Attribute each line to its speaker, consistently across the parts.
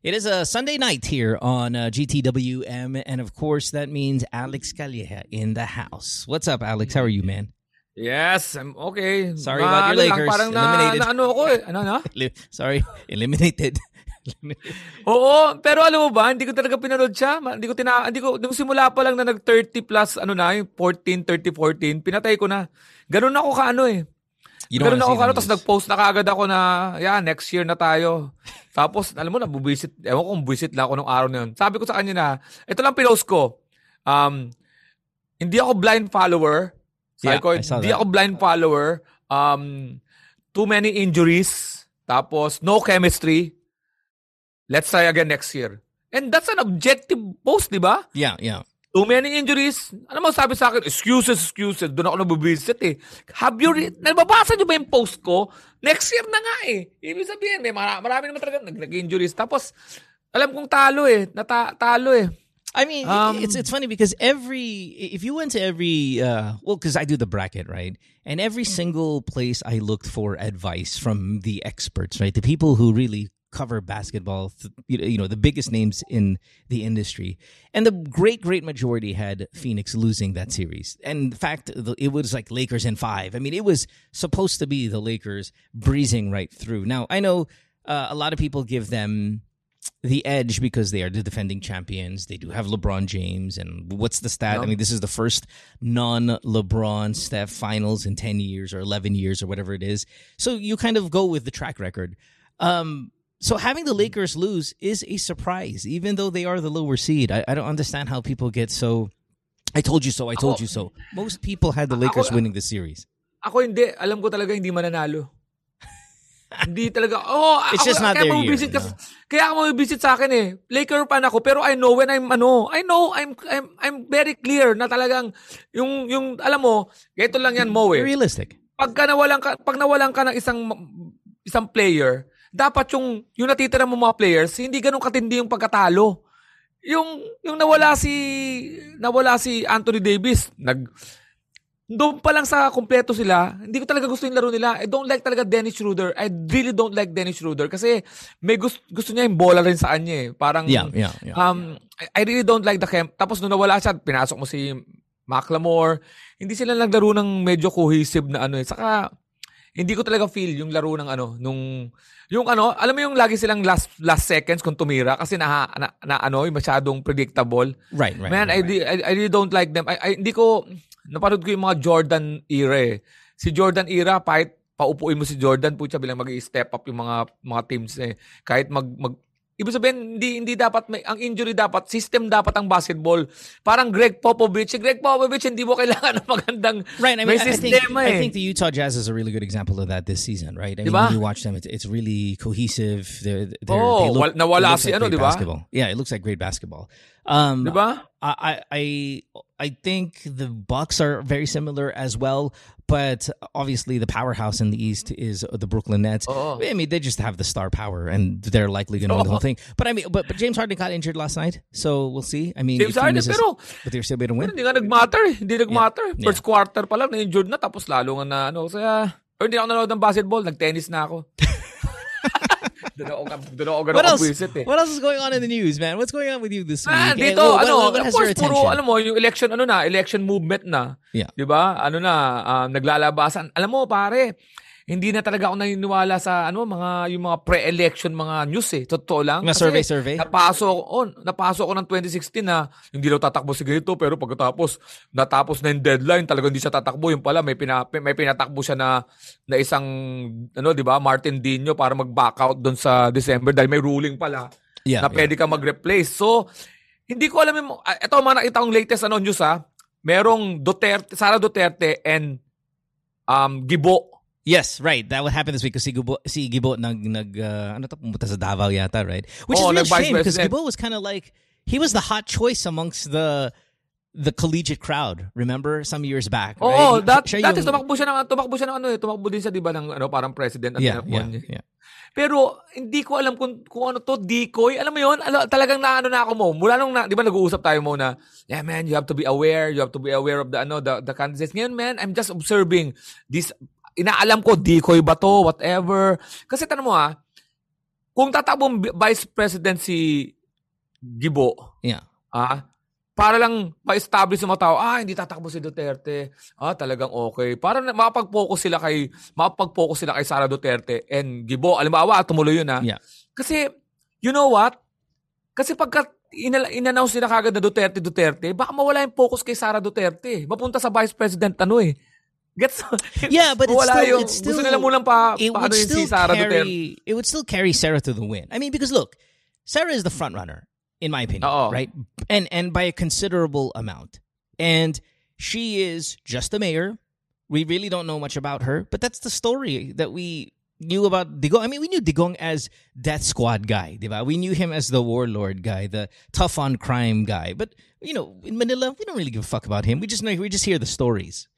Speaker 1: It is a Sunday night here on uh, GTWM, and of course, that means Alex Calleja in the house. What's up, Alex? How are you, man?
Speaker 2: Yes, I'm okay.
Speaker 1: Sorry about your Lakers.
Speaker 2: Parang na,
Speaker 1: Eliminated.
Speaker 2: na ano ako eh. Ano na?
Speaker 1: Sorry, eliminated.
Speaker 2: Oo, pero alam mo ba, hindi ko talaga pinanood siya. Hindi ko tina hindi ko nung simula pa lang na nag 30 plus ano na, yung 14, 30, 14, pinatay ko na. Ganun ako kaano eh.
Speaker 1: You don't
Speaker 2: Ganun ako
Speaker 1: them
Speaker 2: tapos nag-post na kaagad ako na, yeah, next year na tayo. Tapos, alam mo, nabubisit, ewan ko kung buwisit lang ako nung araw na yun. Sabi ko sa kanya na, ito lang pinost ko, um, hindi ako blind follower. Sabi
Speaker 1: Yeah,
Speaker 2: ko, hindi
Speaker 1: that.
Speaker 2: ako blind follower. Um, too many injuries. Tapos, no chemistry. Let's try again next year. And that's an objective post, di ba?
Speaker 1: Yeah, yeah.
Speaker 2: Too many injuries. Ano mo sabi sa akin? Excuses, excuses. Doon ako nabubisit eh. Have you re- Nababasa niyo ba yung post ko? Next year na nga eh. Ibig sabihin, may mara- marami naman talaga nag- nag-injuries. Tapos, alam kong talo eh. Nata- talo eh.
Speaker 1: I mean,
Speaker 2: Um,
Speaker 1: it's it's funny because every if you went to every uh, well, because I do the bracket right, and every single place I looked for advice from the experts, right, the people who really cover basketball, you know, the biggest names in the industry, and the great great majority had Phoenix losing that series. And in fact, it was like Lakers in five. I mean, it was supposed to be the Lakers breezing right through. Now I know uh, a lot of people give them the edge because they are the defending champions. They do have LeBron James, and what's the stat? I mean, this is the first non-LeBron Steph finals in ten years or eleven years or whatever it is. So you kind of go with the track record. Um, so having the Lakers lose is a surprise, even though they are the lower seed. I, I don't understand how people get so. I told you so. I told
Speaker 2: Ako-
Speaker 1: you so. Most people had the Lakers
Speaker 2: Ako-
Speaker 1: winning the series.
Speaker 2: Ako hindi. Alam ko talaga hindi mananalo. hindi talaga. Oh,
Speaker 1: It's
Speaker 2: ako,
Speaker 1: just not
Speaker 2: kaya
Speaker 1: their year,
Speaker 2: mabibisit
Speaker 1: no?
Speaker 2: kasi- Kaya ako mabibisit sa akin eh. Laker fan ako pero I know when I'm ano, I know I'm I'm I'm very clear na talagang yung yung alam mo, ganito lang yan mo eh.
Speaker 1: Realistic.
Speaker 2: pagka nawalan ka pag nawalan ka ng isang isang player, dapat yung yung natitira mo mga players, hindi ganun katindi yung pagkatalo. Yung yung nawala si nawala si Anthony Davis, nag doon pa lang sa kumpleto sila, hindi ko talaga gusto yung laro nila. I don't like talaga Dennis Schroeder. I really don't like Dennis Schroeder kasi may gusto, gusto niya yung bola rin sa kanya eh. Parang
Speaker 1: Yeah, yeah, yeah.
Speaker 2: Um, I, I really don't like the camp. Tapos nung nawala siya, pinasok mo si Macklemore. Hindi sila naglaro ng medyo cohesive na ano eh. Saka, hindi ko talaga feel yung laro ng ano, nung, yung ano, alam mo yung lagi silang last last seconds kung tumira kasi na, na, na ano, yung masyadong predictable.
Speaker 1: Right, right.
Speaker 2: Man,
Speaker 1: right,
Speaker 2: I,
Speaker 1: right.
Speaker 2: I, I really don't like them. I, I, hindi ko, napanood ko yung mga Jordan era eh. Si Jordan era, kahit paupuin mo si Jordan, putya bilang mag step up yung mga mga teams eh. Kahit mag, mag Ibig sabihin, hindi, hindi dapat, may, ang injury dapat, system dapat ang basketball. Parang Greg Popovich. Si Greg Popovich, hindi mo kailangan ng magandang
Speaker 1: Right. I
Speaker 2: may
Speaker 1: mean, I think,
Speaker 2: sistema
Speaker 1: I
Speaker 2: eh.
Speaker 1: think the Utah Jazz is a really good example of that this season, right? I mean,
Speaker 2: Diba?
Speaker 1: when you watch them, it's, it's really cohesive. They're, they're,
Speaker 2: Oo,
Speaker 1: they look,
Speaker 2: wal- nawala si
Speaker 1: like
Speaker 2: ano,
Speaker 1: great
Speaker 2: diba?
Speaker 1: basketball. Yeah, it looks like great basketball. Um,
Speaker 2: Di ba?
Speaker 1: I, I, I think the Bucks are very similar as well, but obviously the powerhouse in the East is the Brooklyn Nets.
Speaker 2: Oo.
Speaker 1: I mean, they just have the star power, and they're likely going to win the whole thing. But I mean, but, but James Harden got injured last night, so we'll see. I mean,
Speaker 2: James Harden
Speaker 1: misses,
Speaker 2: pero
Speaker 1: but they're still going to win.
Speaker 2: Hindi nga nag-matter eh. Hindi nag-matter.
Speaker 1: Yeah.
Speaker 2: First quarter pa lang, na-injured na. Tapos lalo nga na ano. Kaya, or hindi ako nanonood ng basketball. Nag-tennis na ako. doon ako, doon ako ganun
Speaker 1: What else?
Speaker 2: eh.
Speaker 1: What else is going on in the news, man? What's going on with you this week?
Speaker 2: Ah,
Speaker 1: Eh,
Speaker 2: dito,
Speaker 1: what-
Speaker 2: ano,
Speaker 1: what- what
Speaker 2: of course, puro, alam mo, yung election, ano na, election movement na.
Speaker 1: Yeah.
Speaker 2: Di ba? Ano na, um, naglalabasan. Alam mo, pare, hindi na talaga ako naniniwala sa, ano, mga, yung mga pre-election, mga news eh. Totoo lang.
Speaker 1: Mga survey, survey?
Speaker 2: Napasok, oh, napasok ko ng 2016 na hindi daw tatakbo si ganito, pero pagkatapos, natapos na yung deadline, talagang hindi siya tatakbo. Yung pala, may, pina, may pinatakbo siya na, na isang, ano, di ba, Martin Dino para mag-back out doon sa December dahil may ruling pala
Speaker 1: Yeah,
Speaker 2: na
Speaker 1: yeah.
Speaker 2: pwede ka mag-replace. So, hindi ko alam yung, ah, ito mga nakita kong latest ano, news ha, merong Duterte, Sara Duterte and um, Gibo.
Speaker 1: Yes, right. That would happen this week because si Gibo, si Gibo nag, nag uh, ano to, pumunta sa Davao yata, right? Which
Speaker 2: Oo,
Speaker 1: is a shame because. Gibo was kind of like, he was the hot choice amongst the the collegiate crowd. Remember some years back, right?
Speaker 2: that,
Speaker 1: Siya
Speaker 2: dati
Speaker 1: yung-
Speaker 2: tumakbo siya ng, tumakbo siya ng ano eh, tumakbo din siya, di ba, ng ano, parang president at
Speaker 1: yeah, yeah,
Speaker 2: niya.
Speaker 1: yeah.
Speaker 2: Pero, hindi ko alam kung, kung ano to, decoy. Alam mo yun, ano, talagang naano na ako mo. Mula nung, na, di ba, nag-uusap tayo mo na, yeah, man, you have to be aware, you have to be aware of the, ano, the, the candidates. Ngayon, man, I'm just observing this, inaalam ko, decoy ba to, whatever. Kasi tanong mo ah, kung tatakbong vice president si Gibo,
Speaker 1: Yeah.
Speaker 2: ah, para lang ma-establish ng mga tao, ah, hindi tatakbo si Duterte. Ah, talagang okay. Para na, makapag-focus sila kay, makapag-focus sila kay Sara Duterte and Gibo. Alimbawa, tumuloy yun ha.
Speaker 1: Yeah.
Speaker 2: Kasi, you know what? Kasi pagka inal- in-announce nila kagad na Duterte, Duterte, baka mawala yung focus kay Sara Duterte. Mapunta sa vice president ano eh. Gets?
Speaker 1: Yeah, but it's still,
Speaker 2: yung,
Speaker 1: it's still
Speaker 2: gusto nila munang pa,
Speaker 1: it would still
Speaker 2: si Sara Duterte.
Speaker 1: carry it would still carry Sarah to the win. I mean, because look, Sarah is the front runner in my opinion,
Speaker 2: Oo.
Speaker 1: right? And and by a considerable amount. And she is just the mayor. We really don't know much about her, but that's the story that we knew about Digong. I mean, we knew Digong as Death Squad guy, diba? We knew him as the warlord guy, the tough on crime guy. But you know, in Manila, we don't really give a fuck about him. We just know we just hear the stories.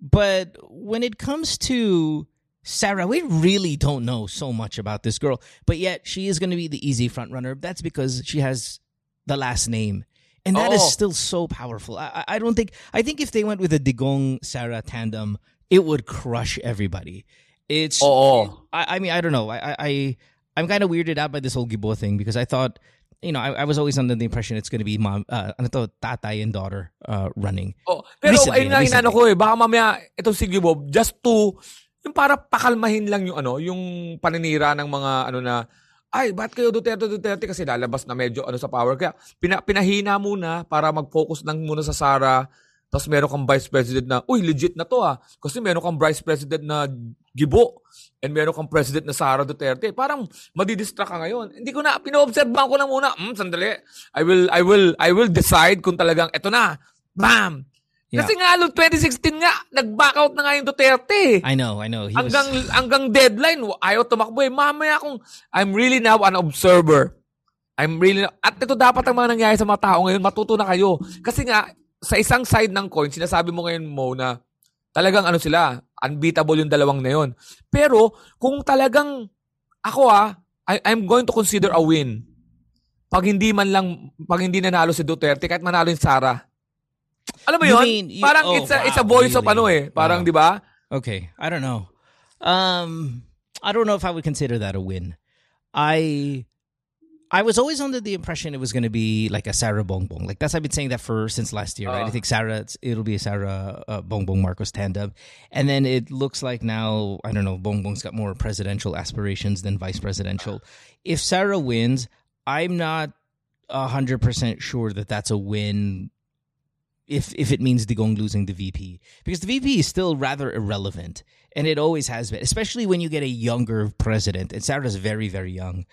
Speaker 1: But when it comes to Sarah, we really don't know so much about this girl, but yet she is going to be the easy front runner. That's because she has the last name. And that is
Speaker 2: Oo.
Speaker 1: still so powerful. I, I don't think, I think if they went with a Digong Sarah tandem, it would crush everybody. It's,
Speaker 2: oh,
Speaker 1: I, I mean, I don't know. I, I- I'm kind of weirded out by this whole Gibo thing because I thought, you know, I, I was always under the impression it's going to be mom, uh, ano to, tatay and daughter uh, running.
Speaker 2: Oh, pero
Speaker 1: Recently,
Speaker 2: ayun nga
Speaker 1: recently.
Speaker 2: inano ko eh, baka mamaya itong si Gibo, just to, yung para pakalmahin lang yung ano, yung paninira ng mga ano na, ay, ba't kayo Duterte, Duterte? Kasi lalabas na medyo ano sa power. Kaya pina, pinahina muna para mag-focus lang muna sa Sara. Tapos meron kang vice president na, uy, legit na to ah. Kasi meron kang vice president na Gibo. And meron kang president na Sara Duterte. Parang madidistract ka ngayon. Hindi ko na, pinoobserbahan ko na muna. Hmm, sandali. I will, I will, I will decide kung talagang, eto na. Bam!
Speaker 1: Yeah.
Speaker 2: Kasi nga, noong 2016 nga, nag-back out na nga yung Duterte.
Speaker 1: I know, I know. He was-
Speaker 2: hanggang, hanggang deadline, ayaw tumakbo eh. Mamaya kung, I'm really now an observer. I'm really, at ito dapat ang mga nangyayari sa mga tao ngayon, matuto na kayo. Kasi nga, sa isang side ng coin, sinasabi mo ngayon mo na talagang ano sila, unbeatable yung dalawang na yun. Pero, kung talagang, ako ah, I, I'm going to consider a win. Pag hindi man lang, pag hindi nanalo si Duterte, kahit manalo yung Sara. Alam mo
Speaker 1: You
Speaker 2: yun?
Speaker 1: mean, you-
Speaker 2: parang
Speaker 1: oh,
Speaker 2: it's, a, it's a
Speaker 1: wow,
Speaker 2: voice of
Speaker 1: really?
Speaker 2: ano eh. Parang,
Speaker 1: Wow.
Speaker 2: di ba?
Speaker 1: Okay, I don't know. Um, I don't know if I would consider that a win. I I was always under the impression it was going to be like a Sarah Bongbong. Like that's I've been saying that for since last year. Right? I
Speaker 2: Ah.
Speaker 1: think Sarah it's, it'll be a Sarah uh, Bongbong Marcos tandem, and then it looks like now I don't know Bongbong's got more presidential aspirations than vice presidential. If Sarah wins, I'm not hundred percent sure that that's a win if if it means Digong losing the VP because the VP is still rather irrelevant and it always has been especially when you get a younger president and Sarah's very very young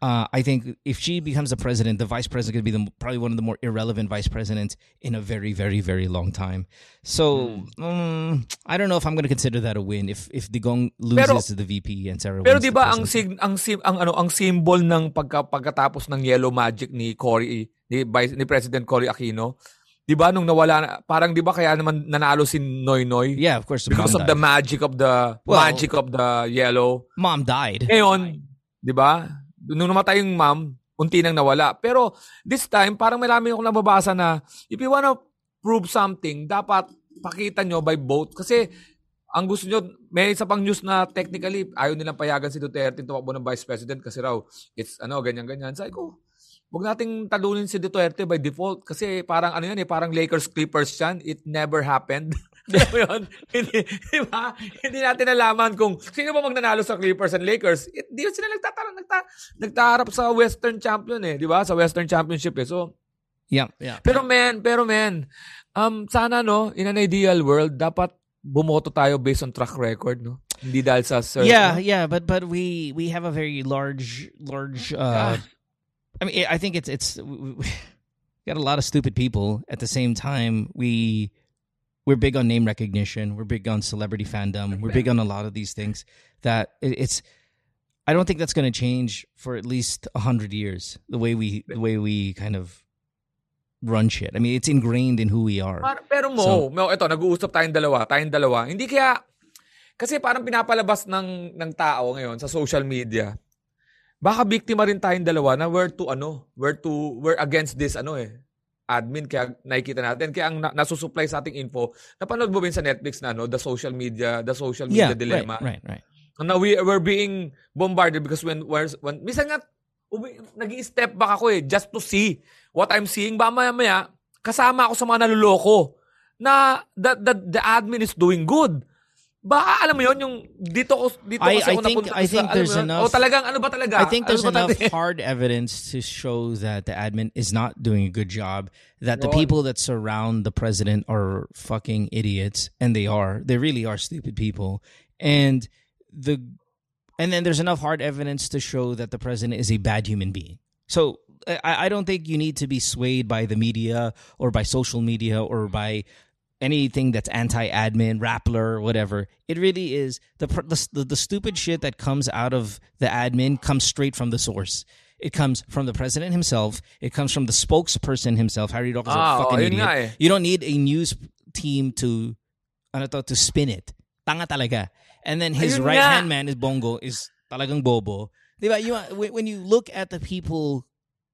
Speaker 1: uh, I think if she becomes the president the vice president could be the, probably one of the more irrelevant vice presidents in a very very very long time. So um, I don't know if I'm going to consider that a win if if Digong loses to the VP and Sarah
Speaker 2: Pero di ba ang sig ang sim, ang ano ang symbol ng pagka, pagkatapos ng yellow magic ni Cory ni Vice ni President Cory Aquino, di ba nung nawala na, parang di ba kaya naman nanalo si Noy Noy?
Speaker 1: Yeah of course
Speaker 2: because of the magic of the
Speaker 1: Well-
Speaker 2: magic of the yellow.
Speaker 1: mom died.
Speaker 2: Ngayon, di ba? Nung namatay yung mom, unti nang nawala. Pero this time, parang marami akong nababasa na if you wanna prove something, dapat pakita nyo by vote. Kasi ang gusto nyo, may isa pang news na technically ayaw nilang payagan si Duterte tumakbo ng vice president kasi raw it's ano, ganyan-ganyan. Sabi ko, huwag nating talunin si Duterte by default kasi parang ano yan eh, parang Lakers Clippers yan. It never happened. Alam mo yun? Hindi, di ba? Hindi natin nalaman kung sino ba magnanalo sa Clippers and Lakers. It, di sila nagtatara, nagta, nagtaharap sa Western Champion eh, di ba? Sa Western Championship eh. So,
Speaker 1: yeah yeah
Speaker 2: pero man, pero man, um, sana no, in an ideal world, dapat bumoto tayo based on track record, no? Hindi dahil sa sir.
Speaker 1: yeah yeah but but we we have a very large large uh i mean i think it's it's we, we got a lot of stupid people at the same time we we're big on name recognition. We're big on celebrity fandom. We're big on a lot of these things that it, it's i don't think that's going to change for at least a 100 years the way we the way we kind of run shit. I mean it's ingrained in who we are.
Speaker 2: Par- pero mo,
Speaker 1: So-
Speaker 2: mo, ito, nag-uusap tayong dalawa, tayong dalawa. Hindi kaya, kasi parang pinapalabas ng, ng tao ngayon sa social media, baka biktima rin tayong dalawa na we're to, ano, we're to, we're against this, ano eh, admin, kaya nakikita natin. Kaya ang na, nasusupply sa ating info, napanood mo ba sa Netflix na, ano, the social media, the social media
Speaker 1: yeah
Speaker 2: dilemma.
Speaker 1: right right right
Speaker 2: na we we're being bombarded because when where's when minsan nga nag step back ako eh, just to see what I'm seeing. Ba maya-maya, kasama ako sa mga naluloko na the, the, the admin is doing good. Ba, alam mo yon yung dito ko dito
Speaker 1: I,
Speaker 2: kasi
Speaker 1: I
Speaker 2: ako
Speaker 1: think,
Speaker 2: napunta
Speaker 1: I think
Speaker 2: sa,
Speaker 1: there's enough.
Speaker 2: O talagang ano ba talaga?
Speaker 1: I think there's
Speaker 2: ano
Speaker 1: enough hard evidence to show that the admin is not doing a good job. That the people that surround the president are fucking idiots, and they are. They really are stupid people. And the and then there's enough hard evidence to show that the president is a bad human being. So I, I don't think you need to be swayed by the media or by social media or by anything that's anti-admin, Rappler, whatever. It really is the, the the stupid shit that comes out of the admin comes straight from the source. It comes from the president himself. It comes from the spokesperson himself. Harry Roque is
Speaker 2: ah,
Speaker 1: a fucking
Speaker 2: oh,
Speaker 1: idiot. You don't need a news team to ano to, to spin it. Tanga talaga. And then his right hand man is Bong Go is talagang bobo. Diba? You, when you look at the people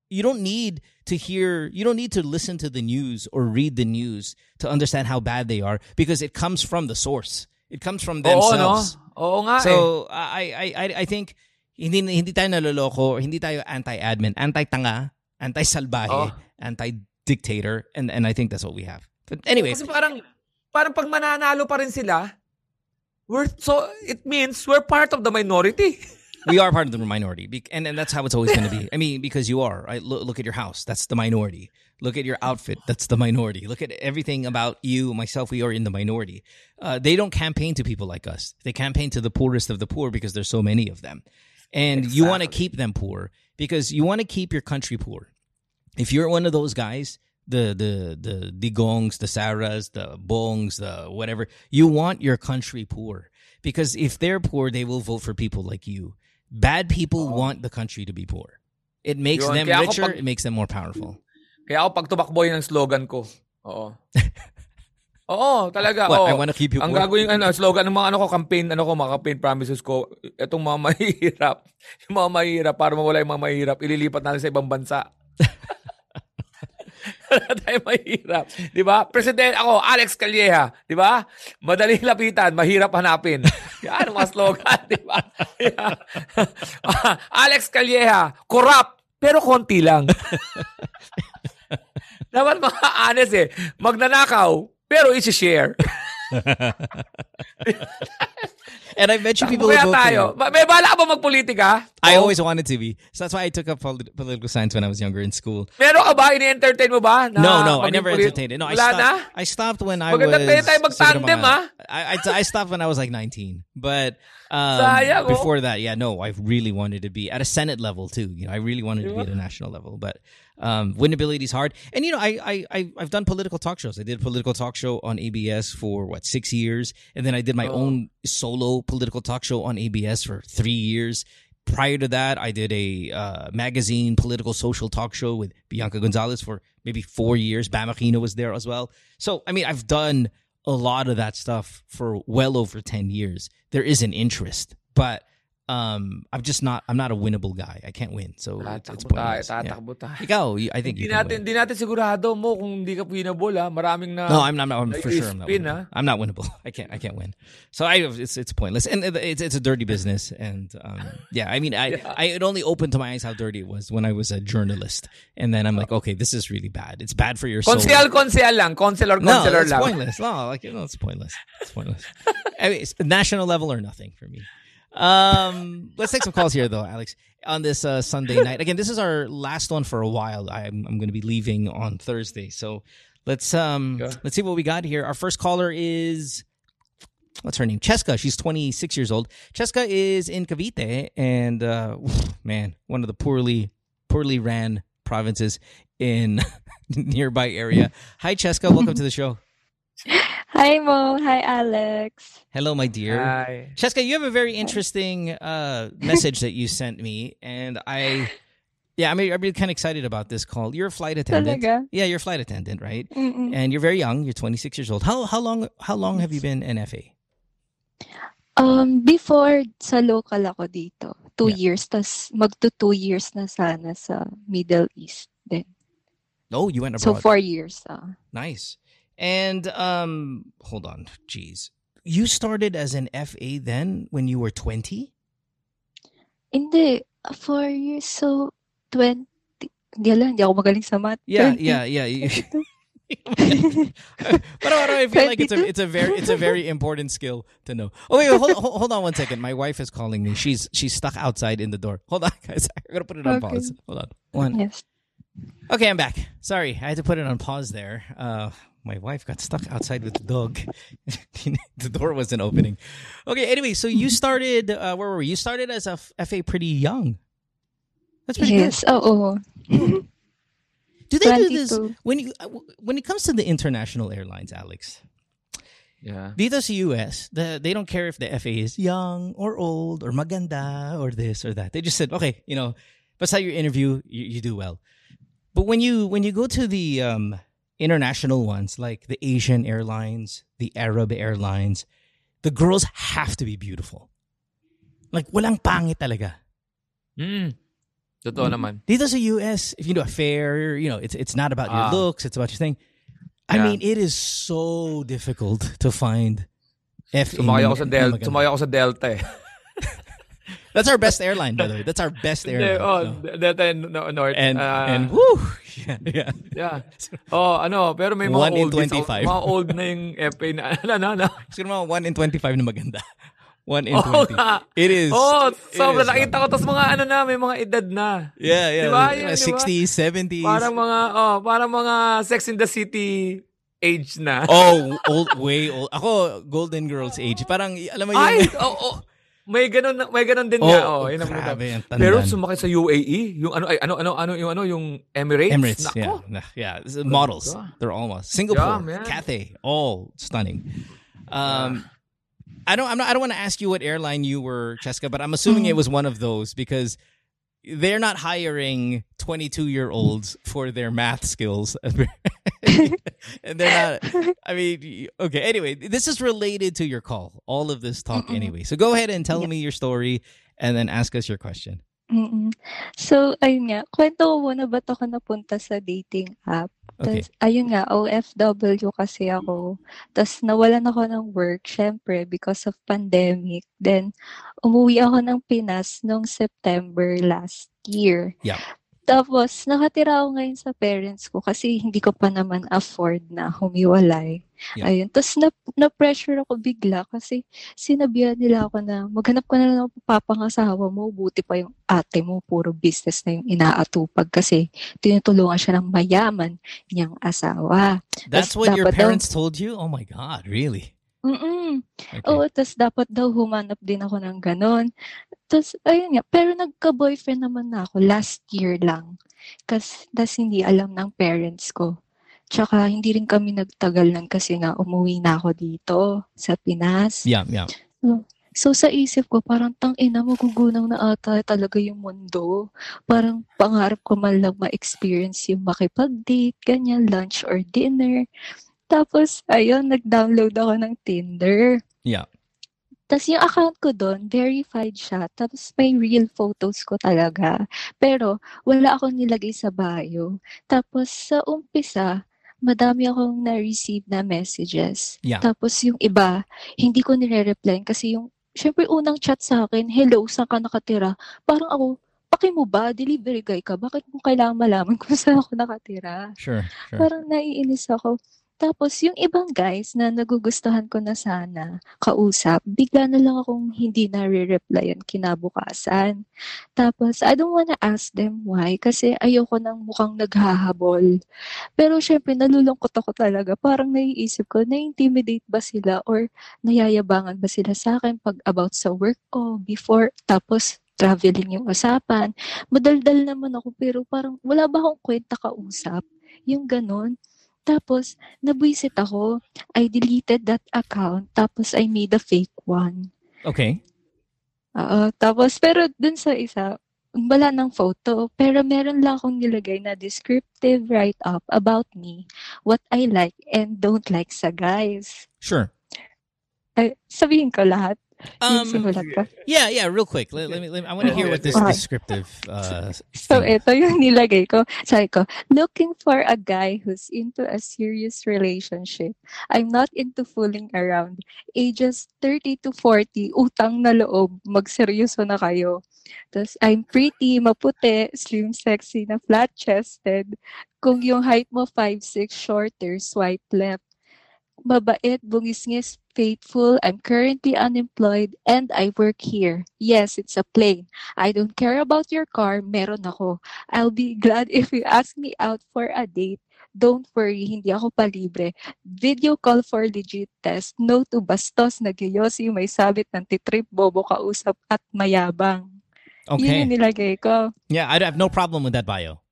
Speaker 1: you don't need to hear you don't need to listen to the news or read the news to understand how bad they are because it comes from the source it comes from themselves
Speaker 2: Oo, no? Oo nga
Speaker 1: so
Speaker 2: eh.
Speaker 1: I, I I I think hindi hindi tayo naloloko hindi tayo anti-admin anti-tanga anti-salbahe oh. anti-dictator and and I think that's what we have but anyway
Speaker 2: kasi parang parang pag mananalo pa rin sila we're so it means we're part of the minority
Speaker 1: we are part of the minority, and, and that's how it's always going to be. I mean, because you are. Right? Look, look at your house. That's the minority. Look at your outfit. That's the minority. Look at everything about you, myself. We are in the minority. Uh, they don't campaign to people like us. They campaign to the poorest of the poor because there's so many of them, and exactly. you want to keep them poor because you want to keep your country poor. If you're one of those guys, the the the Digongs, the Saras, the Bongs, the whatever, you want your country poor because if they're poor, they will vote for people like you Bad people oh. want the country to be poor. It makes Yun. them Kaya richer, pag, it makes them more powerful.
Speaker 2: Kaya ako pag tumakbo yun ang slogan ko. Oo. Oo, talaga.
Speaker 1: What,
Speaker 2: oo.
Speaker 1: I want to keep you
Speaker 2: Ang
Speaker 1: poor?
Speaker 2: gagawin ano, slogan ng mga ano ko, campaign, ano ko, mga campaign promises ko, itong mga mahihirap, yung mga mahihirap, para mawala yung mga mahihirap, ililipat natin sa ibang bansa. Wala tayo mahirap. Di ba? President ako, Alex Calleja. Di ba? Madaling lapitan, mahirap hanapin. Yan, mga slogan. Di ba? Alex Calleja, corrupt, pero konti lang. Dapat mga honest eh. Magnanakaw, pero isi-share.
Speaker 1: And I bet you people will vote tayo.
Speaker 2: For May bala ka ba magpolitika?
Speaker 1: I oh. always wanted to be. So that's why I took up political science when I was younger in school.
Speaker 2: Meron ka ba? Ini-entertain mo ba?
Speaker 1: No, no. I never entertained it. No, I stopped, na? I stopped when I Maganda was...
Speaker 2: Maganda tayo mag-tandem, ha?
Speaker 1: I, I, I stopped when I was like 19. But um, Sayang, oh. before that, yeah, no, I really wanted to be at a Senate level too. You know, I really wanted to be at a national level. But um, winnability is hard. And you know, I, I I've done political talk shows. I did a political talk show on ABS for what six years, and then I did my oh. own solo political talk show on ABS for three years. Prior to that, I did a uh, magazine political social talk show with Bianca Gonzalez for maybe four years. Bam was there as well. So I mean, I've done a lot of that stuff for well over 10 years. There is an interest, but um, I'm just not. I'm not a winnable guy. I can't win. So it's, it's pointless. Tayo, tatakbo tayo. Ikaw, I think
Speaker 2: you natin, Hindi natin sigurado mo kung hindi ka winnable. Ha? Maraming na.
Speaker 1: No, I'm not. I'm, for sure. I'm not. Spin, winnable. I'm not winnable. I can't. I can't win. So I. It's it's pointless, and it's it's a dirty business. And um, yeah, I mean, I yeah. I it only opened to my eyes how dirty it was when I was a journalist, and then I'm like, okay, this is really bad. It's bad for your soul.
Speaker 2: Konsyal, konsyal lang. Konsyal or konsyal
Speaker 1: no, it's pointless. No, like you know, it's pointless. It's pointless. I mean, it's national level or nothing for me. Um, let's take some calls here, though, Alex. On this uh, Sunday night, again, this is our last one for a while. I'm I'm going to be leaving on Thursday, so let's um yeah. let's see what we got here. Our first caller is what's her name? Cheska. She's 26 years old. Cheska is in Cavite, and uh, man, one of the poorly poorly ran provinces in nearby area. Hi, Cheska. Welcome to the show.
Speaker 3: Hi, Mo. Hi, Alex.
Speaker 1: Hello, my dear.
Speaker 2: Hi.
Speaker 1: Cheska, you have a very interesting uh, message that you sent me, and I, yeah, I'm, I'm really kind of excited about this call. You're a flight attendant.
Speaker 3: Talaga?
Speaker 1: Yeah, you're a flight attendant, right?
Speaker 3: Mm-mm.
Speaker 1: And you're very young. You're 26 years old. How how long how long have you been an FA?
Speaker 3: Um, before sa local ako dito, two yeah. years. Tas magto two years na sana sa Middle East then.
Speaker 1: Oh, you went abroad.
Speaker 3: So four years. Uh.
Speaker 1: Nice. And um, hold on, jeez, you started as an FA then when you were twenty.
Speaker 3: In the four years, so 20, hindi alam, hindi ako magaling sa math.
Speaker 1: Yeah, yeah, yeah. but I, I feel like it's a it's a very it's a very important skill to know. Oh wait, hold, hold, hold on one second. My wife is calling me. She's she's stuck outside in the door. Hold on, guys. I gotta put it on
Speaker 3: Okay.
Speaker 1: pause. Hold on. One.
Speaker 3: Yes.
Speaker 1: Okay, I'm back. Sorry, I had to put it on pause there. Uh, my wife got stuck outside with the dog. the door wasn't opening. Okay, anyway, so you started. Uh, where were we? You started as a f- FA pretty young. That's pretty
Speaker 3: Yes, oo.
Speaker 1: good. Do they do this when you uh, when it comes to the international airlines, Alex?
Speaker 2: Yeah.
Speaker 1: Dito sa US, the, they don't care if the FA is young or old or maganda or this or that. They just said, okay, you know, basta your interview, you, you do well. But when you when you go to the um, international ones like the Asian airlines, the Arab airlines, the girls have to be beautiful. Like walang pangit talaga.
Speaker 2: Mm. Totoo naman.
Speaker 1: Dito sa US, if you do a fair, you know, it's it's not about your
Speaker 2: Ah.
Speaker 1: looks, it's about your thing. I
Speaker 2: Yeah.
Speaker 1: mean, it is so difficult to find FA.
Speaker 2: Sumakay ako sa Delta.
Speaker 1: maganda.
Speaker 2: Sumakay ako sa Delta eh.
Speaker 1: That's our best airline, by the way. That's our best airline.
Speaker 2: oh,
Speaker 1: no?
Speaker 2: Delta and no, North.
Speaker 1: And
Speaker 2: Ah,
Speaker 1: and woo, yeah, yeah.
Speaker 2: Yeah. Oh, ano, pero may mga
Speaker 1: One in
Speaker 2: old
Speaker 1: 25.
Speaker 2: Mga old na yung FA na, ano, ano, ano.
Speaker 1: Siguro mga 1 in 25 na maganda. 1 in
Speaker 2: Oo
Speaker 1: 20.
Speaker 2: nga.
Speaker 1: It is.
Speaker 2: Oh, sobrang nakita ko. Tapos mga ano na, may mga edad na.
Speaker 1: Yeah, yeah.
Speaker 2: Diba? Yun, diba?
Speaker 1: 60s, 70s.
Speaker 2: Parang mga, oh, parang mga Sex in the City age na.
Speaker 1: oh, old, way old. Ako, Golden Girls age. Parang, alam mo yun.
Speaker 2: Ay, oh, oh. May ganun, may ganun din
Speaker 1: Oh,
Speaker 2: nga. Oh, yun ang
Speaker 1: grabe, ang tandaan.
Speaker 2: Pero sumakay sa UAE, yung ano, ay, ano, ano, ano, yung ano, yung Emirates.
Speaker 1: Emirates,
Speaker 2: Nako.
Speaker 1: yeah, yeah. Models, they're almost Singapore,
Speaker 2: man.
Speaker 1: Cathay, all stunning. Um, I don't, I'm not, I don't want to ask you what airline you were, Cheska, but I'm assuming it was one of those because they're not hiring 22 year olds for their math skills, and they're not. I mean, okay. Anyway, this is related to your call. All of this talk,
Speaker 3: Mm-mm.
Speaker 1: anyway. So go ahead and tell
Speaker 3: Yeah.
Speaker 1: me your story, and then ask us your question.
Speaker 3: Mm-mm. So, ayun nga, kwento ko muna ba't ako napunta sa dating app.
Speaker 1: Okay.
Speaker 3: Tas, ayun nga, OFW kasi ako. Tapos nawalan ako ng work, syempre, because of pandemic. Then, umuwi ako ng Pinas noong September last year.
Speaker 1: Yeah.
Speaker 3: Tapos, nakatira ako ngayon sa parents ko kasi hindi ko pa naman afford na humiwalay.
Speaker 1: Yeah.
Speaker 3: Ayun. Tapos, na, na-pressure ako bigla kasi sinabihan nila ako na maghanap ka na lang ng papangasawa mo. Buti pa yung ate mo, puro business na yung inaatupag kasi tinutulungan siya ng mayaman niyang asawa.
Speaker 1: That's
Speaker 3: Tas
Speaker 1: what your
Speaker 3: dapat daw-
Speaker 1: parents told you. Oh my God, really?
Speaker 3: Mm-mm.
Speaker 1: Okay.
Speaker 3: Oo, tas dapat daw humanap din ako ng ganon. Tas, ayun nga, pero nagka-boyfriend naman na ako last year lang. Kas, tas hindi alam ng parents ko. Tsaka hindi rin kami nagtagal lang kasi nga umuwi na ako dito sa Pinas.
Speaker 1: Yeah, yeah.
Speaker 3: So sa isip ko, parang tang ina, magugunaw na ata talaga yung mundo. Parang pangarap ko man lang ma-experience yung makipag-date, ganyan, lunch or dinner. Tapos, ayun, nag-download ako ng Tinder.
Speaker 1: Yeah.
Speaker 3: Tapos yung account ko doon, verified siya. Tapos may real photos ko talaga. Pero wala akong nilagay sa bio. Tapos sa umpisa, madami akong na-receive na messages.
Speaker 1: Yeah.
Speaker 3: Tapos yung iba, hindi ko nire-reply kasi yung, syempre unang chat sa akin, hello, saan ka nakatira? Parang ako, paki mo ba? Delivery guy ka? Bakit mo kailangan malaman kung saan ako nakatira?
Speaker 1: Sure, sure.
Speaker 3: Parang naiinis ako. Tapos, yung ibang guys na nagugustuhan ko na sana kausap, bigla na lang akong hindi na-replyan kinabukasan. Tapos, I don't wanna ask them why kasi ayoko nang mukhang naghahabol. Pero syempre, nalulungkot ako talaga. Parang naiisip ko, na-intimidate ba sila or nayayabangan ba sila sa akin pag about sa work ko before, tapos traveling yung usapan. Madaldal naman ako pero parang wala ba akong kwenta kausap? Yung ganon. Tapos, nabwisit ako. I deleted that account. Tapos, I made a fake one.
Speaker 1: Okay.
Speaker 3: Oo. Tapos, pero dun sa isa, wala ng photo. Pero meron lang akong nilagay na descriptive write-up about me, what I like and don't like sa guys.
Speaker 1: Sure.
Speaker 3: Ay, sabihin ko lahat.
Speaker 1: Um, yeah, yeah. Real quick, let, let me. Let me I want to hear what this descriptive. Uh,
Speaker 3: So, ito yung nilagay ko. Sabi ko, looking for a guy who's into a serious relationship. I'm not into fooling around. Ages 30 to 40, utang na loob, magseryoso na kayo. Tapos, I'm pretty, maputi, slim, sexy, na flat-chested. Kung yung height mo 5'6", shorter, swipe left. Mabait, bungis-ngis, faithful, I'm currently unemployed, and I work here. Yes, it's a plane. I don't care about your car, meron ako. I'll be glad if you ask me out for a date. Don't worry, hindi ako palibre. Video call for legit test. No to bastos, nagyoyosi, may sabit ng titrip, bobo kausap, at mayabang. Yun
Speaker 1: okay.
Speaker 3: yung nilagay ko.
Speaker 1: Yeah, I have no problem with that bio.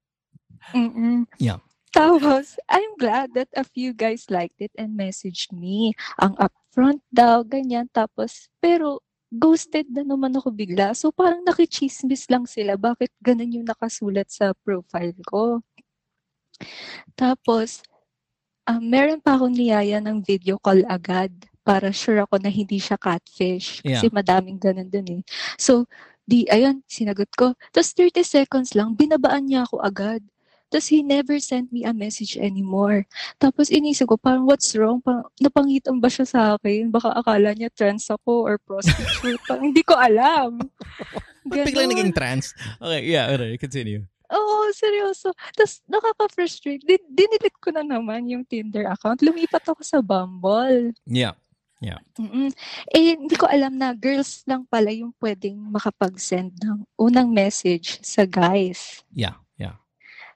Speaker 3: Mm-mm.
Speaker 1: Yeah.
Speaker 3: Tapos, I'm glad that a few guys liked it and messaged me. Ang upfront daw, ganyan. Tapos, pero ghosted na naman ako bigla. So, parang nakichismis lang sila. Bakit ganun yung nakasulat sa profile ko? Tapos, ah, meron pa akong niyaya ng video call agad para sure ako na hindi siya catfish. Kasi madaming ganun dun eh. So, di, ayun, sinagot ko. Tapos 30 seconds lang, binabaan niya ako agad. Tapos he never sent me a message anymore. Tapos inisip ko, parang what's wrong? Parang napangitan ba siya sa akin? Baka akala niya trans ako or prostitute. parang hindi ko alam.
Speaker 1: Ba't biglang naging trans? Okay, yeah, okay, continue.
Speaker 3: Oo, seryoso. Tapos nakaka-frustrate. Din- dinilit ko na naman yung Tinder account. Lumipat ako sa Bumble.
Speaker 1: Yeah.
Speaker 3: Mm-mm. Eh, hindi ko alam na girls lang pala yung pwedeng makapag-send ng unang message sa guys.
Speaker 1: Yeah, yeah.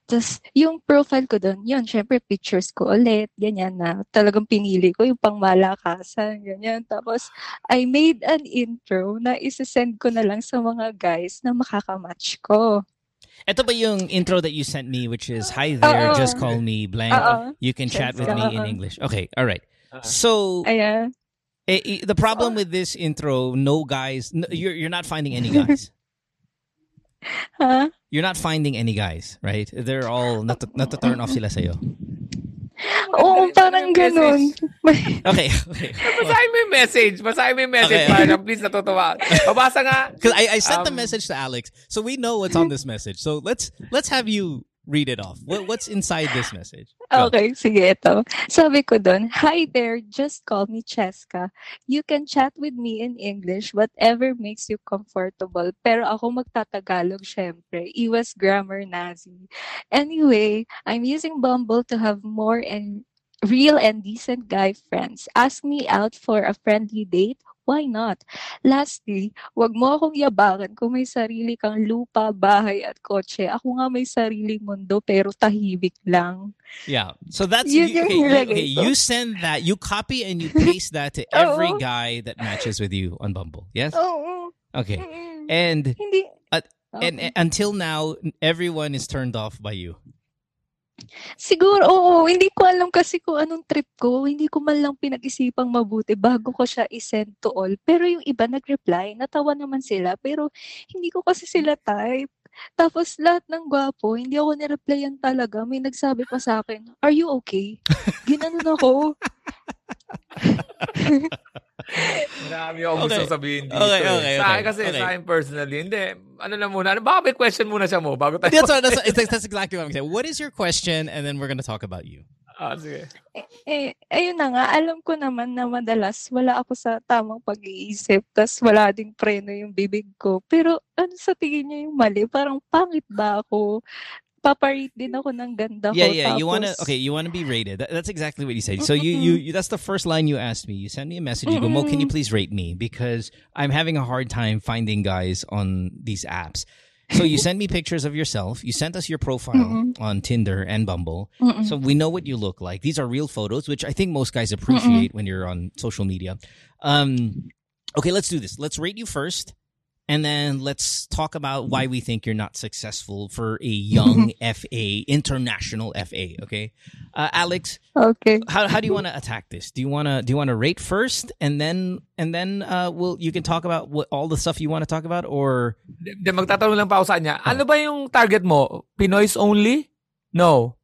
Speaker 3: Tapos, yung profile ko doon, yun, syempre, pictures ko ulit, ganyan na. Talagang pinili ko yung pangmalakasan, ganyan. Tapos, I made an intro na isasend ko na lang sa mga guys na makakamatch ko.
Speaker 1: Ito ba yung intro that you sent me, which is, Hi there,
Speaker 3: Oo.
Speaker 1: just call me blank.
Speaker 3: Oo.
Speaker 1: You can chat with me in English. Okay, all right.
Speaker 2: Uh-uh.
Speaker 1: So,
Speaker 3: Ayan.
Speaker 1: eh, eh, the problem with this intro, no guys, no, you're, you're not finding any guys.
Speaker 3: Ha?
Speaker 1: You're not finding any guys, right? They're all, not not turn off sila sa'yo.
Speaker 3: Oo,
Speaker 2: Madali-
Speaker 3: parang
Speaker 2: madali
Speaker 3: ganun.
Speaker 1: Okay, okay.
Speaker 2: Basahin mo yung message. Basahin mo yung message.
Speaker 1: Okay.
Speaker 2: Para please natutuwa. Babasa nga.
Speaker 1: Because I, I sent the
Speaker 2: Um,
Speaker 1: message to Alex, so we know what's on this message. So let's let's have you read it off. What, what's inside this message? Go.
Speaker 3: Okay, sige ito. Sabi ko doon, Hi there, just call me Cheska. You can chat with me in English, whatever makes you comfortable. Pero ako magtatagalog syempre. Iwas grammar Nazi. Anyway, I'm using Bumble to have more and real and decent guy friends. Ask me out for a friendly date. Why not? Lastly, wag mo akong yabangan kung may sarili kang lupa, bahay at kotse. Ako nga may sariling mundo pero tahimik lang.
Speaker 1: Yeah. So that's
Speaker 3: Yun
Speaker 1: you, okay, okay, you send that, you copy and you paste that to every guy that matches with you on Bumble. Yes?
Speaker 3: Oo.
Speaker 1: Okay. And
Speaker 3: Hindi.
Speaker 1: At-
Speaker 3: Okay.
Speaker 1: and, and until now everyone is turned off by you.
Speaker 3: Siguro, oo. Hindi ko alam kasi kung anong trip ko. Hindi ko man lang pinag-isipang mabuti bago ko siya isend to all. Pero yung iba nag-reply, natawa naman sila. Pero hindi ko kasi sila type. Tapos lahat ng gwapo, hindi ako nireplyan talaga. May nagsabi pa sa akin, are you okay? Ginanon ako.
Speaker 2: Marami akong
Speaker 1: Okay.
Speaker 2: gusto sabihin dito.
Speaker 1: Okay,
Speaker 2: eh.
Speaker 1: okay,
Speaker 2: Sa akin
Speaker 1: okay.
Speaker 2: kasi,
Speaker 1: Okay.
Speaker 2: sa akin personally, hindi. Ano na muna. Ano, baka may question muna siya mo bago tayo.
Speaker 1: That's, what, that's, that's, exactly what I'm saying. What is your question? And then we're going to talk about you.
Speaker 2: Ah, sige.
Speaker 3: Eh, ayun na nga, alam ko naman na madalas wala ako sa tamang pag-iisip, tas wala ding preno yung bibig ko. Pero ano sa tingin niyo yung mali? Parang pangit ba ako? Paparate din ako ng ganda ko.
Speaker 1: Yeah, yeah. You want to
Speaker 3: tapos-
Speaker 1: okay. You want to be rated. That, that's exactly what you said. So you, you you that's the first line you asked me. You send me a message. You go, Mo, can you please rate me because I'm having a hard time finding guys on these apps. So you send me pictures of yourself. You sent us your profile
Speaker 3: Mm-mm.
Speaker 1: on Tinder and Bumble.
Speaker 3: Mm-mm.
Speaker 1: So we know what you look like. These are real photos, which I think most guys appreciate when you're on social media. Um, okay, let's do this. Let's rate you first, and then let's talk about why we think you're not successful for a young FA, international FA. Okay, uh, Alex,
Speaker 3: Okay.
Speaker 1: how how do you want to attack this? Do you want to do you want to rate first, and then and then uh, will you can talk about what all the stuff you want to talk about, or
Speaker 2: De, de, magtatanong lang pa ako sa kanya. Ano ba yung target mo? Pinoys only? No.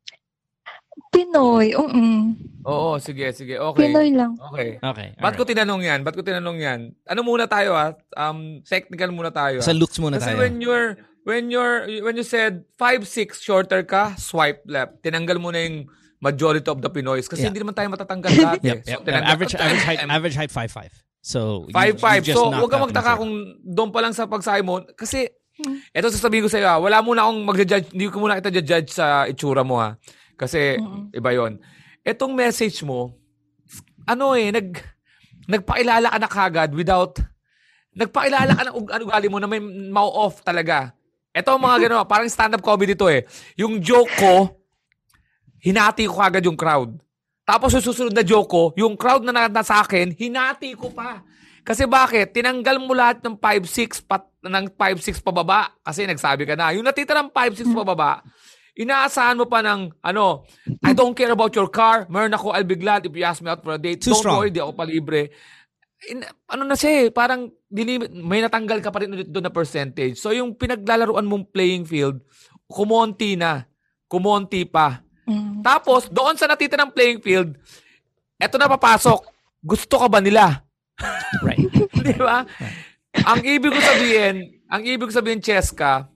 Speaker 3: Pinoy, mm
Speaker 2: Oo, sige, sige. Okay.
Speaker 3: Pinoy lang.
Speaker 2: Okay.
Speaker 1: Okay.
Speaker 2: Ba't ko
Speaker 1: alright.
Speaker 2: tinanong yan? Ba't ko tinanong yan? Ano muna tayo ah? Um, technical muna tayo ah.
Speaker 1: Sa looks muna
Speaker 2: Kasi
Speaker 1: tayo.
Speaker 2: when you're when you're when you said 5'6 shorter ka, swipe left. Tinanggal mo na yung majority of the Pinoys kasi
Speaker 1: Yeah.
Speaker 2: hindi naman tayo matatanggal lahat.
Speaker 1: Yep,
Speaker 2: eh.
Speaker 1: yep.
Speaker 2: So, tinanggal-
Speaker 1: average average height average height 5'5. So you-
Speaker 2: 5'5.
Speaker 1: you just
Speaker 2: So, huwag ka
Speaker 1: out
Speaker 2: magtaka kung doon pa lang sa pagsabi mo. Kasi, eto sasabihin ko sa iyo, ah, wala muna akong mag-judge, hindi ko muna kita judge sa itsura mo ha. Kasi, iba yon. Etong message mo, ano eh, nag, nagpakilala ka na kagad without, nagpakilala ka ng ug- ano ugali mo na may mau-off talaga. Ito mga gano'n, parang stand-up comedy to eh. Yung joke ko, hinati ko kagad yung crowd. Tapos yung susunod na joke ko, yung crowd na na, na sa akin, hinati ko pa. Kasi bakit? Tinanggal mo lahat ng 5'6 pat, ng 5'6 pababa kasi nagsabi ka na. Yung natitira ng 5'6 pababa, inaasahan mo pa ng, ano, I don't care about your car. Meron ako, I'll be glad if you ask me out for a date.
Speaker 1: Too
Speaker 2: don't
Speaker 1: strong.
Speaker 2: worry, di ako palibre. In, ano na siya eh, parang dili- may natanggal ka pa rin ulit doon na percentage. So yung pinaglalaruan mong playing field, kumonti na. Kumonti pa.
Speaker 3: Mm.
Speaker 2: Tapos, doon sa natitirang playing field, eto na papasok. Gusto ka ba nila?
Speaker 1: Right.
Speaker 2: Di ba? Ang ibig ko sabihin, ang ibig ko sabihin, Cheska,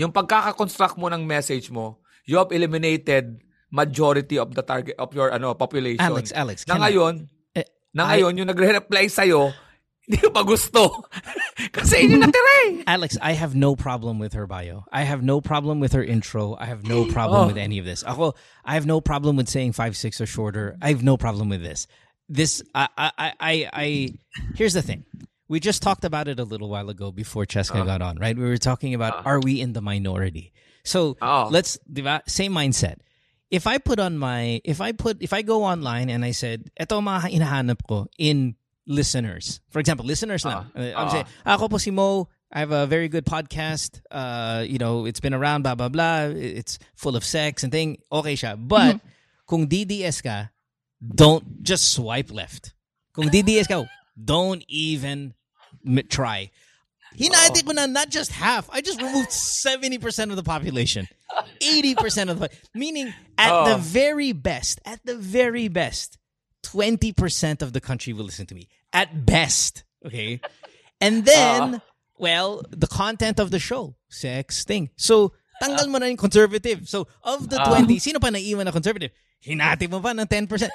Speaker 2: yung pagkakakonstruct mo ng message mo, you have eliminated majority of the target of your ano population.
Speaker 1: Alex, Alex.
Speaker 2: na
Speaker 1: I-
Speaker 2: ngayon,
Speaker 1: Eh,
Speaker 2: na
Speaker 1: I-
Speaker 2: ngayon, yung nagre-reply sa'yo, hindi ko pa gusto. Kasi yun natira eh.
Speaker 1: Alex, I have no problem with her bio. I have no problem with her intro. I have no
Speaker 2: Oh.
Speaker 1: problem with any of this. Ako, I have no problem with saying five six or shorter. I have no problem with this. This, I, I, I, I, I here's the thing. We just talked about it a little while ago before Cheska uh-huh. got on, right? We were talking about uh-huh. are we in the minority? So
Speaker 2: Oh.
Speaker 1: let's same mindset. If I put on my, if I put, if I go online and I said, eto mga hinahanap ko in listeners. For example, listeners lang. Uh-huh. Uh, I'm saying, ako po si Mo, I have a very good podcast. Uh, you know, it's been around, blah, blah, blah. It's full of sex and thing. Okay siya. But, mm-hmm. kung DDS ka, don't just swipe left. Kung DDS ka, don't even try. Hinati ko na not just half. I just removed 70% of the population. 80% of the meaning at the
Speaker 2: Oh.
Speaker 1: very best, at the very best, 20% of the country will listen to me. At best, okay? And then, uh. well, the content of the show, sex thing. So, tanggal mo na yung conservative. So, of the uh. 20, sino pa naiwan na conservative? Hinati mo pa ng 10%.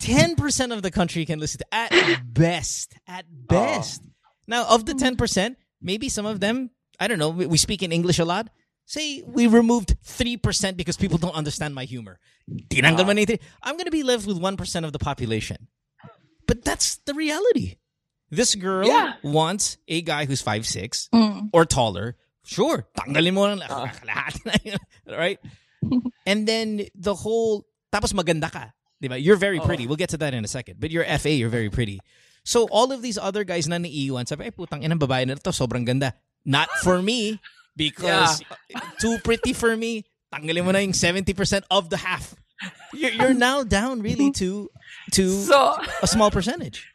Speaker 1: 10% of the country can listen to at best at oh. best now of the mm-hmm. 10% maybe some of them i don't know we, speak in english a lot. Say we removed 3% because people don't understand my humor. Tinanggal ah. mo na yung three- i'm going to be left with 1% of the population. But that's the reality. This girl
Speaker 2: Yeah.
Speaker 1: wants a guy who's 5'6
Speaker 3: Mm.
Speaker 1: or taller. Sure tanggalin mo lang ah. lahat. Right? And then the whole tapos maganda ka diba you're very oh. pretty. We'll get to that in a second. But you're FA you're very pretty so all of these other guys na naiiwan sabi ay putang inang babae na to sobrang ganda not for me because too pretty for me tanggalin mo na yung 70% of the half you're, you're now down really to to
Speaker 2: So,
Speaker 1: a small percentage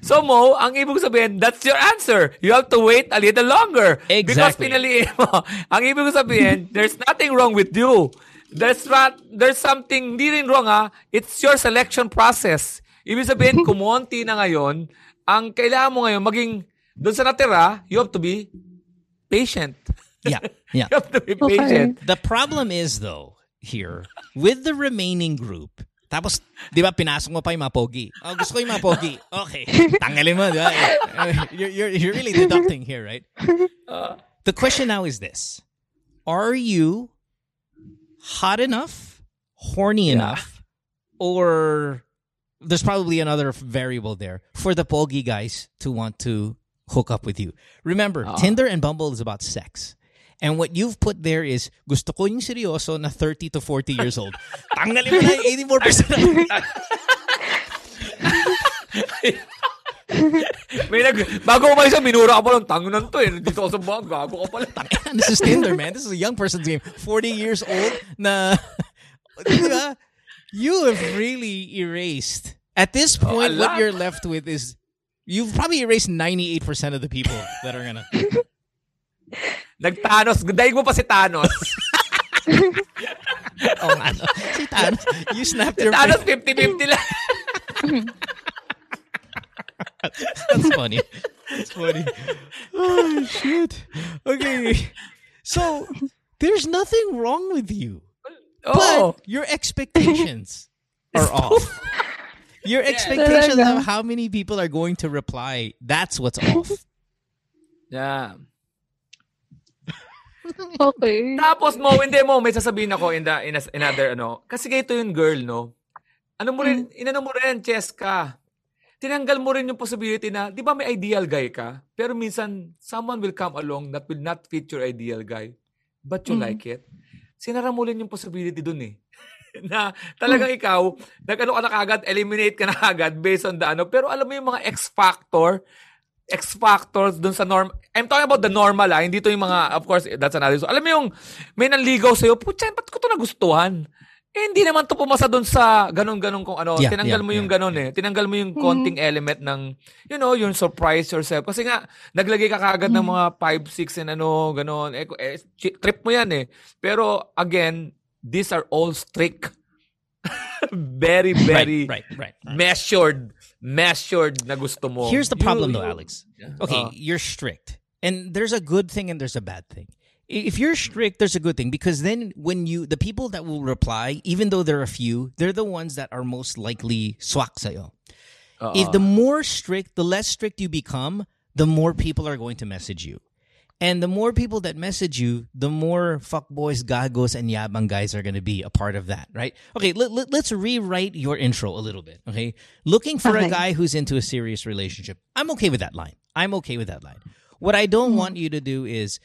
Speaker 2: So Mo, ang ibig sabihin, that's your answer. You have to wait a little longer.
Speaker 1: Exactly.
Speaker 2: Because pinaliin mo. Ang ibig sabihin, there's nothing wrong with you. There's not, there's something, hindi rin wrong ha. It's your selection process. Ibig sabihin, kumonti na ngayon, ang kailangan mo ngayon, maging, doon sa natira, you have to be patient.
Speaker 1: yeah yeah
Speaker 2: You have to be
Speaker 3: Okay.
Speaker 2: patient.
Speaker 1: The problem is though here with the remaining group. Tapos, di ba, pinasok mo pa yung mga pogi. Oh, gusto ko yung mga pogi. Okay. Tanggalin mo, di ba? Eh, You're, you're, you're really deducting here, right? The question now is this. Are you hot enough, horny enough, or there's probably another variable there for the pogi guys to want to hook up with you. Remember, Tinder and Bumble is about sex. And what you've put there is, gusto ko yung seryoso na 30 to 40 years old. Tanggalin mo na yung 84%.
Speaker 2: May nag, bago umalis siya, minura ka pa lang, tangunan to eh. Dito ako sa bag, gago ka pala.
Speaker 1: And this is Tinder, man. This is a young person's game. 40 years old na, di ba? You have really erased. At this point,
Speaker 2: a
Speaker 1: what you're left with is, you've probably erased 98% of the people that are gonna.
Speaker 2: Nag-Thanos, daig mo pa si Thanos.
Speaker 1: Oh, nga, no? Si Thanos, you snapped your
Speaker 2: Thanos 50-50 lang.
Speaker 1: That's funny. That's funny. Oh, shit. Okay. So, there's nothing wrong with you.
Speaker 2: Oo.
Speaker 1: But your expectations are off. Your expectations
Speaker 3: Talaga.
Speaker 1: of how many people are going to reply, that's what's off.
Speaker 2: Yeah.
Speaker 3: Okay.
Speaker 2: Tapos mo, hindi mo, may sasabihin ako in the in, a, another ano. Kasi ganito yung girl, no? Ano mo rin, inano mo rin, Cheska. Tinanggal mo rin yung possibility na, di ba may ideal guy ka? Pero minsan, someone will come along that will not fit your ideal guy. But you
Speaker 3: Mm.
Speaker 2: like it. Sinara mo rin yung possibility dun eh. na talagang ikaw, nag-ano ka na kagad, eliminate ka na kagad based on the ano. Pero alam mo yung mga X-factor, X factors dun sa norm. I'm talking about the normal ah, hindi to yung mga, of course, that's another. So, alam mo yung, may nanligaw sa'yo, putya, ba't ko to nagustuhan? Eh, hindi naman to pumasa dun sa ganun-ganun kung ano.
Speaker 1: Yeah,
Speaker 2: Tinanggal
Speaker 1: yeah,
Speaker 2: mo yung
Speaker 1: yeah,
Speaker 2: ganun eh. Tinanggal mo yung konting element ng, you know, yung surprise yourself. Kasi nga, naglagay ka kagad ng mga 5, 6 and ano, ganun. Eh, eh, trip mo yan eh. Pero, again, these are all strict. very, very
Speaker 1: right, right, right.
Speaker 2: measured, measured na gusto mo.
Speaker 1: Here's the
Speaker 2: You-
Speaker 1: problem, though,
Speaker 2: you-
Speaker 1: Alex. Okay,
Speaker 2: Uh.
Speaker 1: you're strict, and there's a good thing and there's a bad thing. If you're strict, there's a good thing because then when you the people that will reply, even though there are a few, they're the ones that are most likely swak sa'yo.
Speaker 2: Oo.
Speaker 1: If the more strict, the less strict you become, the more people are going to message you. And the more people that message you, the more fuckboys, gagos, and yabang guys are going to be a part of that, right? Okay, let, let, us rewrite your intro a little bit, okay? Looking for a guy who's into a serious relationship. I'm okay with that line. I'm okay with that line. What I don't mm-hmm. want you to do is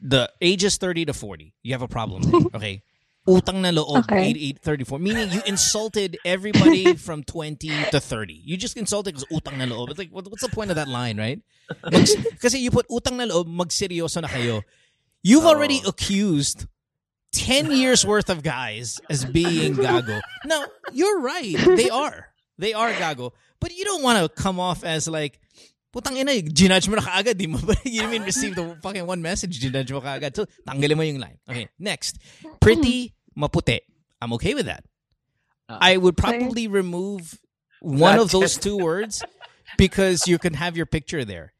Speaker 1: the ages 30 to 40. You have a problem there, okay? Utang na loob,
Speaker 3: Okay.
Speaker 1: 8, 8, 34. Meaning you insulted everybody from 20 to 30. You just insulted because utang na loob. It's like, what, what's the point of that line, right? because you put utang na loob, magseryoso na kayo. You've already oh. accused 10 years worth of guys as being gago. Now, you're right. They are. They are gago. But you don't want to come off as like, putang ina, ginudge mo na kaagad. Di mo ba? You didn't even receive the fucking one message. Ginudge mo kaagad. So, tanggalin mo yung line. Okay, next. Pretty, maputi. I'm okay with that. Ah. I would probably remove one of those two words because you can have your picture there.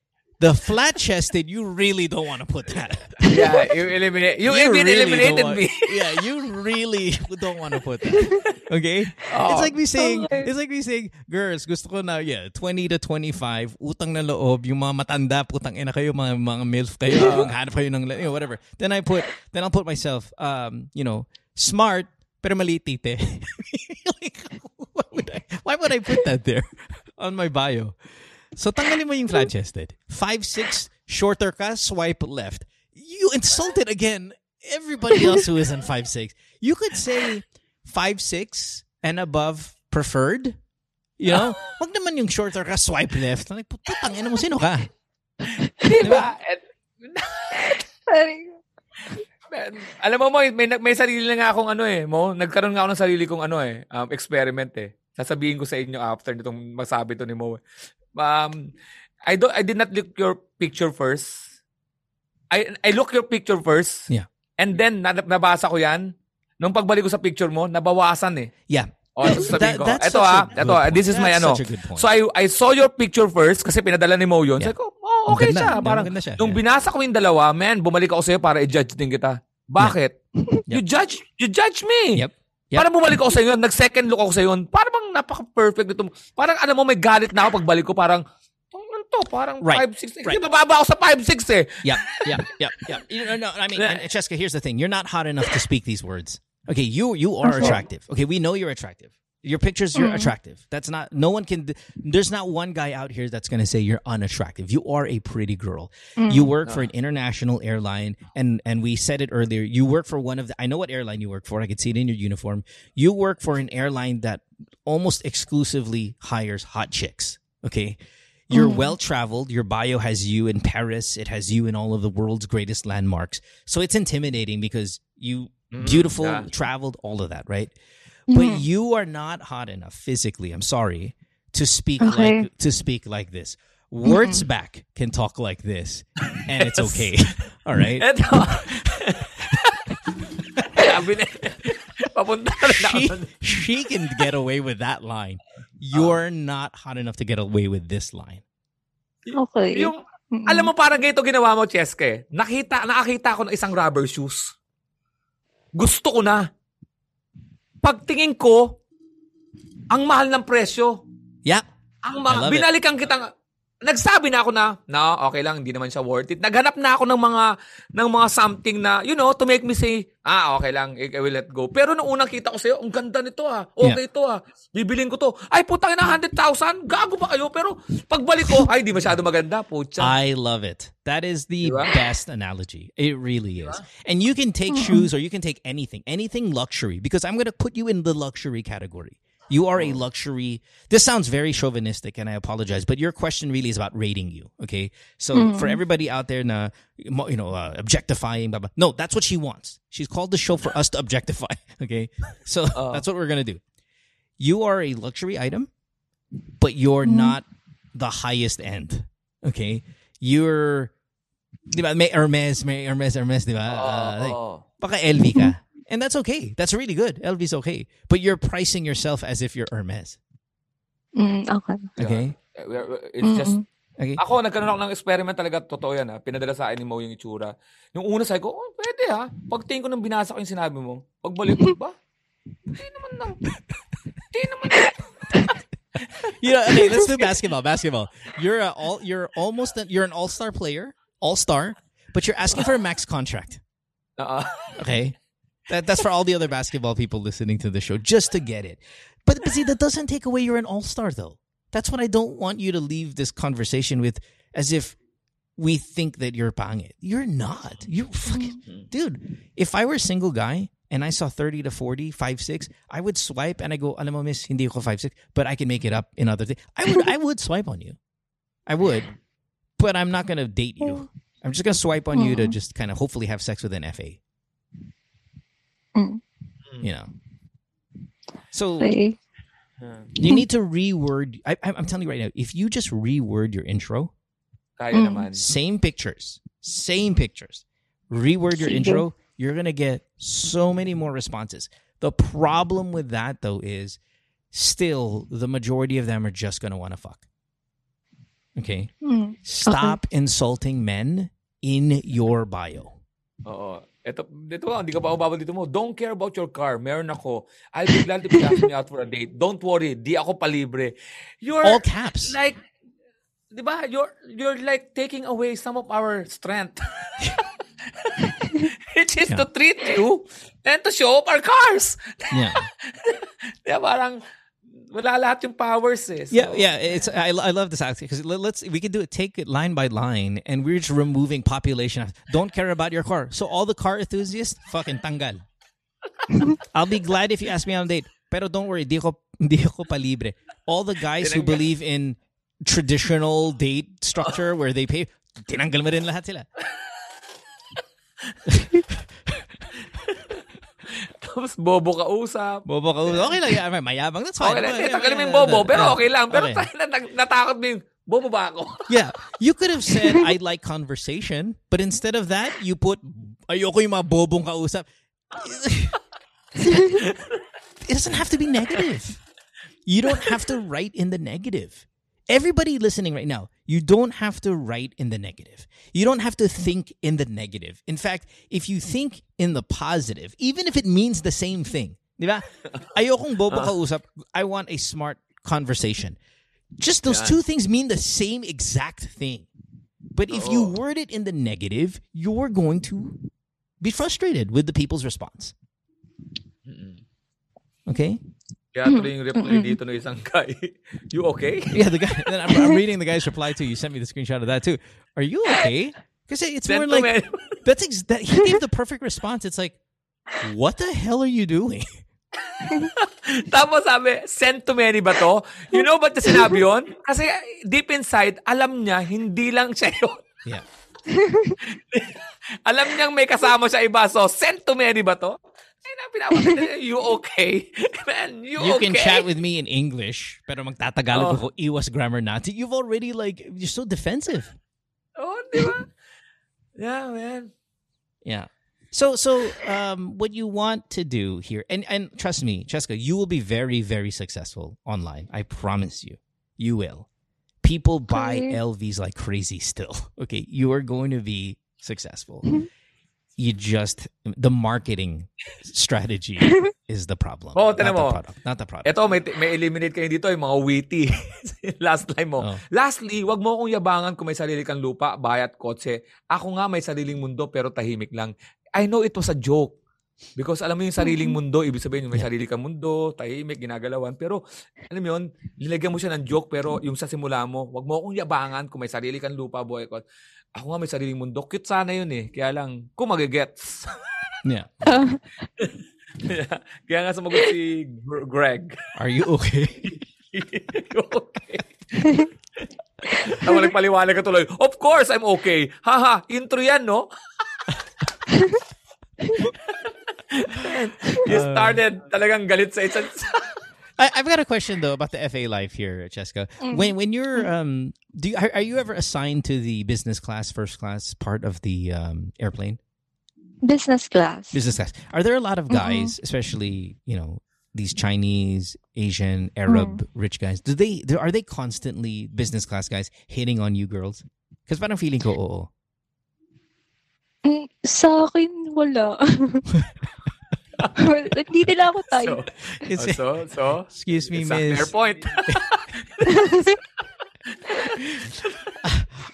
Speaker 1: The flat chested, you really don't want to put that.
Speaker 2: yeah, you eliminate. You, even
Speaker 1: really
Speaker 2: eliminated
Speaker 1: want-
Speaker 2: me.
Speaker 1: yeah, you really don't want to put that. Okay? It's like me saying,
Speaker 3: Okay.
Speaker 1: it's like me saying, girls, gusto ko na, yeah, 20 to 25, utang na loob, yung mga matanda, putang ina kayo, mga, mga MILF kayo, hanap kayo ng, you know, whatever. Then I put, then I'll put myself, um, you know, smart, pero maliit tite. like, why would I, why would I put that there on my bio? So tanggalin mo yung flat-chested. 5'6", shorter ka, swipe left. You insulted again everybody else who isn't 5'6". You could say 5'6", and above preferred. You know? Wag naman yung shorter ka, swipe left. Like, putang ina mo, sino ka?
Speaker 2: Diba? Alam mo mo, may, may sarili na nga akong ano eh, mo, nagkaroon nga ako ng sarili kong ano eh, um, experiment eh. Sasabihin ko sa inyo after nitong masabi to ni Mo. Um, I don't, I did not look your picture first. I, I look your picture first.
Speaker 1: Yeah.
Speaker 2: And then, na, nabasa ko yan. Nung pagbalik ko sa picture mo, nabawasan eh.
Speaker 1: Yeah.
Speaker 2: O, sabihin ko,
Speaker 1: that's
Speaker 2: ito ah, ito ah, this is my ano. So I I saw your picture first kasi pinadala ni Mo yun.
Speaker 1: Yeah.
Speaker 2: Sabi ko, oh, okay
Speaker 1: ganda.
Speaker 2: siya.
Speaker 1: Ang
Speaker 2: Parang,
Speaker 1: ganda siya.
Speaker 2: nung
Speaker 1: Yeah.
Speaker 2: binasa ko yung dalawa, man, bumalik ako sa'yo para i-judge din kita. Bakit? You
Speaker 1: Yep.
Speaker 2: judge, you judge me.
Speaker 1: Yep. Yep.
Speaker 2: Parang bumalik ako sa'yo, nag-second look ako sa'yo. Parang bang napaka-perfect nito. Parang alam mo, may galit na ako pagbalik ko. Parang, ano to? Parang
Speaker 1: Right.
Speaker 2: 5'6".
Speaker 1: Right.
Speaker 2: Hindi, mababa ako sa 5'6 eh.
Speaker 1: Yeah, yeah, yeah, yeah. You know, no, I mean, and Cheska, here's the thing: you're not hot enough to speak these words. Okay, you you are attractive. Okay, we know you're attractive. Your pictures, you're mm-hmm. attractive. That's not. No one can. There's not one guy out here that's gonna say you're unattractive. You are a pretty girl. You mm-hmm. work for an international airline, and and we said it earlier. You work for one of the. I know what airline you work for. I could see it in your uniform. You work for an airline that almost exclusively hires hot chicks. Okay. You're mm-hmm. well traveled. Your bio has you in Paris. It has you in all of the world's greatest landmarks. So it's intimidating because you beautiful,
Speaker 2: yeah.
Speaker 1: traveled, all of that, right? But mm-hmm. you are not hot enough physically. I'm sorry to speak
Speaker 3: Okay.
Speaker 1: like to speak like this. Words mm-hmm. back can talk like this, and it's okay. All right.
Speaker 2: Eto. Sabi niya, papunta na rin ako.
Speaker 1: she, she can get away with that line. You're um, not hot enough to get away with this line.
Speaker 3: Okay.
Speaker 2: Yung,
Speaker 3: Mm-mm.
Speaker 2: alam mo, parang ganito ginawa mo, Cheske. Nakita, nakakita ko ng isang rubber shoes. Gusto ko na. Pagtingin ko, ang mahal ng presyo.
Speaker 1: Yeah.
Speaker 2: Ang
Speaker 1: it.
Speaker 2: binalikan kita, nagsabi na ako na, no, okay lang, hindi naman siya worth it. Naghanap na ako ng mga, ng mga something na, you know, to make me say, ah, okay lang, I I will let go. Pero nung unang kita ko sa'yo, ang ganda nito ah, okay ito ah, bibiling ko to. Ay, putang na 100,000, gago pa kayo, pero pagbalik ko, ay, di masyado maganda, putya.
Speaker 1: I love it. That is the
Speaker 2: Diba?
Speaker 1: best analogy. It really is. And you can take shoes or you can take anything, anything luxury, because I'm going to put you in the luxury category. You are a luxury. This sounds very chauvinistic, and I apologize, but your question really is about rating you. Okay, so for everybody out there, na you know, uh, objectifying, blah, blah. No, that's what she wants. She's called the show for us to objectify. Okay, so that's what we're gonna do. You are a luxury item, but you're not the highest end. Okay, you're, di ba, may Hermes, may Hermes, Hermes, di ba? Uh, like, baka LV ka. And that's okay. That's really good. LV's okay. But you're pricing yourself as if you're Hermes.
Speaker 3: Mm, okay.
Speaker 1: Okay?
Speaker 2: We're- we're- It's just.
Speaker 1: Okay?
Speaker 2: Ako, nagkaroon ako ng experiment talaga. Totoo yan ha. Pinadala sa akin ni Mo yung itsura. Yung una sabi ko, oh, pwede ah. ha. Pagtingin ko nung binasa ko yung sinabi mo, pagbalik ko, ba? Hindi naman na. Hindi naman na.
Speaker 1: You know, okay, let's do basketball. Basketball. You're a all you're almost a, you're an all-star player, all-star, but you're asking for a max contract.
Speaker 2: Oo.
Speaker 1: Okay? That, that's for all the other basketball people listening to the show, just to get it. But, but see, that doesn't take away you're an all star, though. That's what I don't want you to leave this conversation with as if we think that you're pangit. You're not. You're fucking. Dude, if I were a single guy and I saw 30 to 40, 5, 6, I would swipe and I go, alam mo, miss, hindi ako 5, 6, but I can make it up in other things. I would, I would swipe on you. I would. But I'm not going to date you. Oh. I'm just going to swipe on you to just kind of hopefully have sex with an FA.
Speaker 3: Mm.
Speaker 1: You know. So
Speaker 3: Okay.
Speaker 1: you need to reword. I, I'm I'm telling you right now, if you just reword your intro,
Speaker 3: Mm.
Speaker 1: same pictures, same pictures, reword your intro, you're gonna get so many more responses. The problem with that though is still the majority of them are just gonna want to fuck. Okay,
Speaker 3: Mm.
Speaker 1: stop insulting men in your bio.
Speaker 2: Oo. Ito, dito hindi ka ba umabal dito mo? Don't care about your car. Meron ako. I'll be glad if you ask me out for a date. Don't worry. Di ako palibre. You're
Speaker 1: All caps.
Speaker 2: like, di ba? You're, you're like taking away some of our strength. Which is to treat you and to show off our cars.
Speaker 1: Yeah.
Speaker 2: Di ba? Parang, wala lahat yung powers eh. So,
Speaker 1: Yeah, yeah. It's I, I love this actually because let's we can do it. Take it line by line, and we're just removing population. Don't care about your car. So all the car enthusiasts, fucking tanggal. I'll be glad if you ask me on a date. Pero don't worry, di ko di ko palibre. All the guys who believe in traditional date structure where they pay, tinanggal mo rin lahat sila.
Speaker 2: Tapos bobo ka usap.
Speaker 1: Bobo ka. Okay lang, yeah, mayabang. That's fine.
Speaker 2: Okay lang. Tanggalin mo yung bobo. Pero okay lang. Pero
Speaker 1: Okay.
Speaker 2: tayo na, nag- natakot mo yung, bobo ba ako?
Speaker 1: Yeah, you could have said I like conversation, but instead of that, you put ayoko yung mga bobong kausap. it doesn't have to be negative. You don't have to write in the negative. Everybody listening right now, you don't have to write in the negative. You don't have to think in the negative. In fact, if you think in the positive, even if it means the same thing, di ba? Ayokong bobo kausap. Ah. I want a smart conversation. Just those two things mean the same exact thing. But if you oh. word it in the negative, you're going to be frustrated with the people's response. Okay?
Speaker 2: Yung reply dito ng isang guy. You okay?
Speaker 1: Yeah, the guy. then I'm, I'm reading the guy's reply too. You sent me the screenshot of that too. Are you okay? Because it's more
Speaker 2: to
Speaker 1: like that's ex- that he gave the perfect response. It's like, what the hell are you doing?
Speaker 2: Tapos sabi, sent to many ba to? You know ba't sinabi yun? Kasi deep inside, alam niya, hindi lang siya yun.
Speaker 1: Yeah.
Speaker 2: alam niyang may kasama siya iba. So, sent to many ba to? Ay na, pinapatid niya, you okay? Man, you,
Speaker 1: You
Speaker 2: okay?
Speaker 1: can chat with me in English, pero magtatagalog
Speaker 2: Oh.
Speaker 1: ako iwas grammar natin. You've already like you're so defensive.
Speaker 2: Oh, di ba? Yeah, man.
Speaker 1: Yeah. So so um what you want to do here and and trust me, Cheska, you will be very very successful online. I promise you. You will. People buy
Speaker 3: Okay.
Speaker 1: LVs like crazy still. Okay, you are going to be successful. You just the marketing strategy is the problem.
Speaker 2: Oo,
Speaker 1: not
Speaker 2: tinan
Speaker 1: the
Speaker 2: mo.
Speaker 1: product. Not the product.
Speaker 2: Eto, may, may eliminate kayo dito, yung mga witty. Last line mo.
Speaker 1: Oh.
Speaker 2: Lastly, wag mo akong yabangan kung may sarili kang lupa, bayat, kotse. Ako nga may sariling mundo pero tahimik lang. I know it was a joke. Because alam mo yung sariling mundo, ibig sabihin yung may
Speaker 1: Yeah.
Speaker 2: sarili kang mundo, tahimik, ginagalawan. Pero alam mo yun, nilagyan mo siya ng joke pero yung sa simula mo, wag mo akong yabangan kung may sarili kang lupa, boy. Ako nga may sariling mundo. Cute sana yun eh. Kaya lang, kung magigets.
Speaker 1: Yeah.
Speaker 2: Kaya nga sumagot si Gr- Greg.
Speaker 1: Are you okay?
Speaker 2: okay. Tama nagpaliwanag ka tuloy. Of course, I'm okay. Haha, intro yan, no? you started talagang galit sa isang...
Speaker 1: I, I've got a question though about the FA life here, Cheska. When when you're um, do you, are, are you ever assigned to the business class, first class part of the um, airplane?
Speaker 3: Business class.
Speaker 1: Business class. Are there a lot of guys, especially you know these Chinese, Asian, Arab rich guys? Do they are they constantly business class guys hitting on you girls? Because parang feeling ko, oo.
Speaker 3: Mm, Sa akin, wala. Hindi nila ako
Speaker 2: So,
Speaker 3: type.
Speaker 1: It's,
Speaker 2: so, so,
Speaker 1: excuse me,
Speaker 2: it's a fair
Speaker 1: miss.
Speaker 2: point.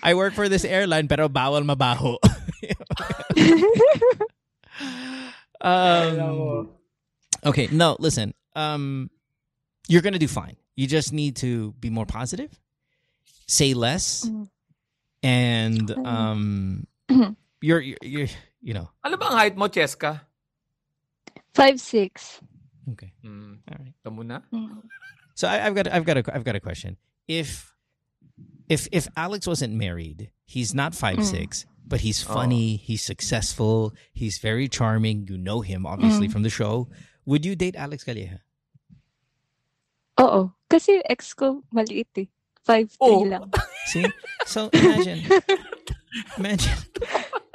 Speaker 1: I work for this airline pero bawal mabaho. um, okay, no, listen. Um, you're gonna do fine. You just need to be more positive, say less, and um,
Speaker 3: Mhm.
Speaker 1: you're, you're you're you know
Speaker 2: ano ba ang height mo, Cheska?
Speaker 3: 5'6".
Speaker 1: okay.
Speaker 2: Hmm,
Speaker 1: All right.
Speaker 2: ito.
Speaker 3: Mm.
Speaker 1: So I, I've got I've got a I've got a question. If if if Alex wasn't married, he's not five six, but he's funny, he's successful, he's very charming. You know him obviously
Speaker 3: Mm.
Speaker 1: from the show. Would you date Alex Calleja?
Speaker 3: Oo. Kasi ex ko maliit eh. 5'3
Speaker 2: Oo.
Speaker 3: lang.
Speaker 1: See? So imagine imagine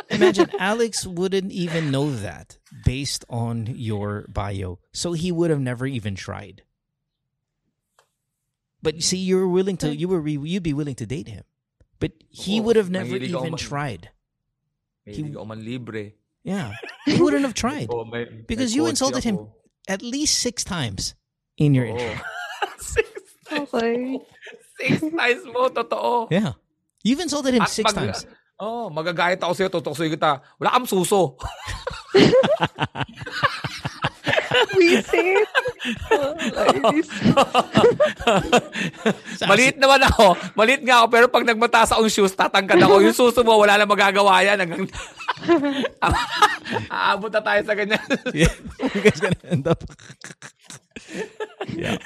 Speaker 1: imagine Alex wouldn't even know that based on your bio. So he would have never even tried. But you see, you were willing to you were you'd be willing to date him. But he
Speaker 2: Oo,
Speaker 1: would have never even
Speaker 2: mag-
Speaker 1: tried. He-
Speaker 2: man libre.
Speaker 1: Yeah. He wouldn't have tried.
Speaker 2: Oh, may,
Speaker 1: Because
Speaker 2: may
Speaker 1: you insulted him
Speaker 2: ako. Oh.
Speaker 1: at least six times in your oh.
Speaker 2: Oo.
Speaker 1: intro.
Speaker 2: six,
Speaker 3: Okay.
Speaker 2: six times mo, totoo.
Speaker 1: Yeah. You've insulted him
Speaker 2: At
Speaker 1: six
Speaker 2: pag-
Speaker 1: times.
Speaker 2: Oh, magagayat ako sa'yo, tutuksoy kita. Wala kang suso.
Speaker 3: Visit. Oh.
Speaker 2: Maliit naman ako. Maliit nga ako, pero pag nagmataas akong shoes, tatangkad ako. Yung suso mo, wala na magagawa yan. Hanggang... Aabot na tayo sa ganyan.
Speaker 1: yeah. You guys gonna end up. yeah.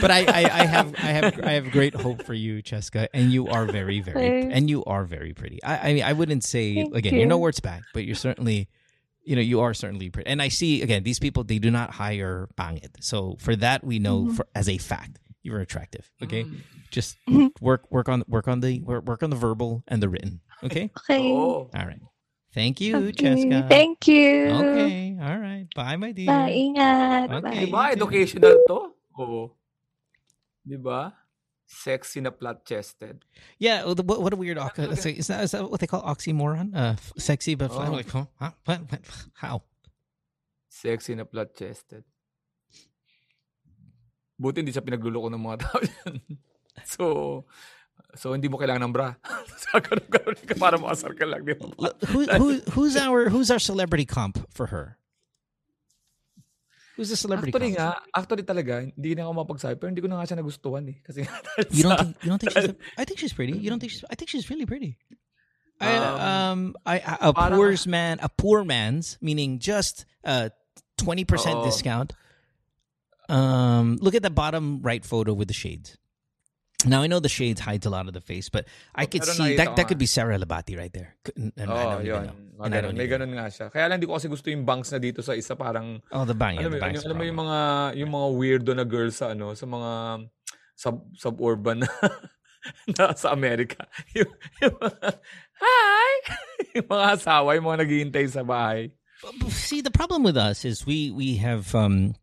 Speaker 1: But I, I, I have I have I have great hope for you, Cheska, and you are very very
Speaker 3: Thanks.
Speaker 1: and you are very pretty. I I mean I wouldn't say
Speaker 3: Thank
Speaker 1: again you're no
Speaker 3: you.
Speaker 1: words back, but you're certainly you know you are certainly pretty. And I see again these people they do not hire pangit. So for that we know
Speaker 3: Mm-hmm.
Speaker 1: for as a fact you're attractive. Okay,
Speaker 2: Mm.
Speaker 1: just
Speaker 3: Mhm.
Speaker 1: work work on work on the work, work on the verbal and the written. Okay,
Speaker 3: Okay.
Speaker 2: Oo.
Speaker 1: all right. Thank you,
Speaker 3: Okay.
Speaker 1: Cheska.
Speaker 3: Thank you.
Speaker 1: Okay, all right. Bye, my dear.
Speaker 3: Bye. Ingat.
Speaker 1: Okay.
Speaker 3: Bye.
Speaker 2: Diba? Educational to? Oo. Diba? Sexy na flat-chested.
Speaker 1: Yeah, what, what a weird ox- is that is that what they call oxymoron? Uh, sexy but flat.
Speaker 2: Oh.
Speaker 1: Like, huh? Huh? What, what? How?
Speaker 2: Sexy na flat-chested. Buti hindi siya pinagluloko ng mga tao yan. so, so hindi mo kailangan ng bra. ganun ka para makasar ka lang. Di ba?
Speaker 1: Who who who's our who's our celebrity comp for her? Who's the celebrity
Speaker 2: Actually
Speaker 1: comp?
Speaker 2: nga, actually talaga, hindi na ako mapagsabi, pero hindi ko na nga siya nagustuhan eh. Kasi nga,
Speaker 1: You don't think you don't think she's a, I think she's pretty. You don't think she's I think she's really pretty. I,
Speaker 2: Um,
Speaker 1: um I, a
Speaker 2: parang-
Speaker 1: poor's man a poor man's meaning just a 20%
Speaker 2: Oo.
Speaker 1: discount. Um look at the bottom right photo with the shades. Now I know the shades hides a lot of the face, but I
Speaker 2: Oh,
Speaker 1: could
Speaker 2: pero
Speaker 1: see
Speaker 2: nakita
Speaker 1: that
Speaker 2: ko
Speaker 1: that
Speaker 2: nga.
Speaker 1: could be Sarah Lahbati right there. Couldn't- And I
Speaker 2: Oo,
Speaker 1: don't even
Speaker 2: yun.
Speaker 1: know.
Speaker 2: Mga
Speaker 1: And I
Speaker 2: ganun.
Speaker 1: don't
Speaker 2: May
Speaker 1: even
Speaker 2: ganun nga siya. Kaya lang hindi ko kasi gusto yung bangs na dito sa isa parang.
Speaker 1: Oh, the bang. Yeah,
Speaker 2: alam mo,
Speaker 1: the
Speaker 2: yun,
Speaker 1: bang's
Speaker 2: yung, alam mo yung mga yung mga weirdo na girls sa ano sa mga sub suburban na, na sa Amerika. Yung, yung mga, hi! yung mga asawa, yung mga naghihintay sa bahay.
Speaker 1: See, the problem with us is we we have um,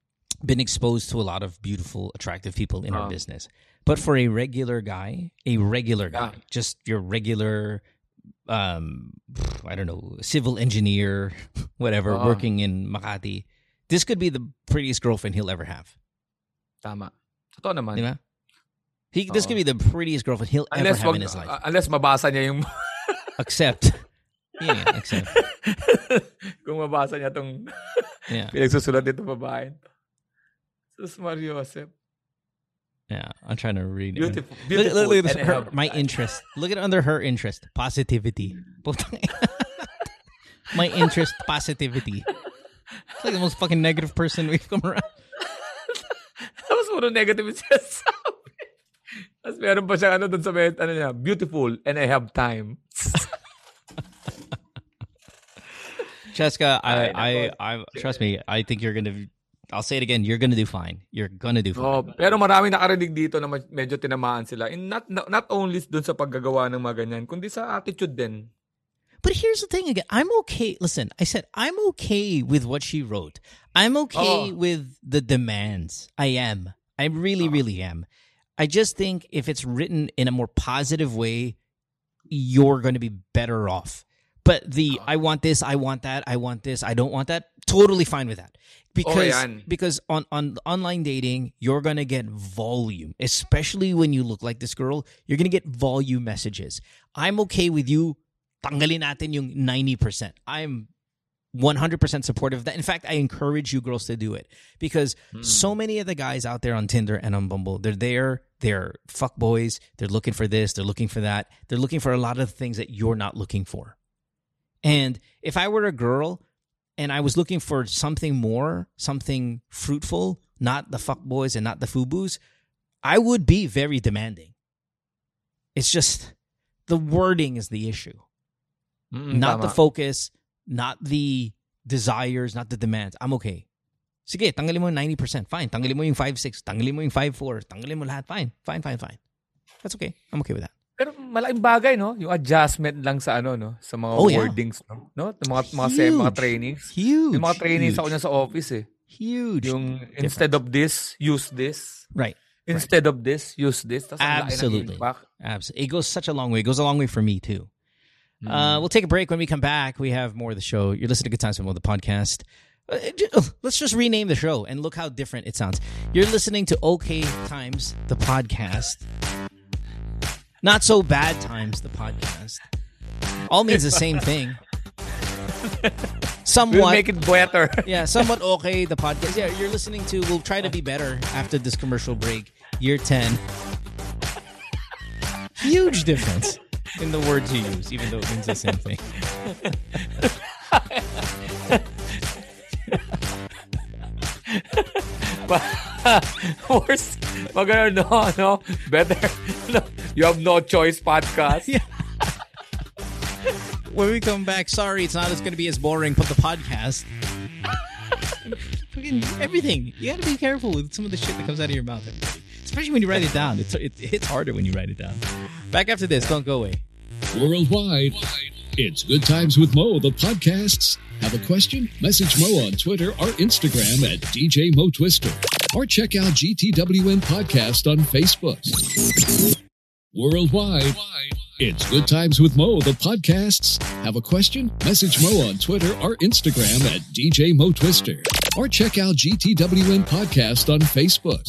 Speaker 1: been exposed to a lot of beautiful, attractive people in our
Speaker 2: Ah.
Speaker 1: business. But for a regular guy, a regular guy,
Speaker 2: Yeah.
Speaker 1: just your regular, um, I don't know, civil engineer, whatever,
Speaker 2: Ah.
Speaker 1: working in Makati, this could be the prettiest girlfriend he'll ever have.
Speaker 2: Tama. Totoo naman.
Speaker 1: Di ba? He, this could be the prettiest girlfriend he'll
Speaker 2: Unless,
Speaker 1: ever have
Speaker 2: wag,
Speaker 1: in his life.
Speaker 2: uh, unless mabasa niya yung...
Speaker 1: Except, yeah, except,
Speaker 2: kung mabasa niya tong
Speaker 1: yeah,
Speaker 2: pinagsusulat nito babae. Sus Mario Josep.
Speaker 1: Yeah. I'm trying to read. it.
Speaker 2: Beautiful.
Speaker 1: Look,
Speaker 2: Beautiful.
Speaker 1: look, look at this. Her, my interest. Look at under her interest. Positivity. My interest, positivity. It's like the most fucking negative person we've come around.
Speaker 2: Tapos puro negative yung sinasabi. Tapos meron pa siya ano dun sa may, ano niya, beautiful and I have time.
Speaker 1: Cheska, I, I,
Speaker 2: nako.
Speaker 1: I, trust me. I think you're gonna. I'll say it again. You're gonna do fine. You're gonna do fine.
Speaker 2: Oh, pero marami nakarinig dito na medyo tinamaan sila. And not, not, not only dun sa paggagawa ng mga ganyan, kundi sa attitude din.
Speaker 1: But here's the thing again. I'm okay. Listen, I said I'm okay with what she wrote. I'm okay
Speaker 2: Oh.
Speaker 1: with the demands. I am. I really, uh-huh. really am. I just think if it's written in a more positive way, you're going to be better off. But the uh-huh. I want this, I want that, I want this, I don't want that, totally fine with that. Oh, because
Speaker 2: yan.
Speaker 1: because on on online dating, you're going to get volume, especially when you look like this girl, you're going to get volume messages. I'm okay with you tanggalin natin yung 90%. I'm 100% supportive of that. In fact, I encourage you girls to do it because hmm. so many of the guys out there on Tinder and on Bumble, they're there, they're fuck boys, they're looking for this, they're looking for that, they're looking for a lot of things that you're not looking for. And if I were a girl and I was looking for something more, something fruitful, not the fuck boys and not the fubus, I would be very demanding. It's just the wording is the issue
Speaker 2: Mm,
Speaker 1: not the focus, not the desires, not the demands. I'm okay. Sige, tanggalin mo yung 90%. Fine. Tanggalin mo yung 5'6". Tanggalin mo yung 5'4". Tanggalin mo lahat. Fine. Fine, fine, fine. That's okay. I'm okay with that.
Speaker 2: Pero malaking bagay, no? Yung adjustment lang sa ano, no? Sa mga
Speaker 1: Oh, yeah.
Speaker 2: wordings, no? no? Yung mga, mga, se- mga
Speaker 1: Huge.
Speaker 2: trainings.
Speaker 1: Huge.
Speaker 2: Yung mga trainings
Speaker 1: huge,
Speaker 2: ako niya sa office, eh.
Speaker 1: Huge.
Speaker 2: Yung instead of this, use this.
Speaker 1: right.
Speaker 2: Instead of this, use this. Ang
Speaker 1: Absolutely. Absolutely. It goes such a long way. It goes a long way for me, too.
Speaker 2: Mm.
Speaker 1: Uh, we'll take a break. When we come back, we have more of the show. You're listening to Good Times with Mo, the podcast. Uh, uh, Let's just rename the show and look how different it sounds. You're listening to OK Times, the podcast. Not so bad times, the podcast. All means the same thing.
Speaker 2: We'll
Speaker 1: Somewhat.
Speaker 2: make it better.
Speaker 1: yeah, somewhat okay, the podcast. Yeah, you're listening to, we'll try to be better after this commercial break. Year 10. Huge difference in the words you use, even though it means the same thing.
Speaker 2: Worse. Magano, no, no. Better. No. You have no choice podcast.
Speaker 1: Yeah. when we come back, sorry, it's not as going to be as boring, but the podcast. Everything. You got to be careful with some of the shit that comes out of your mouth, everybody. Especially when you write it down. It's, it hits harder when you write it down. Back after this. Don't go away.
Speaker 4: Worldwide, it's Good Times with Mo, the podcasts. Have a question? Message Mo on Twitter or Instagram at DJ Mo Twister. Or check out GTWM Podcast on Facebook. Worldwide, it's Good Times with Mo, the podcasts. Have a question? Message Mo on Twitter or Instagram at DJ Mo Twister. Or check out GTWM Podcast on Facebook.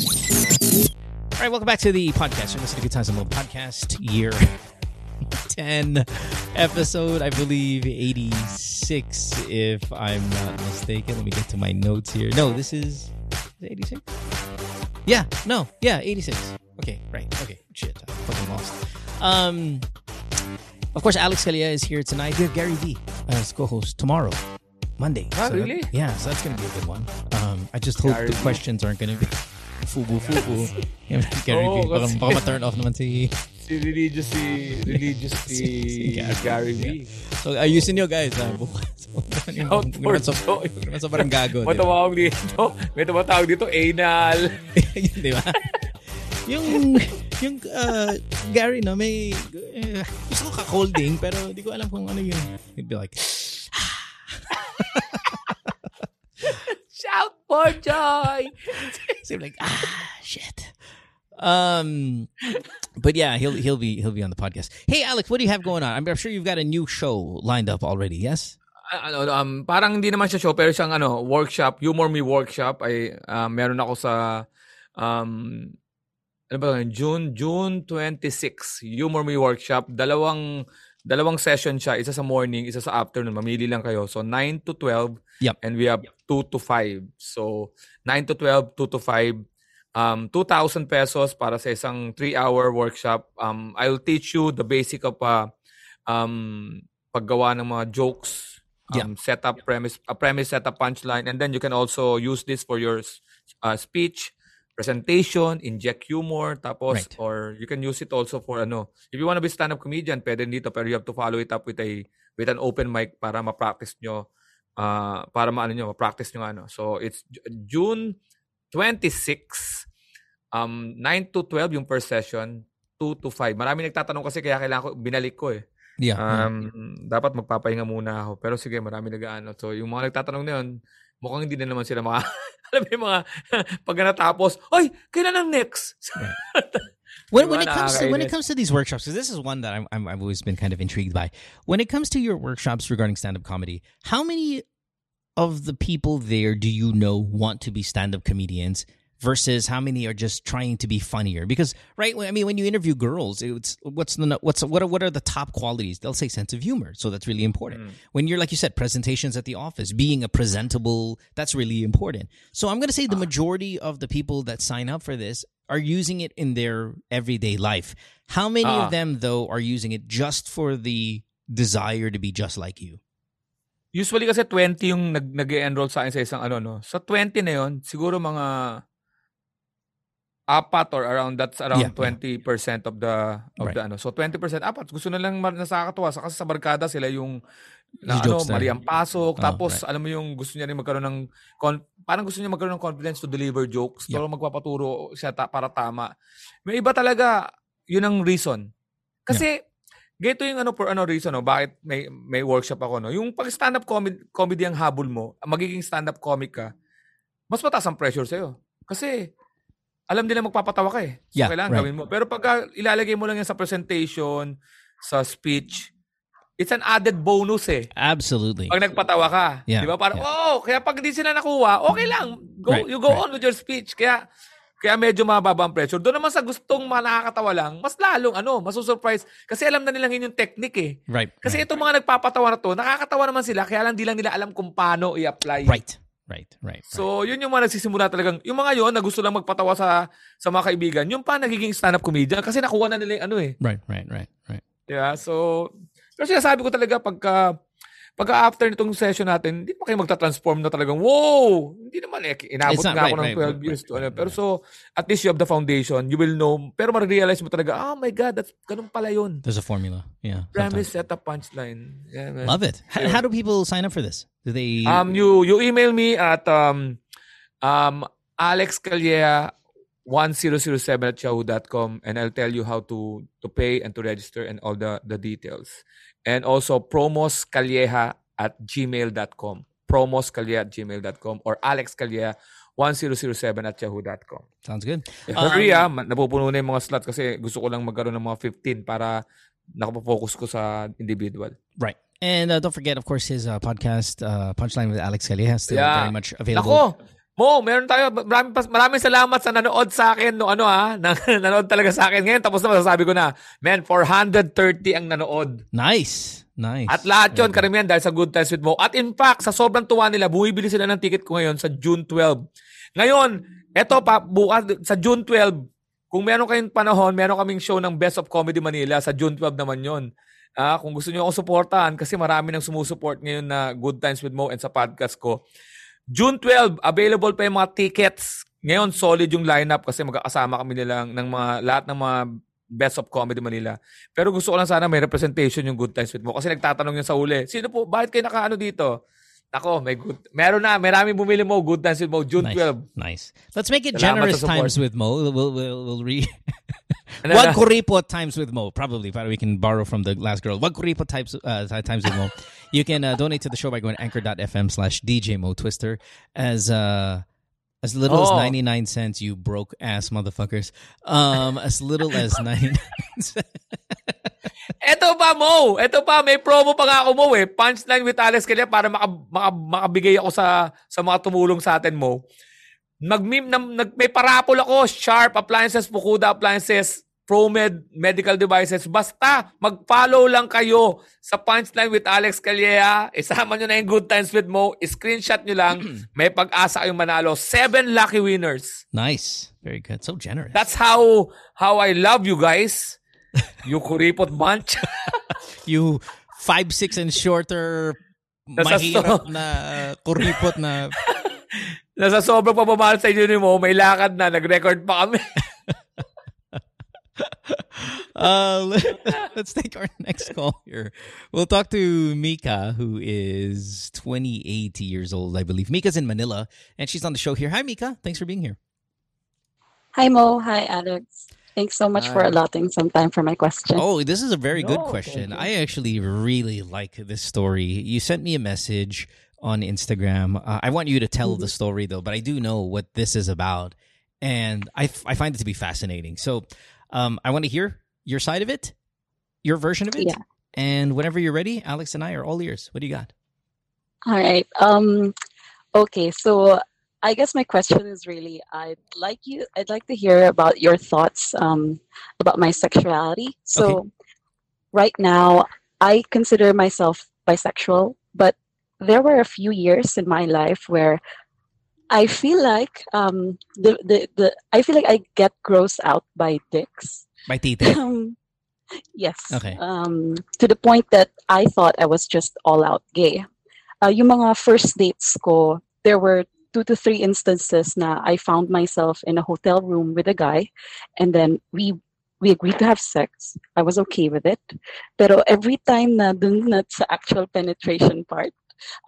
Speaker 1: All right, welcome back to the podcast. You're listening to Good Times and Mo podcast, year 10, episode, I believe, 86, if I'm not mistaken. Let me get to my notes here. No, this is, is 86? Yeah, no, yeah, 86. Okay, right, okay, shit, I fucking lost. Um, of course, Alex Calleja is here tonight. We have Gary V as co-host tomorrow, Monday.
Speaker 2: Ah,
Speaker 1: So that-
Speaker 2: really?
Speaker 1: yeah, so that's going to be a good one. Um, I just hope
Speaker 2: Gary
Speaker 1: the
Speaker 2: V.
Speaker 1: questions aren't going to be fubu-fubu. Gary
Speaker 2: Oo,
Speaker 1: V. Baka, baka ma-turn off naman si...
Speaker 2: Si religious si religious si,
Speaker 1: Si Gary.
Speaker 2: Gary V.
Speaker 1: So, ayusin nyo guys. Ha? Bukas. Huwag
Speaker 2: Out for joy.
Speaker 1: huwag naman sobrang gago.
Speaker 2: Matawag dito. May tumatawag dito anal.
Speaker 1: di ba? Yung, yung uh, Gary na may, eh, gusto ko ka-holding, pero di ko alam kung ano yun. He'd be like,
Speaker 2: For joy!
Speaker 1: so like, ah, shit. Um, but yeah, he'll he'll be he'll be on the podcast. Hey, Alex, what do you have going on? I'm, I'm sure you've got a new show lined up already. Yes.
Speaker 2: ano, um, parang hindi naman siya show, pero siyang ano, workshop, Humor Me Workshop, ay uh, meron ako sa, um, ano ba yun? June, June 26, Humor Me Workshop. Dalawang, dalawang session siya, isa sa morning, isa sa afternoon. Mamili lang kayo. So, 9 to 12,
Speaker 1: Yep.
Speaker 2: and we have 2 to 5. So, 9 to 12, 2 to 5. Um, 2,000 pesos para sa isang 3-hour workshop. Um, I'll teach you the basic of uh, um, paggawa ng mga jokes,
Speaker 1: Yeah.
Speaker 2: um, setup premise, a premise setup punchline, and then you can also use this for your uh, speech, presentation, inject humor, tapos
Speaker 1: Right.
Speaker 2: or you can use it also for ano. If you want to be stand-up comedian, pwede dito, pero you have to follow it up with a with an open mic para ma-practice nyo, uh, para maano nyo, ma-practice nyo ano. So it's June 26, um, 9 to 12 yung per session, 2 to 5. Marami nagtatanong kasi kaya kailangan ko, binalik ko eh.
Speaker 1: Yeah. yeah.
Speaker 2: Um, dapat magpapahinga muna ako. Pero sige, marami nag-ano. So, yung mga nagtatanong na yun, mukhang hindi na naman sila maka... alam mo yung mga pag natapos, kailan ang next?
Speaker 1: when, when it comes to when it comes to these workshops, because this is one that I'm, I'm I've always been kind of intrigued by. When it comes to your workshops regarding stand up comedy, how many of the people there do you know want to be stand up comedians? Versus how many are just trying to be funnier? Because right, I mean, when you interview girls, it's what's the what's what are, what are the top qualities? They'll say sense of humor, so that's really important. When you're like you said, presentations at the office, being a presentable, that's really important. So I'm going to say the majority of the people that sign up for this are using it in their everyday life. How many
Speaker 2: Ah.
Speaker 1: of them though are using it just for the desire to be just like you?
Speaker 2: Usually kasi 20 yung nag, nag-enroll sa akin sa isang ano, no? Sa 20 na yun, siguro mga apat or around that's around
Speaker 1: Yeah, yeah.
Speaker 2: 20% of the of
Speaker 1: Right.
Speaker 2: the ano. So 20% apat gusto na lang nasakatuwa sa kasi sa barkada sila yung na ano,
Speaker 1: jokester.
Speaker 2: Mariam Pasok,
Speaker 1: Oh,
Speaker 2: tapos
Speaker 1: right.
Speaker 2: alam mo yung gusto niya rin magkaroon ng con- parang gusto niya magkaroon ng confidence to deliver jokes,
Speaker 1: Yeah.
Speaker 2: pero magpapaturo siya ta- para tama. May iba talaga, yun ang reason. Kasi Ganito yung ano for ano reason no, bakit may may workshop ako no. Yung pag stand-up comedy, comedy ang habol mo, magiging stand-up comic ka, mas mataas ang pressure sa'yo. Kasi alam nila magpapatawa ka eh. So
Speaker 1: Yeah,
Speaker 2: kailangan
Speaker 1: right.
Speaker 2: gawin mo. Pero pag ilalagay mo lang yan sa presentation, sa speech, it's an added bonus eh.
Speaker 1: Absolutely.
Speaker 2: Pag nagpatawa ka.
Speaker 1: Yeah,
Speaker 2: Di ba? Parang,
Speaker 1: yeah.
Speaker 2: oh, kaya pag hindi sila nakuha, okay lang. Go,
Speaker 1: Right,
Speaker 2: you go
Speaker 1: right.
Speaker 2: on with your speech. Kaya, kaya medyo mababa ang pressure. Doon naman sa gustong nakakatawa lang, mas lalong ano, masusurprise. Kasi alam na nila yun yung technique eh.
Speaker 1: Right.
Speaker 2: Kasi
Speaker 1: right.
Speaker 2: itong mga nagpapatawa na to, nakakatawa naman sila, kaya lang di lang nila alam kung paano i-apply.
Speaker 1: right. Right. Right. right.
Speaker 2: So, yun yung mga nagsisimula talagang, yung mga yon na gusto lang magpatawa sa sa mga kaibigan, yung pa nagiging stand-up comedian kasi nakuha na nila yung ano eh.
Speaker 1: right. Right. Right. Right.
Speaker 2: Yeah, so, pero sinasabi ko talaga pagka, pagka after nitong session natin, hindi pa kayo magta-transform na talagang, wow! Hindi naman eh, inabot nga ako
Speaker 1: right,
Speaker 2: ng 12
Speaker 1: right, right,
Speaker 2: years
Speaker 1: right,
Speaker 2: to ano.
Speaker 1: right,
Speaker 2: Pero
Speaker 1: right.
Speaker 2: so, at least you have the foundation, you will know, pero ma-realize mo talaga, oh my God, that's, ganun pala yun.
Speaker 1: There's a formula. Yeah.
Speaker 2: Premise,
Speaker 1: sometimes.
Speaker 2: setup, punchline. Yeah, man.
Speaker 1: Love it. How, how do people sign up for this? Do they?
Speaker 2: Um, you you email me at um, um, Alex Calleja 1007 at yahoo.com and I'll tell you how to to pay and to register and all the the details. And also promoscalleja at gmail.com. Promoscalleja at gmail.com or Alex Calleja 1007 at yahoo.com.
Speaker 1: Sounds good.
Speaker 2: Hurry ah,
Speaker 1: Um,
Speaker 2: ma- napupuno na yung mga slots kasi gusto ko lang magkaroon ng mga 15 para nakapofocus ko sa individual.
Speaker 1: Right. And uh, don't forget, of course, his uh, podcast, uh, Punchline with Alex Calleja, still
Speaker 2: Yeah.
Speaker 1: very much available.
Speaker 2: Nako! Mo, meron tayo. Maraming, maraming salamat sa nanood sa akin. No, ano ha? Na, nanood talaga sa akin. Ngayon, tapos na masasabi ko na. Man, 430 ang nanood.
Speaker 1: Nice. Nice.
Speaker 2: At lahat yun, karamihan dahil sa Good Times with Mo. At in fact, sa sobrang tuwa nila, bumibili sila ng ticket ko ngayon sa June 12. Ngayon, eto pa, bukas, sa June 12, kung meron kayong panahon, meron kaming show ng Best of Comedy Manila. Sa June 12 naman yon. Ah, kung gusto niyo akong suportahan, kasi marami nang sumusuport ngayon na Good Times with Mo and sa podcast ko. June 12, available pa yung mga tickets. Ngayon, solid yung lineup kasi magkakasama kami nilang ng mga, lahat ng mga Best of Comedy Manila. Pero gusto ko lang sana may representation yung Good Times with Mo. Kasi nagtatanong yun sa uli, sino po, bakit kayo nakaano dito? Ako, may good, meron na, maraming bumili mo, Good Times with Mo, June
Speaker 1: nice.
Speaker 2: 12.
Speaker 1: Nice. Let's make it
Speaker 2: Salamat
Speaker 1: generous times with Mo. We'll, we'll, we'll, re...
Speaker 2: Ano
Speaker 1: Wag kuripo times with Mo. Probably. Probably we can borrow from the last girl. Wag kuripo types, uh, times with Mo. You can uh, donate to the show by going to anchor.fm slash DJ Mo Twister as uh, As little as
Speaker 2: Oh.
Speaker 1: 99 cents, you broke ass motherfuckers. Um, as little as 99 cents.
Speaker 2: Eto pa, Mo. Eto pa, may promo pa nga ako, Mo eh. Punchline with Alex Calleja para maka, maka, makabigay ako sa sa mga tumulong sa atin, Mo. Nag-meme, nag, may parapol ako. Sharp Appliances, Fukuda Appliances, ProMed Medical Devices. Basta, mag-follow lang kayo sa Punchline with Alex Calea. Isama nyo na yung Good Times with Mo. Screenshot nyo lang. may pag-asa kayong manalo. Seven lucky winners.
Speaker 1: nice. Very good. So generous.
Speaker 2: That's how how I love you guys. You kuripot bunch.
Speaker 1: you five six and shorter
Speaker 2: Nasa
Speaker 1: mahirap
Speaker 2: so-
Speaker 1: na kuripot na
Speaker 2: Nasa sobrang pamamahal sa inyo ni Mo, may lakad na, nag-record pa kami.
Speaker 1: Uh, let- let's take our next call here. We'll talk to Mika, who is 28 years old, I believe. Mika's in Manila, and she's on the show here. Hi, Mika. Thanks for being here.
Speaker 5: Hi Mo, hi Alex. Thanks so much for allotting some time for my question.
Speaker 1: Oh, this is a very good question. I actually really like this story. You sent me a message on Instagram. Uh, I want you to tell the story though, but I do know what this is about, and I, f- I find it to be fascinating. So, um, I want to hear your side of it, your version of it,
Speaker 5: Yeah.
Speaker 1: and whenever you're ready, Alex and I are all ears. What do you got?
Speaker 5: All right. Um okay, so I guess my question is really I'd like you I'd like to hear about your thoughts um about my sexuality. So
Speaker 1: Okay.
Speaker 5: right now I consider myself bisexual, but there were a few years in my life where I feel like um the, the, the I feel like I get grossed out by dicks.
Speaker 1: By Tite.
Speaker 5: Um, yes.
Speaker 1: Okay.
Speaker 5: Um, to the point that I thought I was just all out gay. Uh, yung mga first dates ko, there were two to three instances na I found myself in a hotel room with a guy, and then we we agreed to have sex. I was okay with it. Pero every time na dun na sa actual penetration part,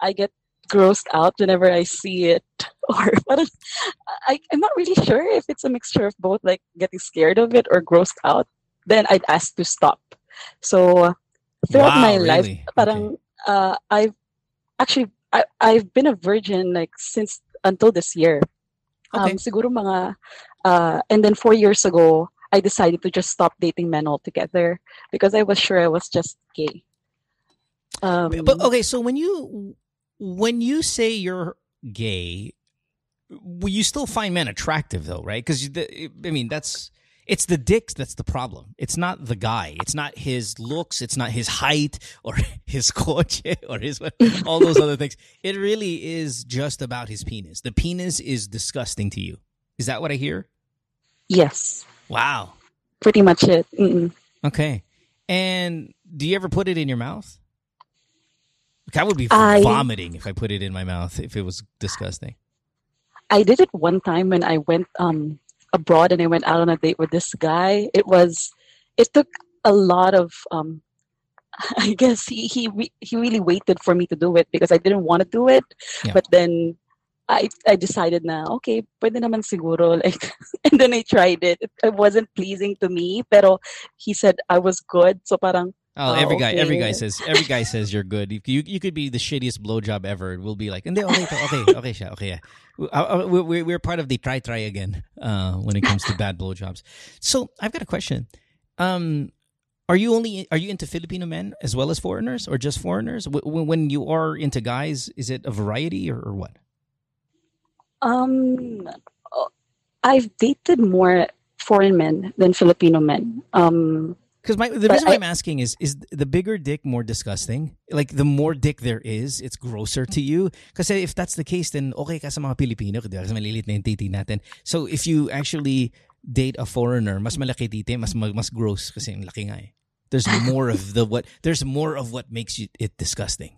Speaker 5: I get grossed out whenever I see it. Or parang, I, I'm not really sure if it's a mixture of both, like getting scared of it or grossed out. Then I'd ask to stop. So throughout
Speaker 1: Wow,
Speaker 5: my life,
Speaker 1: really?
Speaker 5: parang uh, I've actually I, I've been a virgin like since until this year.
Speaker 1: Okay.
Speaker 5: Um, siguro mga uh, and then four years ago, I decided to just stop dating men altogether because I was sure I was just gay. Um,
Speaker 1: but okay, so when you when you say you're gay, well, you still find men attractive though, right? Because I mean, that's it's the dicks that's the problem. It's not the guy. It's not his looks. It's not his height or his coche or his all those other things. It really is just about his penis. The penis is disgusting to you. Is that what I hear?
Speaker 5: yes,
Speaker 1: Wow.
Speaker 5: pretty much it. Mm-mm.
Speaker 1: Okay. And do you ever put it in your mouth? Like, I would be
Speaker 5: I-
Speaker 1: vomiting if I put it in my mouth if it was disgusting.
Speaker 5: I did it one time when I went um, abroad and I went out on a date with this guy. It was, it took a lot of, um, I guess he he he really waited for me to do it because I didn't want to do it,
Speaker 1: Yeah.
Speaker 5: but then I I decided na okay, pwede naman siguro like, and then I tried it. It, it wasn't pleasing to me, pero he said I was good, so parang
Speaker 1: Oh,
Speaker 5: Oh,
Speaker 1: every guy, every guy says, every guy says you're good. You, you, you could be the shittiest blowjob ever. We'll be like, hindi, okay, okay, okay, siya, okay, yeah. Uh, uh, We're, we're part of the try, try again uh, when it comes to bad blowjobs. So I've got a question. Um, are you only are you into Filipino men as well as foreigners, or just foreigners? W- w- when you are into guys, is it a variety or, or what?
Speaker 5: Um, uh, I've dated more foreign men than Filipino men. Um,
Speaker 1: Because my the reason why
Speaker 5: I-
Speaker 1: I'm asking is is the bigger dick more disgusting? Like the more dick there is, it's grosser to you. Because if that's the case, then okay ka sa mga Pilipino, kasi malilit na yung titi natin. So if you actually date a foreigner, mas malaki titi, mas mas gross kasi ang laki nga eh. There's more of the what. There's more of what makes you, it disgusting.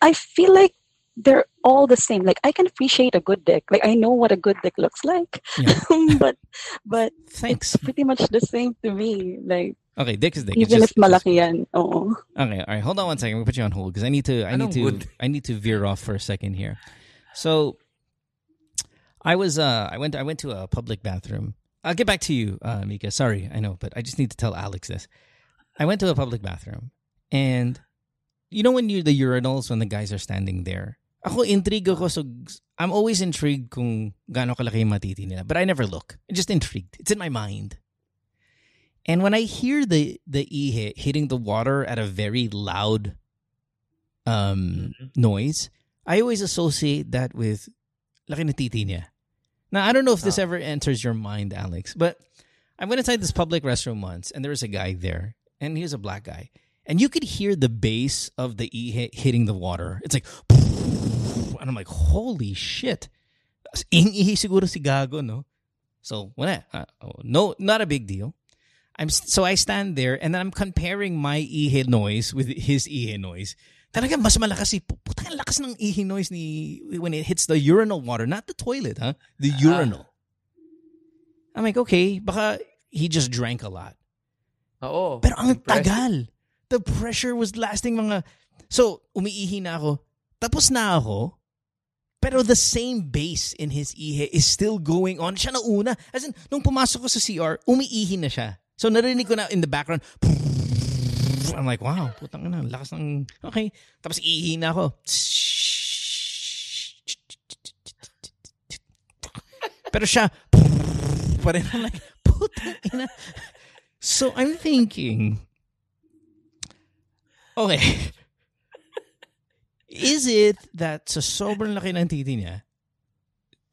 Speaker 5: I feel like they're all the same. Like I can appreciate a good dick. Like I know what a good dick looks like,
Speaker 1: Yeah.
Speaker 5: but but
Speaker 1: Thanks.
Speaker 5: it's pretty much the same to me. Like
Speaker 1: Okay, dick is dick. It's
Speaker 5: even
Speaker 1: just-
Speaker 5: if malaki yan, oo.
Speaker 1: Okay, all right. Hold on one second. We'll put you on hold because I need to. I need to.
Speaker 2: good?
Speaker 1: I need to veer off for a second here. So, I was. Uh, I went. I went to a public bathroom. I'll get back to you, uh, Mika. Sorry, I know, but I just need to tell Alex this. I went to a public bathroom, and you know when you the urinals when the guys are standing there, Ako, intrigue ako. So, I'm always intrigued kung gaano kalaki yung matiti nila. But I never look. I'm just intrigued. It's in my mind. And when I hear the the ihe hitting the water at a very loud um noise, I always associate that with laki ng titi niya. Now, I don't know if this ever enters your mind, Alex, but I went inside this public restroom once and there was a guy there and he was a black guy. And you could hear the bass of the ihe hitting the water. It's like, and I'm like, holy shit. Ihi siguro si Gago, no? So, wala. Uh, no, not a big deal. I'm so I stand there and then I'm comparing my ihe noise with his ihe noise. Talaga mas malakas si putang ang lakas ng ihe noise ni when it hits the urinal water, not the toilet, huh? The urinal. I'm like, okay, baka he just drank a lot.
Speaker 2: Oo.
Speaker 1: Pero ang
Speaker 2: Impressive.
Speaker 1: tagal. The pressure was lasting mga... So, umiihi na ako. Tapos na ako. Pero the same bass in his ihe is still going on. Siya na una. As in, nung pumasok ko sa CR, umiihi na siya. So, narinig ko na in the background, I'm like, wow, putang ina, lakas ng... Okay. Tapos iihi na ako. Pero siya, pa rin. I'm like, putang ina. So I'm thinking, okay, is it that sa sobrang laki ng titi niya,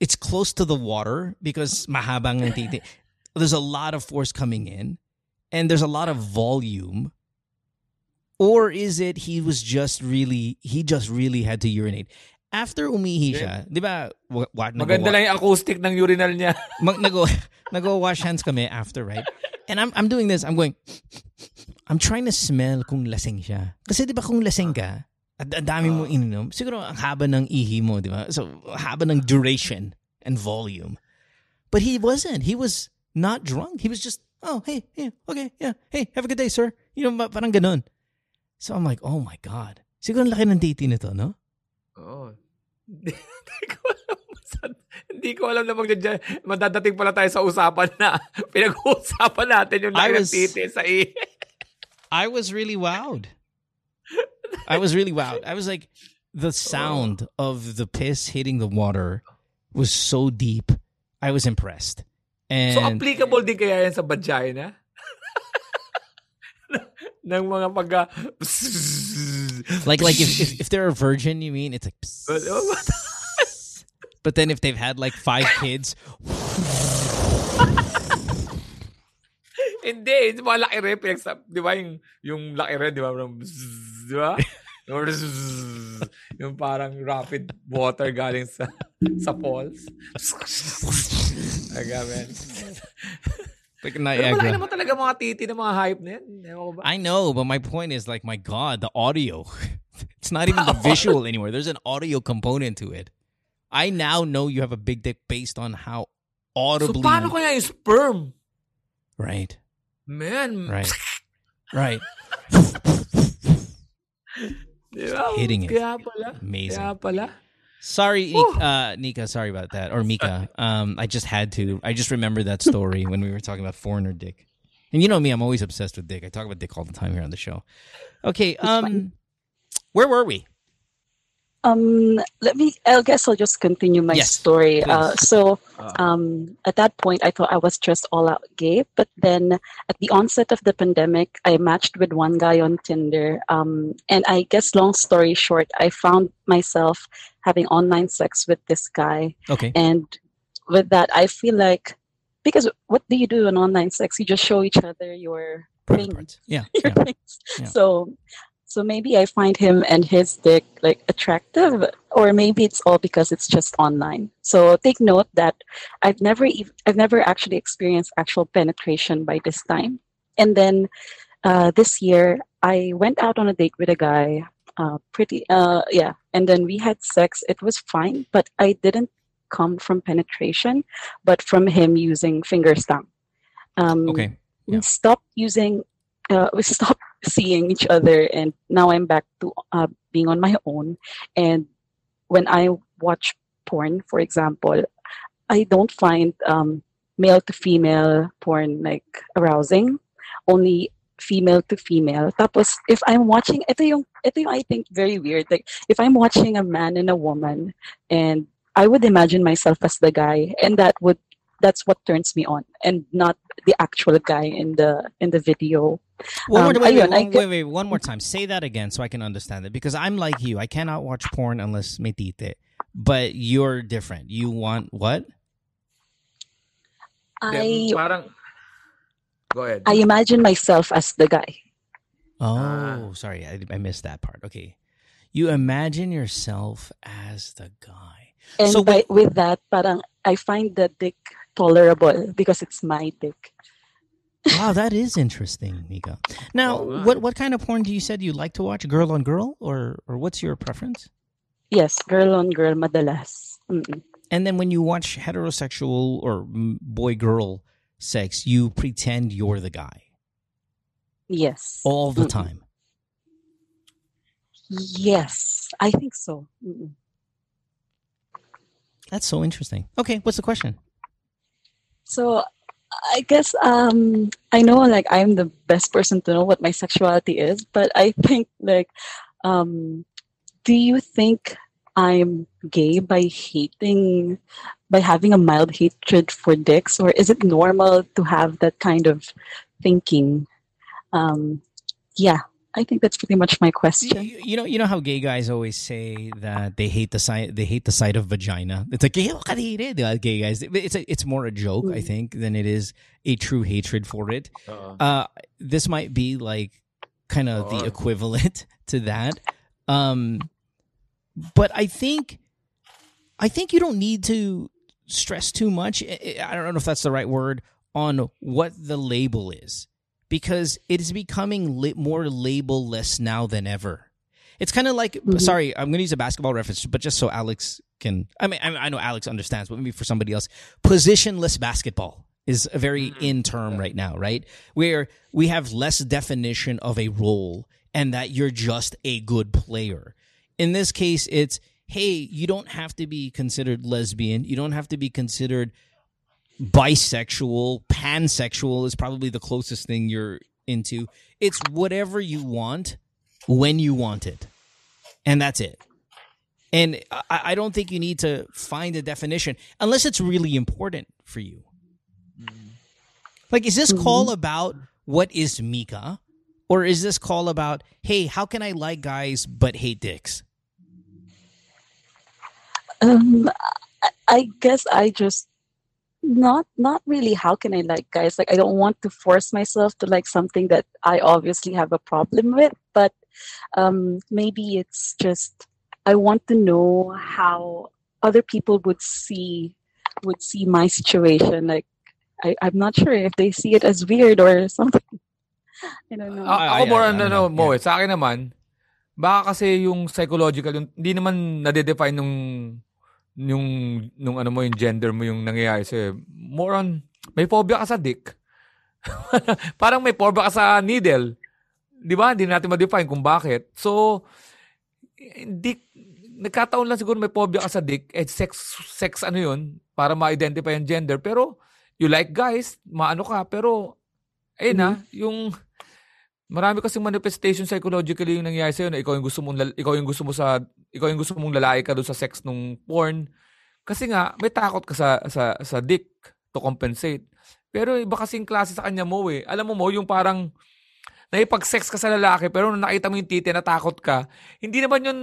Speaker 1: it's close to the water because mahabang ng titi. There's a lot of force coming in and there's a lot of volume. Or is it he was just really, he just really had to urinate? After umihi siya, di ba, wa- wa-
Speaker 2: Maganda lang yung acoustic ng urinal niya.
Speaker 1: mag nago nago wash hands kami after, right? And I'm I'm doing this. I'm going I'm trying to smell kung lasing siya. Kasi 'di ba kung lasing ka, at ang dami mo ininom, siguro ang haba ng ihi mo, 'di ba? So haba ng duration and volume. But he wasn't. He was not drunk. He was just, oh, hey, yeah, okay, yeah. Hey, have a good day, sir. You know, parang ganun. So I'm like, oh my God. Siguro ang laki ng titi nito, no?
Speaker 2: Oo. Hindi ko alam. Hindi ko alam na magdadya. Madadating pala tayo sa usapan na pinag-uusapan natin yung laki ng titi sa i.
Speaker 1: I was really wowed. I was really wowed. I was like, the sound of the piss hitting the water was so deep. I was impressed. And
Speaker 2: So, applicable din kaya yan sa vagina? ng mga pag...
Speaker 1: like, like if, if if they're a virgin, you mean it's like. but then if they've had like five kids,
Speaker 2: Hindi, di ba laki rin, pinagsa- di ba yung, yung laki rin, di ba? Parang Di ba? Yung parang rapid water galing sa sa falls. Agamen.
Speaker 1: like
Speaker 2: Pero malaki
Speaker 1: Niagara.
Speaker 2: naman talaga mga titi ng mga hype na yan.
Speaker 1: I know, but my point is like, my God, the audio. It's not even the visual anymore. There's an audio component to it. I now know you have a big dick based on how
Speaker 2: So,
Speaker 1: audibly.
Speaker 2: paano kaya yung sperm?
Speaker 1: Right.
Speaker 2: Man.
Speaker 1: Right. Right. Hitting it.
Speaker 2: Kaya pala.
Speaker 1: Amazing.
Speaker 2: Kaya pala.
Speaker 1: Sorry, uh, Nika. Sorry about that, or Mika. Um, I just had to. I just remembered that story when we were talking about foreigner dick. And you know me, I'm always obsessed with dick. I talk about dick all the time here on the show. Okay. Um, where were we?
Speaker 5: Um, let me. I guess I'll just continue my
Speaker 1: Yes,
Speaker 5: story. Uh, so, um, at that point, I thought I was just all out gay. But then, at the onset of the pandemic, I matched with one guy on Tinder. Um, and I guess, long story short, I found myself having online sex with this guy.
Speaker 1: Okay.
Speaker 5: And with that, I feel like because what do you do in online sex? You just show each other your
Speaker 1: Private
Speaker 5: thing.
Speaker 1: Yeah. yeah.
Speaker 5: things.
Speaker 1: Yeah.
Speaker 5: So so maybe I find him and his dick like attractive or maybe it's all because it's just online. So take note that I've never ev- I've never actually experienced actual penetration by this time. And then uh, this year I went out on a date with a guy uh, pretty uh, yeah and then we had sex it was fine but I didn't come from penetration but from him using finger stang. Um,
Speaker 1: Okay.
Speaker 5: we
Speaker 1: Yeah.
Speaker 5: stopped using uh, we stopped seeing each other and now i'm back to uh, being on my own and when i watch porn for example i don't find um, male to female porn like arousing only female to female. Tapos if I'm watching, ito yung, ito yung I think very weird. Like if I'm watching a man and a woman, and I would imagine myself as the guy, and that would that's what turns me on, and not the actual guy in the in the video.
Speaker 1: One more,
Speaker 5: Um,
Speaker 1: wait,
Speaker 5: ayun,
Speaker 1: wait,
Speaker 5: I
Speaker 1: one, wait, wait, one more time. Say that again so I can understand it. Because I'm like you. I cannot watch porn unless may tite. But you're different. You want what?
Speaker 5: I
Speaker 2: Parang, go ahead.
Speaker 5: I imagine myself as the guy.
Speaker 1: Oh, sorry. I, I missed that part. Okay. You imagine yourself as the guy.
Speaker 5: And
Speaker 1: So
Speaker 5: by, with that, parang I find the dick tolerable because it's my dick.
Speaker 1: Wow, that is interesting, Mika. Now,
Speaker 2: Oo nga.
Speaker 1: Uh, what what kind of porn do you said you like to watch? Girl on girl, or or what's your preference?
Speaker 5: Yes, girl on girl, madalas. Mm-mm.
Speaker 1: And then when you watch heterosexual or boy girl sex, you pretend you're the guy
Speaker 5: Yes.
Speaker 1: all the
Speaker 5: Mm-mm.
Speaker 1: time.
Speaker 5: Yes, I think so. Mm-mm.
Speaker 1: That's so interesting. Okay, what's the question?
Speaker 5: So I guess um I know like I'm the best person to know what my sexuality is, but I think like um do you think I'm gay by hating by having a mild hatred for dicks or is it normal to have that kind of thinking? Um yeah, I think that's pretty much my
Speaker 1: You,
Speaker 5: question.
Speaker 1: you know, you know how gay guys always say that they hate the sight, they hate the sight of vagina. It's like "Gay ka dire," di ba, gay guys. It's a, it's more a joke, I
Speaker 5: Mm.
Speaker 1: think, than it is a true hatred for it.
Speaker 2: Oo.
Speaker 1: Uh, this might be like kind of the equivalent to that. Um, but I think, I think you don't need to stress too much. I I don't know if that's the right word on what the label is because it is becoming li- more label-less now than ever. It's kind of like
Speaker 5: Mhm.
Speaker 1: sorry, I'm going to use a basketball reference, but just so Alex can. I mean, I, I know Alex understands, but maybe for somebody else, positionless basketball is a very
Speaker 2: Mhm.
Speaker 1: in term right now, right? Where we have less definition of a role and that you're just a good player. In this case, it's hey, you don't have to be considered lesbian. You don't have to be considered bisexual, pansexual is probably the closest thing you're into. It's whatever you want when you want it. And that's it. And I, I don't think you need to find a definition unless it's really important for you. Like, is this call about what is Mika? Or is this call about, hey, how can I like guys but hate dicks?
Speaker 5: Um, I, I guess I just not not really. How can I like guys? Like I don't want to force myself to like something that I obviously have a problem with. But um, maybe it's just I want to know how other people would see would see my situation. Like I, I'm not sure if they see it as weird or something. I don't know.
Speaker 2: A- ako more
Speaker 1: yeah,
Speaker 2: on
Speaker 1: I
Speaker 2: ano,
Speaker 1: know.
Speaker 2: mo,
Speaker 1: Yeah.
Speaker 2: eh, sa akin naman, baka kasi yung psychological, yung, hindi naman nade-define nung, yung, nung ano mo, yung gender mo yung nangyayari sa'yo. More on, may phobia ka sa dick. Parang may phobia ka sa needle. Di ba? Hindi natin ma-define kung bakit. So, hindi, nagkataon lang siguro may phobia ka sa dick, eh, sex, sex ano yun, para ma-identify yung gender. Pero, you like guys, maano ka, pero, ayun na, yung, marami kasing manifestation psychologically yung nangyayari sa'yo na ikaw yung gusto mong ikaw yung gusto mo sa ikaw yung gusto mong lalaki ka doon sa sex nung porn. Kasi nga may takot ka sa sa sa dick to compensate. Pero iba kasing klase sa kanya mo eh. Alam mo mo yung parang naipag-sex ka sa lalaki pero nung nakita mo yung titi natakot ka hindi naman yun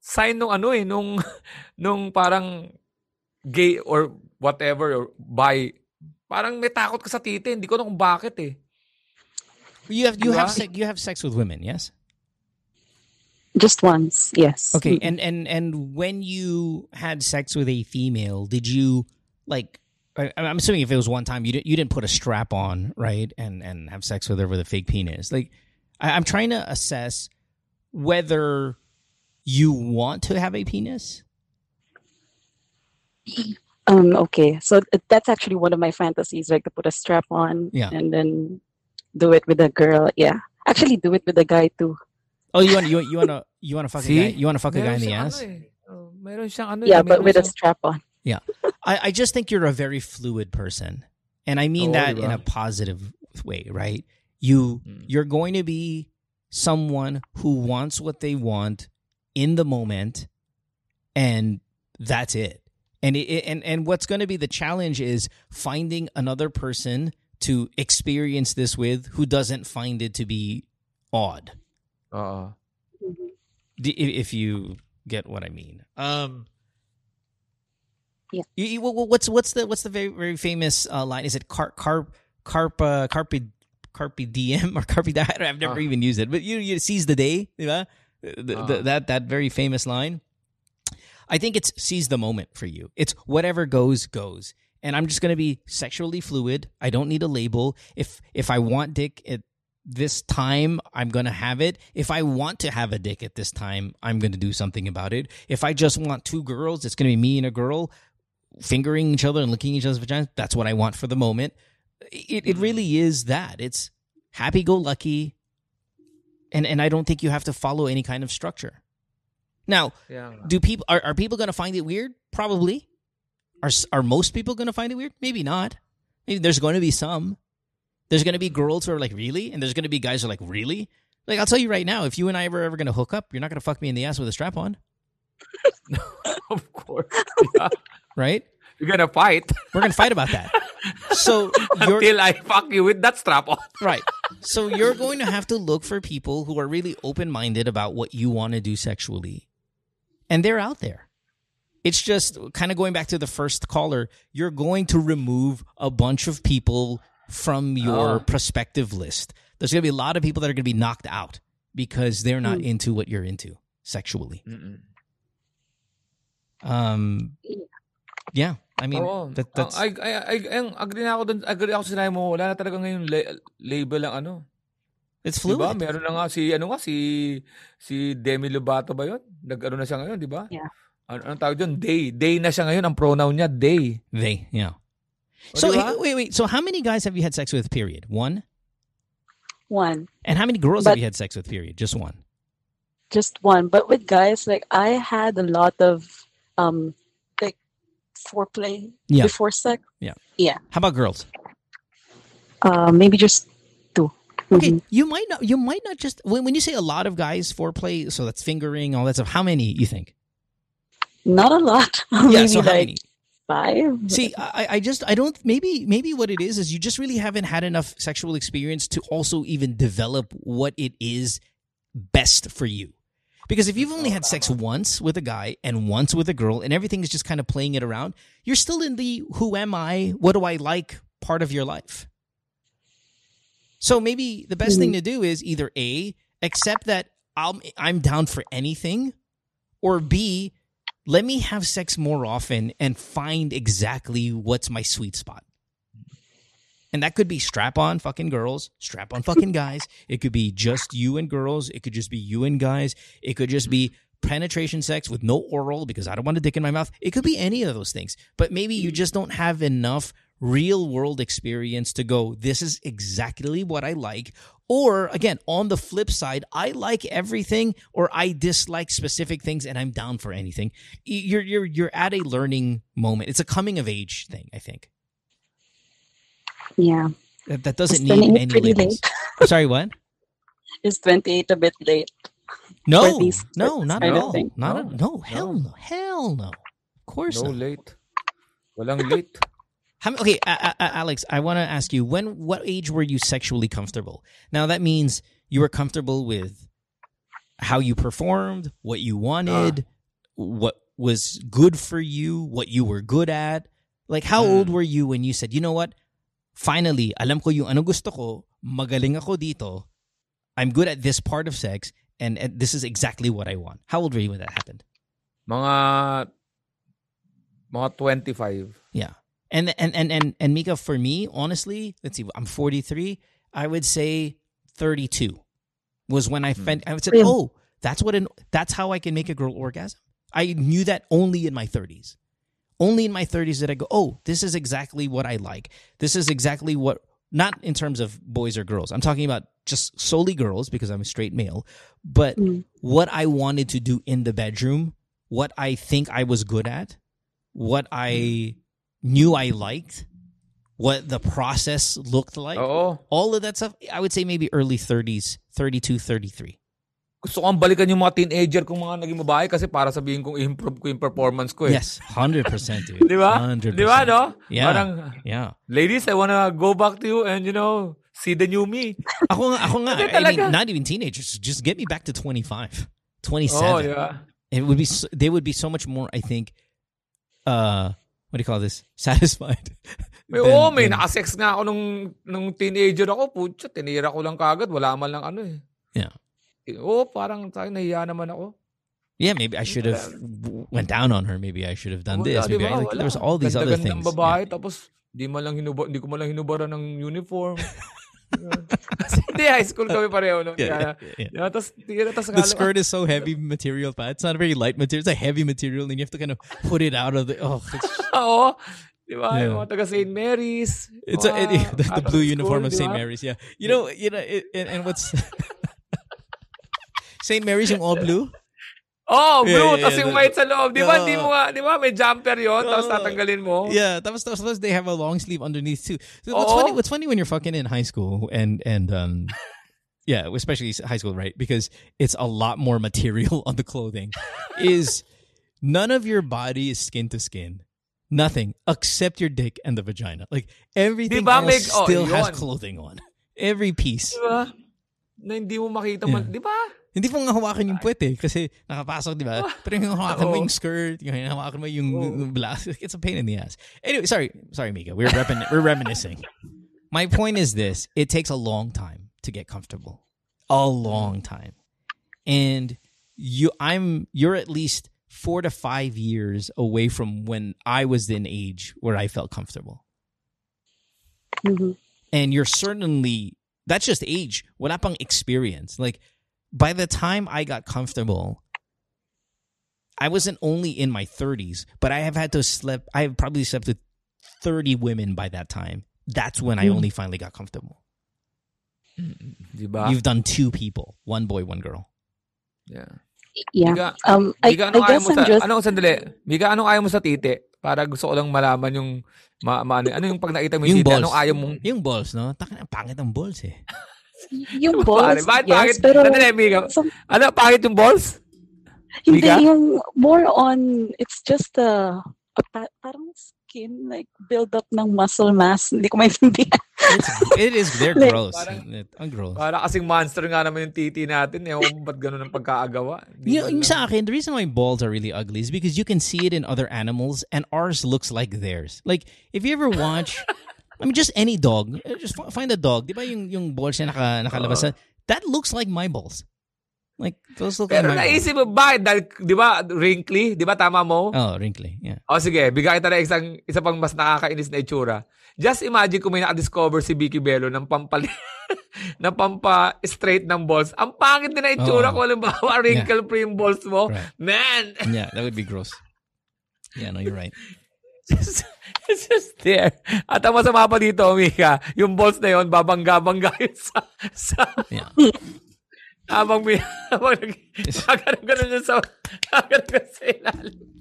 Speaker 2: sign nung ano eh nung nung parang gay or whatever or bi. Parang may takot ka sa titi hindi ko na kung bakit eh
Speaker 1: You have you have
Speaker 2: Diba?
Speaker 1: sex, you have sex with women, yes?
Speaker 5: Just once, yes.
Speaker 1: Okay,
Speaker 5: Mm.
Speaker 1: and and and when you had sex with a female, did you like? I, I'm assuming if it was one time, you didn't you didn't put a strap on, right? And and have sex with her with a fake penis. Like, I, I'm trying to assess whether you want to have a penis.
Speaker 5: Um, okay, so that's actually one of my fantasies, like to put a strap on
Speaker 1: Yeah.
Speaker 5: and then do it with a girl. Yeah, actually, do it with a guy too.
Speaker 1: Oh, you want you you want to you want to fuck
Speaker 2: See?
Speaker 1: a guy? You want to fuck a guy in the ass?
Speaker 2: Ano, eh. Oh, meron siyang ano.
Speaker 5: Yeah,
Speaker 2: eh,
Speaker 5: but
Speaker 2: meron
Speaker 5: with a strap on.
Speaker 1: Yeah, I, I just think you're a very fluid person. And I mean
Speaker 2: Oo,
Speaker 1: that in a positive way, right? You
Speaker 2: Mm.
Speaker 1: you're going to be someone who wants what they want in the moment and that's it. And it, it- and and what's going to be the challenge is finding another person to experience this with who doesn't find it to be odd.
Speaker 2: Oo.
Speaker 1: D- i- if you get what I mean. Um
Speaker 5: Yeah.
Speaker 1: you- you- wh- wh- what's what's the what's the very very famous uh, line? Is it carp carp carp uh, carpe carpe diem or carpe diem? I've never
Speaker 2: Ah.
Speaker 1: even used it, but you you seize the day, diba? The- the-
Speaker 2: Ah.
Speaker 1: that that very famous line. I think it's seize the moment for you. It's whatever goes goes, and I'm just gonna be sexually fluid. I don't need a label. If if I want dick at this time, I'm gonna have it. If I want to have a dick at this time, I'm gonna do something about it. If I just want two girls, it's gonna be me and a girl fingering each other and licking each other's vaginas. That's what I want for the moment. It it really is that. It's happy go lucky, and and I don't think you have to follow any kind of structure. Now,
Speaker 2: nga.
Speaker 1: do people are, are people going to find it weird? Probably. Are are most people going to find it weird? Maybe not. Maybe there's going to be some. There's going to be girls who are like really, and there's going to be guys who are like really. Like I'll tell you right now, if you and I were ever going to hook up, you're not going to fuck me in the ass with a strap on,
Speaker 2: of course. Yeah.
Speaker 1: right?
Speaker 2: You're gonna fight
Speaker 1: We're going to fight about that. So you're
Speaker 2: until I fuck you with that strap on.
Speaker 1: right. So you're going to have to look for people who are really open minded about what you want to do sexually. And they're out there. It's just kind of going back to the first caller, you're going to remove a bunch of people from your
Speaker 2: Oh.
Speaker 1: prospective list. There's going to be a lot of people that are going to be knocked out because they're not
Speaker 5: Mm.
Speaker 1: into what you're into sexually.
Speaker 2: Mm-mm.
Speaker 1: Um yeah, I mean
Speaker 2: Oo.
Speaker 1: that, that's
Speaker 2: Ang- ay, ay, ay, ay, agree na ako dun, agree ako sa sinabi mo, wala na talaga ngayon la- label ang ano.
Speaker 1: it's
Speaker 2: Di ba?
Speaker 1: fluid.
Speaker 2: Meron na nga si, ano nga, si, si Demi Lovato ba yun? Nag-ano na siya ngayon, di ba?
Speaker 5: Yeah.
Speaker 2: Ano, anong tawag dun? Day. Day na siya ngayon. Ang pronoun niya, day.
Speaker 1: They, yeah.
Speaker 2: O,
Speaker 1: So
Speaker 2: di ba?
Speaker 1: wait, wait. So how many guys have you had sex with? Period. One.
Speaker 5: One.
Speaker 1: And how many girls have you had sex with? Period. Just one.
Speaker 5: Just one. But with guys, like I had a lot of um like foreplay
Speaker 1: Yeah.
Speaker 5: before sex. Yeah. Yeah.
Speaker 1: How about girls?
Speaker 5: Uh maybe just two.
Speaker 1: Okay,
Speaker 5: Mhm.
Speaker 1: you might not. You might not just when, when you say a lot of guys foreplay. So that's fingering, all that stuff. How many you think?
Speaker 5: Not a lot.
Speaker 1: Yeah. So how
Speaker 5: like
Speaker 1: many?
Speaker 5: five.
Speaker 1: See, I, I just I don't maybe maybe what it is is you just really haven't had enough sexual experience to also even develop what it is best for you. Because if you've only had sex uh-huh. once with a guy and once with a girl and everything is just kind of playing it around, you're still in the who am I, what do I like part of your life. So maybe the best thing mm-hmm. to do is either A, accept that I'm I'm down for anything, or B, let me have sex more often and find exactly what's my sweet spot. And that could be strap on fucking girls, strap on fucking guys. It could be just you and girls. It could just be you and guys. It could just be penetration sex with no oral because I don't want a dick in my mouth. It could be any of those things. But maybe you just don't have enough real world experience to go, this is exactly what I like. Or again, on the flip side, I like everything or I dislike specific things and I'm down for anything. You're you're you're at a learning moment. It's a coming of age thing, I think.
Speaker 5: Yeah.
Speaker 1: That, that doesn't
Speaker 5: It's
Speaker 1: need any
Speaker 5: pretty
Speaker 1: labels. Sorry, what?
Speaker 5: Is twenty eight a bit late?
Speaker 1: No,
Speaker 5: these-
Speaker 1: no, not at all. Not
Speaker 2: No,
Speaker 1: at, no, hell
Speaker 2: no.
Speaker 1: no, hell no. Of course
Speaker 2: No
Speaker 1: not.
Speaker 2: late. Walang late.
Speaker 1: How, okay, uh, uh, Alex, I want to ask you when what age were you sexually comfortable? Now that means you were comfortable with how you performed, what you wanted, what was good for you, what you were good at. Like how old
Speaker 2: Mm.
Speaker 1: were you when you said, "You know what? Finally, alam ko yung ano gusto ko, magaling ako dito. I'm good at this part of sex and, and this is exactly what I want." How old were you when that happened?
Speaker 2: Mga, mga 25.
Speaker 1: Yeah. And and and and and Mika, for me, honestly, let's see, I'm 43. I would say 32 was when I felt I would say, oh, that's what an that's how I can make a girl orgasm. I knew that only in my 30s. Only in my 30s did I go, oh, this is exactly what I like. This is exactly what not in terms of boys or girls. I'm talking about just solely girls because I'm a straight male, but
Speaker 5: Mm.
Speaker 1: what I wanted to do in the bedroom, what I think I was good at, what I knew I liked, what the process looked like.
Speaker 2: Oo.
Speaker 1: All of that stuff, I would say maybe early 30s, 32, 33.
Speaker 2: Gusto kong balikan yung mga teenager kong mga naging babae kasi para sabihin kong improve ko yung performance ko eh.
Speaker 1: Yes, 100% dude.
Speaker 2: Di ba?
Speaker 1: 100%.
Speaker 2: Di ba, no?
Speaker 1: Yeah.
Speaker 2: Parang,
Speaker 1: Yeah.
Speaker 2: ladies, I wanna go back to you and, you know, see the new me.
Speaker 1: Ako nga, ako nga. I mean, not even teenagers. Just get me back to 25, 27.
Speaker 2: Oo, di ba?
Speaker 1: It would be, so, they would be so much more, I think, uh, what do you call this? Satisfied.
Speaker 2: May,
Speaker 1: than-
Speaker 2: oo, may
Speaker 1: than-
Speaker 2: nakasex nga ako nung, nung teenager ako. Putya, tinira ko lang kagad. Wala man lang ano eh.
Speaker 1: Yeah.
Speaker 2: Oo, parang tayo nahiya naman ako.
Speaker 1: Yeah, maybe I should have went down on her. Maybe I should have done this.
Speaker 2: Wala, di
Speaker 1: Maybe? I, like,
Speaker 2: Wala.
Speaker 1: there was all these other things.
Speaker 2: babae,
Speaker 1: Yeah.
Speaker 2: tapos di man lang hinuba, hindi ko man lang hinubara ng uniform. Hindi, high school kami pareho.
Speaker 1: Yeah, yeah, yeah.
Speaker 2: yeah, tapos, tira, tapos
Speaker 1: The skirt is so heavy material, but it's not a very light material. It's a heavy material, and you have to kind of put it out of the. Oh, it's,
Speaker 2: Oo. Di ba?
Speaker 1: Yeah.
Speaker 2: Yung mga taga St. Mary's.
Speaker 1: it's a, it, the, the blue
Speaker 2: school,
Speaker 1: uniform of St. Mary's. Yeah, you know, you know, it, and, and what's St. Mary's yung all blue?
Speaker 2: Oh.
Speaker 1: Yeah, yeah,
Speaker 2: tapos
Speaker 1: yeah,
Speaker 2: yung white sa loob. Di ba?
Speaker 1: Oo.
Speaker 2: Di mo nga, di ba? May jumper yon tapos
Speaker 1: Oo.
Speaker 2: tatanggalin mo.
Speaker 1: Yeah, was, that was they have a long sleeve underneath too. So what's
Speaker 2: Oo.
Speaker 1: funny? What's funny when you're fucking in high school and and um, yeah, especially high school, right? Because it's a lot more material on the clothing. is none of your body is skin to skin. Nothing except your dick and the vagina. Like everything
Speaker 2: Diba,
Speaker 1: else
Speaker 2: Meg? Oh,
Speaker 1: still has clothing on. Every piece.
Speaker 2: Di ba? Na hindi mo makita man. Di ba?
Speaker 1: Hindi mo nga hawakan yung puwet eh. Kasi nakapasok, di ba? Pero yung hawakan mo yung skirt, yung hawakan mo yung, yung blouse. It's a pain in the ass. Anyway, sorry. Sorry, Mika. We're, remin- we're reminiscing. My point is this. It takes a long time to get comfortable. A long time. And you, I'm, you're at least four to five years away from when I was in age where I felt comfortable.
Speaker 5: Mhm.
Speaker 1: and you're certainly that's just age wala pang experience like by the time i got comfortable i wasn't only in my 30s but i have had to sleep i have probably slept with 30 women by that time that's when i
Speaker 5: Mm.
Speaker 1: only finally got comfortable
Speaker 2: Di
Speaker 1: you've done two people one boy one girl
Speaker 2: Yeah.
Speaker 5: Yeah.
Speaker 2: Mika,
Speaker 5: Um, I,
Speaker 2: Mika,
Speaker 5: I
Speaker 2: anong
Speaker 5: guess I'm
Speaker 2: sa,
Speaker 5: just
Speaker 2: anong sandali? Mika, anong ayaw mo sa titi? Para gusto ko lang malaman yung, ma, ma, ano, ano yung pag nakita mo yung,
Speaker 1: yung
Speaker 2: titi,
Speaker 1: balls
Speaker 2: anong ayaw mong,
Speaker 1: yung balls no Takin ang pangit ang balls eh Ah,
Speaker 5: yung
Speaker 2: Pare,
Speaker 5: balls,
Speaker 2: bakit
Speaker 5: yes,
Speaker 2: pangit?
Speaker 5: pero
Speaker 2: Sandali, Mika.
Speaker 5: some-
Speaker 2: Ano, pangit yung balls?
Speaker 5: hindi
Speaker 2: Mika?
Speaker 5: yung more on it's just a, a pa- parang skin like build up ng muscle mass. Hindi ko maintindihan.
Speaker 1: it's, it is they're
Speaker 5: Like-
Speaker 1: gross
Speaker 2: Parang-
Speaker 1: It- ang gross
Speaker 2: Para kasing monster nga naman yung titi natin. Eh. Ewan ko ba't ganun ang pagkaagawa. Di
Speaker 1: You know,
Speaker 2: ba
Speaker 1: yung
Speaker 2: lang?
Speaker 1: sa akin, the reason why balls are really ugly is because you can see it in other animals and ours looks like theirs. Like, if you ever watch, I mean, just any dog, eh, just fi- find a dog, di ba yung, yung balls niya naka, nakalabas na- that looks like my balls. Like, those look
Speaker 2: Pero
Speaker 1: like my balls.
Speaker 2: naisip mo, bakit? Dahil, di ba, wrinkly? Di ba, tama mo?
Speaker 1: Oh, wrinkly, yeah.
Speaker 2: O sige, bigyan kita na isang, isa pang mas nakakainis na itsura. Just imagine kung may nakadiscover si Vicky Bello ng pampali ng pampa-straight ng balls. Ang pangit din na itsura
Speaker 1: Oo.
Speaker 2: ko. Halimbawa, wrinkle-free yung balls mo.
Speaker 1: Right.
Speaker 2: Man!
Speaker 1: Yeah, that would be gross. Yeah, no, you're right.
Speaker 2: Just, it's just there. Ah, at ang masama pa dito, Mika, yung balls na yon babangga-bangga yun sa, sa,
Speaker 1: Yeah.
Speaker 2: habang, may- habang, nag- yun sa, gaganon sa ilalim.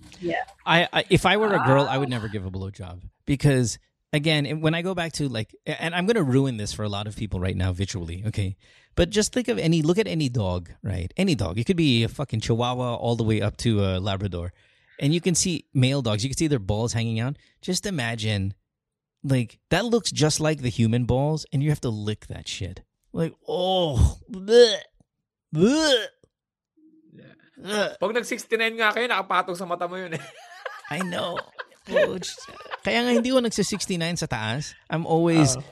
Speaker 1: I, I if I were a girl, I would ah. never give a blowjob because again, when I go back to like, and I'm gonna ruin this for a lot of people right now visually, okay? But just think of any, look at any dog, right? Any dog. It could be a fucking Chihuahua all the way up to a Labrador, and you can see male dogs. You can see their balls hanging out. Just imagine, like that looks just like the human balls, and you have to lick that shit. Like, oh, bleh, bleh.
Speaker 2: Pag nag-69 nga kayo, nakapatong sa mata mo yun eh.
Speaker 1: I know. Kaya nga hindi ko nagsa-69 sa taas. I'm always,
Speaker 2: Oo.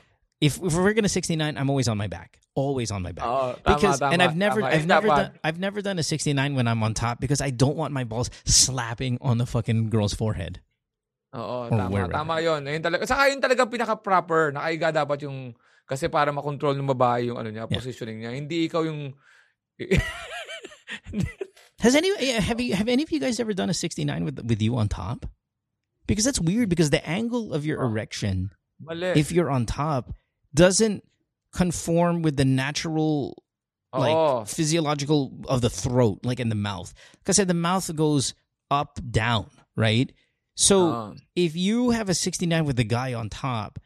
Speaker 1: If, if we're gonna 69, I'm always on my back. Always on my back.
Speaker 2: Tama,
Speaker 1: because
Speaker 2: tama,
Speaker 1: and I've never. I've
Speaker 2: Yun
Speaker 1: never done I've never done a 69 when I'm on top because I don't want my balls slapping on the fucking girl's forehead.
Speaker 2: Oo,
Speaker 1: Or
Speaker 2: tama. Tama yun. Ayun talaga. Saka yun talaga pinaka-proper. Nakaiga dapat yung, kasi para makontrol ng babae yung ano niya,
Speaker 1: Yeah.
Speaker 2: positioning niya. Hindi ikaw yung,
Speaker 1: Has any eh, have you have any of you guys ever done a 69 with with you on top? Because that's weird because the angle of your
Speaker 2: Oh.
Speaker 1: erection
Speaker 2: mali.
Speaker 1: if you're on top doesn't conform with the natural like
Speaker 2: Oo.
Speaker 1: physiological of the throat, like in the mouth. Because the mouth goes up, down, right? So
Speaker 2: Oo.
Speaker 1: if you have a 69 with the guy on top,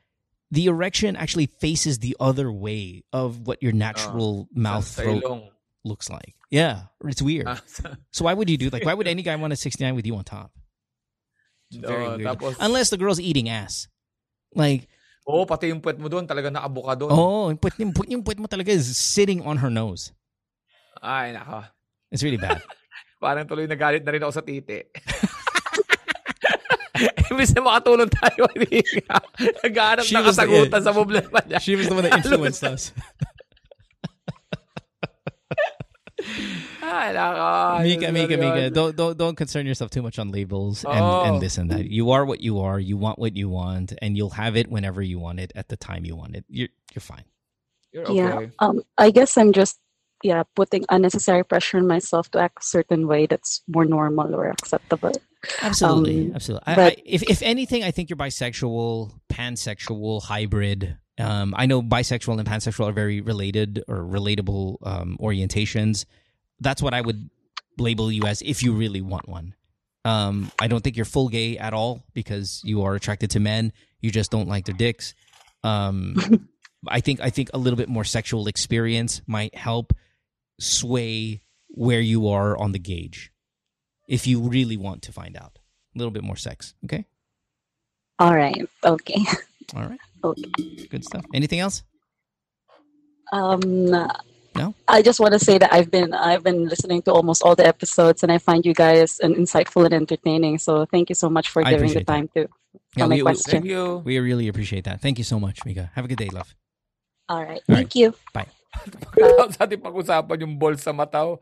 Speaker 1: the erection actually faces the other way of what your natural mouth throat looks like. Yeah, it's weird. So why would you do like why would any guy want a 69 with you on top? Very
Speaker 2: Oo,
Speaker 1: weird.
Speaker 2: tapos,
Speaker 1: Unless the girl's eating ass. Like,
Speaker 2: oo, pati yung puwet mo doon, talaga nakabuka doon.
Speaker 1: oh, yung puwet, yung, puwet- yung puwet mo talaga is sitting on her nose.
Speaker 2: Ay, naka.
Speaker 1: It's really bad.
Speaker 2: Parang tuloy nagalit na rin ako sa titi. Imbis na makatulong tayo, hindi ka. Naghahanap ng kasagutan sa problema niya.
Speaker 1: She was the one that influenced us.
Speaker 2: Ay, naka.
Speaker 1: Mika, Mika. Mika, don't don't don't concern yourself too much on labels and,
Speaker 2: Oh.
Speaker 1: and this and that. You are what you are. You want what you want, and you'll have it whenever you want it at the time you want it. You're you're fine.
Speaker 2: You're
Speaker 5: Yeah. Um, I guess I'm just yeah putting unnecessary pressure on myself to act a certain way that's more normal or acceptable.
Speaker 1: Absolutely,
Speaker 5: Um,
Speaker 1: absolutely. I, I, if if anything, I think you're bisexual, pansexual, hybrid. Um, I know bisexual and pansexual are very related or relatable um, orientations. That's what I would label you as if you really want one. Um, I don't think you're full gay at all because you are attracted to men. You just don't like their dicks. Um, I think I think a little bit more sexual experience might help sway where you are on the gauge if you really want to find out a little bit more sex. Okay.
Speaker 5: All right. Okay.
Speaker 1: All right.
Speaker 5: Okay.
Speaker 1: Good stuff. Anything else?
Speaker 5: Um,
Speaker 1: No?
Speaker 5: I just want to say that I've been I've been listening to almost all the episodes, and I find you guys an insightful and entertaining. So thank you so much for
Speaker 1: I
Speaker 5: giving the
Speaker 1: appreciate that.
Speaker 5: time to
Speaker 1: Yeah,
Speaker 5: my
Speaker 1: we- we-
Speaker 5: question.
Speaker 2: Thank you.
Speaker 1: We really appreciate that. Thank you so much, Mika. Have a good day, love.
Speaker 5: all right.
Speaker 1: All
Speaker 5: Thank you.
Speaker 2: sa ating pag-usapan yung balls sa mata, oh.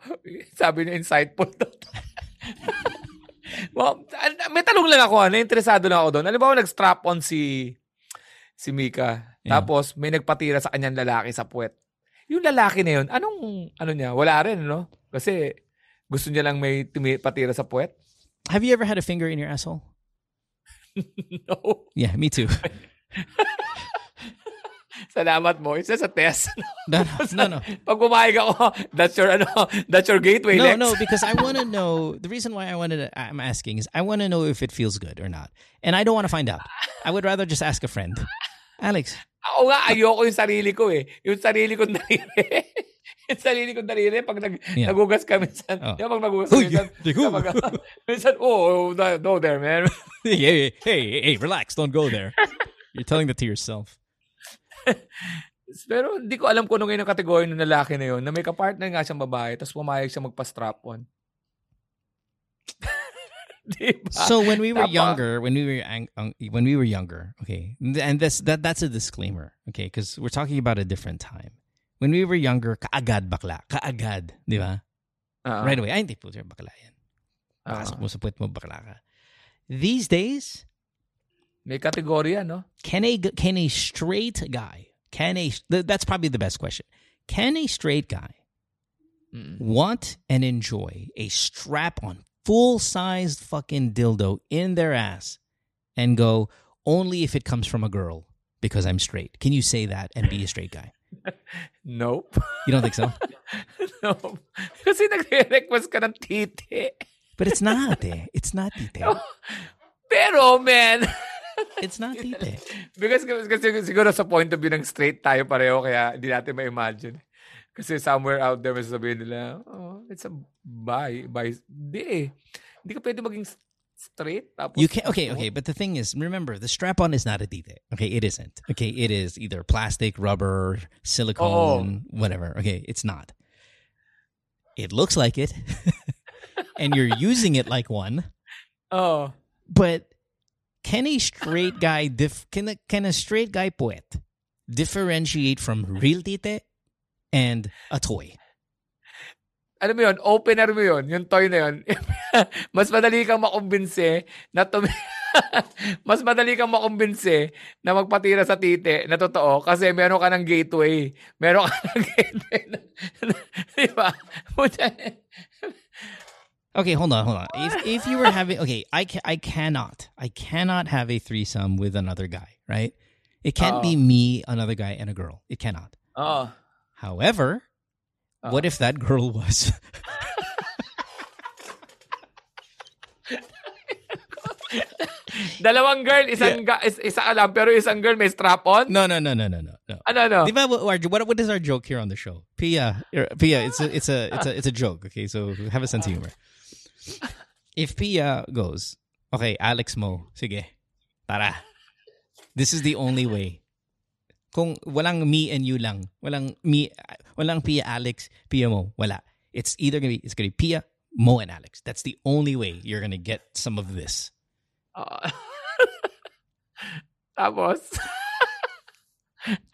Speaker 2: sabi niya insightful daw. well, an- may tanong lang ako, ah. na interesado lang ako doon. Alam mo, nag-strap on si si Mika.
Speaker 1: Yeah.
Speaker 2: Tapos may nagpatira sa kanyang lalaki sa puwet. Yung lalaki na yun, anong ano niya? Wala rin, no? Kasi gusto niya lang may tumi- patira sa puwet.
Speaker 1: Have you ever had a finger in your asshole?
Speaker 2: no.
Speaker 1: Yeah, me too.
Speaker 2: Salamat mo. Isa sa test.
Speaker 1: No, no, no.
Speaker 2: Pag pumayag ako, that's your ano, that's your gateway,
Speaker 1: No,
Speaker 2: Lex.
Speaker 1: no, because I want to know. The reason why I wanted to, I'm asking is I want to know if it feels good or not, and I don't want to find out. I would rather just ask a friend. Alex,
Speaker 2: Ako nga, ayoko yung sarili ko eh. Yung sarili ko nariri. yung sarili ko nariri pag nag,
Speaker 1: Yeah.
Speaker 2: nagugas ka minsan.
Speaker 1: Oh.
Speaker 2: Yung pag nagugas ka
Speaker 1: Uy,
Speaker 2: minsan.
Speaker 1: who?
Speaker 2: kapag, minsan, oh, no, no there, man.
Speaker 1: hey, hey, hey, hey, relax, don't go there. You're telling that to yourself.
Speaker 2: Pero hindi ko alam kung ano ngayon ang kategory ng lalaki na yun, na may kapartner nga siyang babae, tapos pumayag siya magpa-strap on. Diba?
Speaker 1: So when we were
Speaker 2: Tapa.
Speaker 1: younger, when we were ang- when we were younger, okay, and this that that's a disclaimer, okay, because we're talking about a different time. When we were younger, kaagad bakla, kaagad, di ba?
Speaker 2: Ah,
Speaker 1: Right away, ay hindi po sir, bakla yan. Pasok mo sa puwet mo, bakla ka. These days,
Speaker 2: may kategory yan, no?
Speaker 1: can a can a straight guy, can a that's probably the best question. Can a straight guy
Speaker 2: Mm.
Speaker 1: want and enjoy a strap on full sized fucking dildo in their ass and go only if it comes from a girl because I'm straight. Can you say that and be a straight guy?
Speaker 2: Nope.
Speaker 1: You don't think so?
Speaker 2: nope. Kasi nagre-request ka ng titi.
Speaker 1: But it's not eh. It's not tite.
Speaker 2: Pero, man,
Speaker 1: It's not tite.
Speaker 2: Because, kasi siguro sa point of view ng straight tayo pareho kaya hindi natin ma-imagine. Kasi somewhere out there may sasabihin nila, oh, it's a bi. bi. Hindi eh. Hindi ka pwede maging straight. Tapos,
Speaker 1: You can okay, okay, but the thing is, remember the strap-on is not a tite. Okay, it isn't. Okay, it is either plastic, rubber, silicone, whatever. Okay, it's not. It looks like it, and you're using it like one.
Speaker 2: Oh.
Speaker 1: But can a straight guy dif- can a, can a straight guy poet differentiate from real tite and a toy?
Speaker 2: Alam mo yun, opener mo yun, yung toy na yun. mas madali kang makumbinse na tumi- mas madali kang makumbinse na magpatira sa tite na totoo kasi meron ka ng gateway. Meron ka ng gateway. Na, di ba?
Speaker 1: Okay, hold on, hold on. If if you were having okay, I ca- I cannot I cannot have a threesome with another guy, right? It can't be
Speaker 2: Oh.
Speaker 1: me, another guy, and a girl. It cannot.
Speaker 2: Oo.
Speaker 1: However, what
Speaker 2: Oh.
Speaker 1: if that girl was
Speaker 2: Dalawang girl, isang ga, is, isa ka lang, pero isang girl may strap on?
Speaker 1: No, no, no, no, no, no. no.
Speaker 2: Ano, ano?
Speaker 1: Di ba, what, what what is our joke here on the show? Pia, er, Pia, it's a, it's a, it's a, it's a joke. Okay, so have a sense of humor. If Pia goes, okay, Alex Mo, sige, tara. This is the only way. Kung walang me and you lang, walang me, walang Pia, Alex, Pia Mo, wala. It's either gonna be, it's gonna be Pia, Mo, and Alex. That's the only way you're gonna get some of this.
Speaker 2: Ah. Tapos,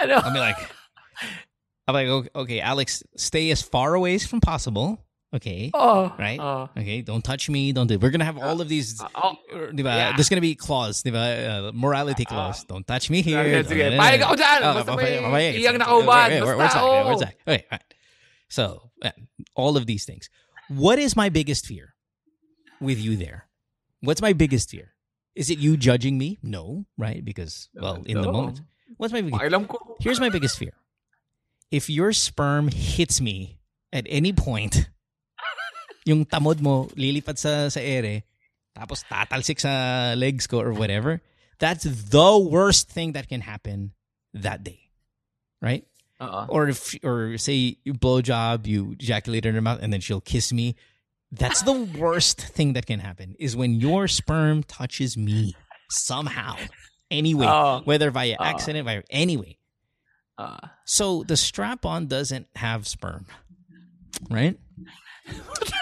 Speaker 2: ano?
Speaker 1: I'll be like, I'm like, okay, okay, Alex, stay as far away as from possible. Okay.
Speaker 2: oh,
Speaker 1: Right?
Speaker 2: Oh.
Speaker 1: Okay, don't touch me. Don't do. We're gonna have all of these.
Speaker 2: Oh,
Speaker 1: Diba?
Speaker 2: yeah.
Speaker 1: There's gonna be clause, diba? Uh, morality clause. Don't touch me here.
Speaker 2: Sige, sige.
Speaker 1: Don't-
Speaker 2: dyan.
Speaker 1: Oh,
Speaker 2: Basta may iyang
Speaker 1: Sige.
Speaker 2: nakauban. Basta,
Speaker 1: where's that?
Speaker 2: oo.
Speaker 1: That? Okay, all right. So, uh, all of these things. What is my biggest fear with you there? What's my biggest fear? Is it you judging me? No, right? Because well, in the moment. What's my biggest? Here's my biggest fear. If your sperm hits me at any point, yung tamod mo lilipat sa sa ere, tapos tatalsik sa legs ko or whatever, that's the worst thing that can happen that day. Right?
Speaker 2: Oo.
Speaker 1: Or if or say you blow job, you ejaculate in her mouth and then she'll kiss me. That's the worst thing that can happen is when your sperm touches me somehow. Anyway,
Speaker 2: Oo.
Speaker 1: whether via
Speaker 2: Oh.
Speaker 1: accident, via anyway.
Speaker 2: Ah.
Speaker 1: So the strap on doesn't have sperm, right?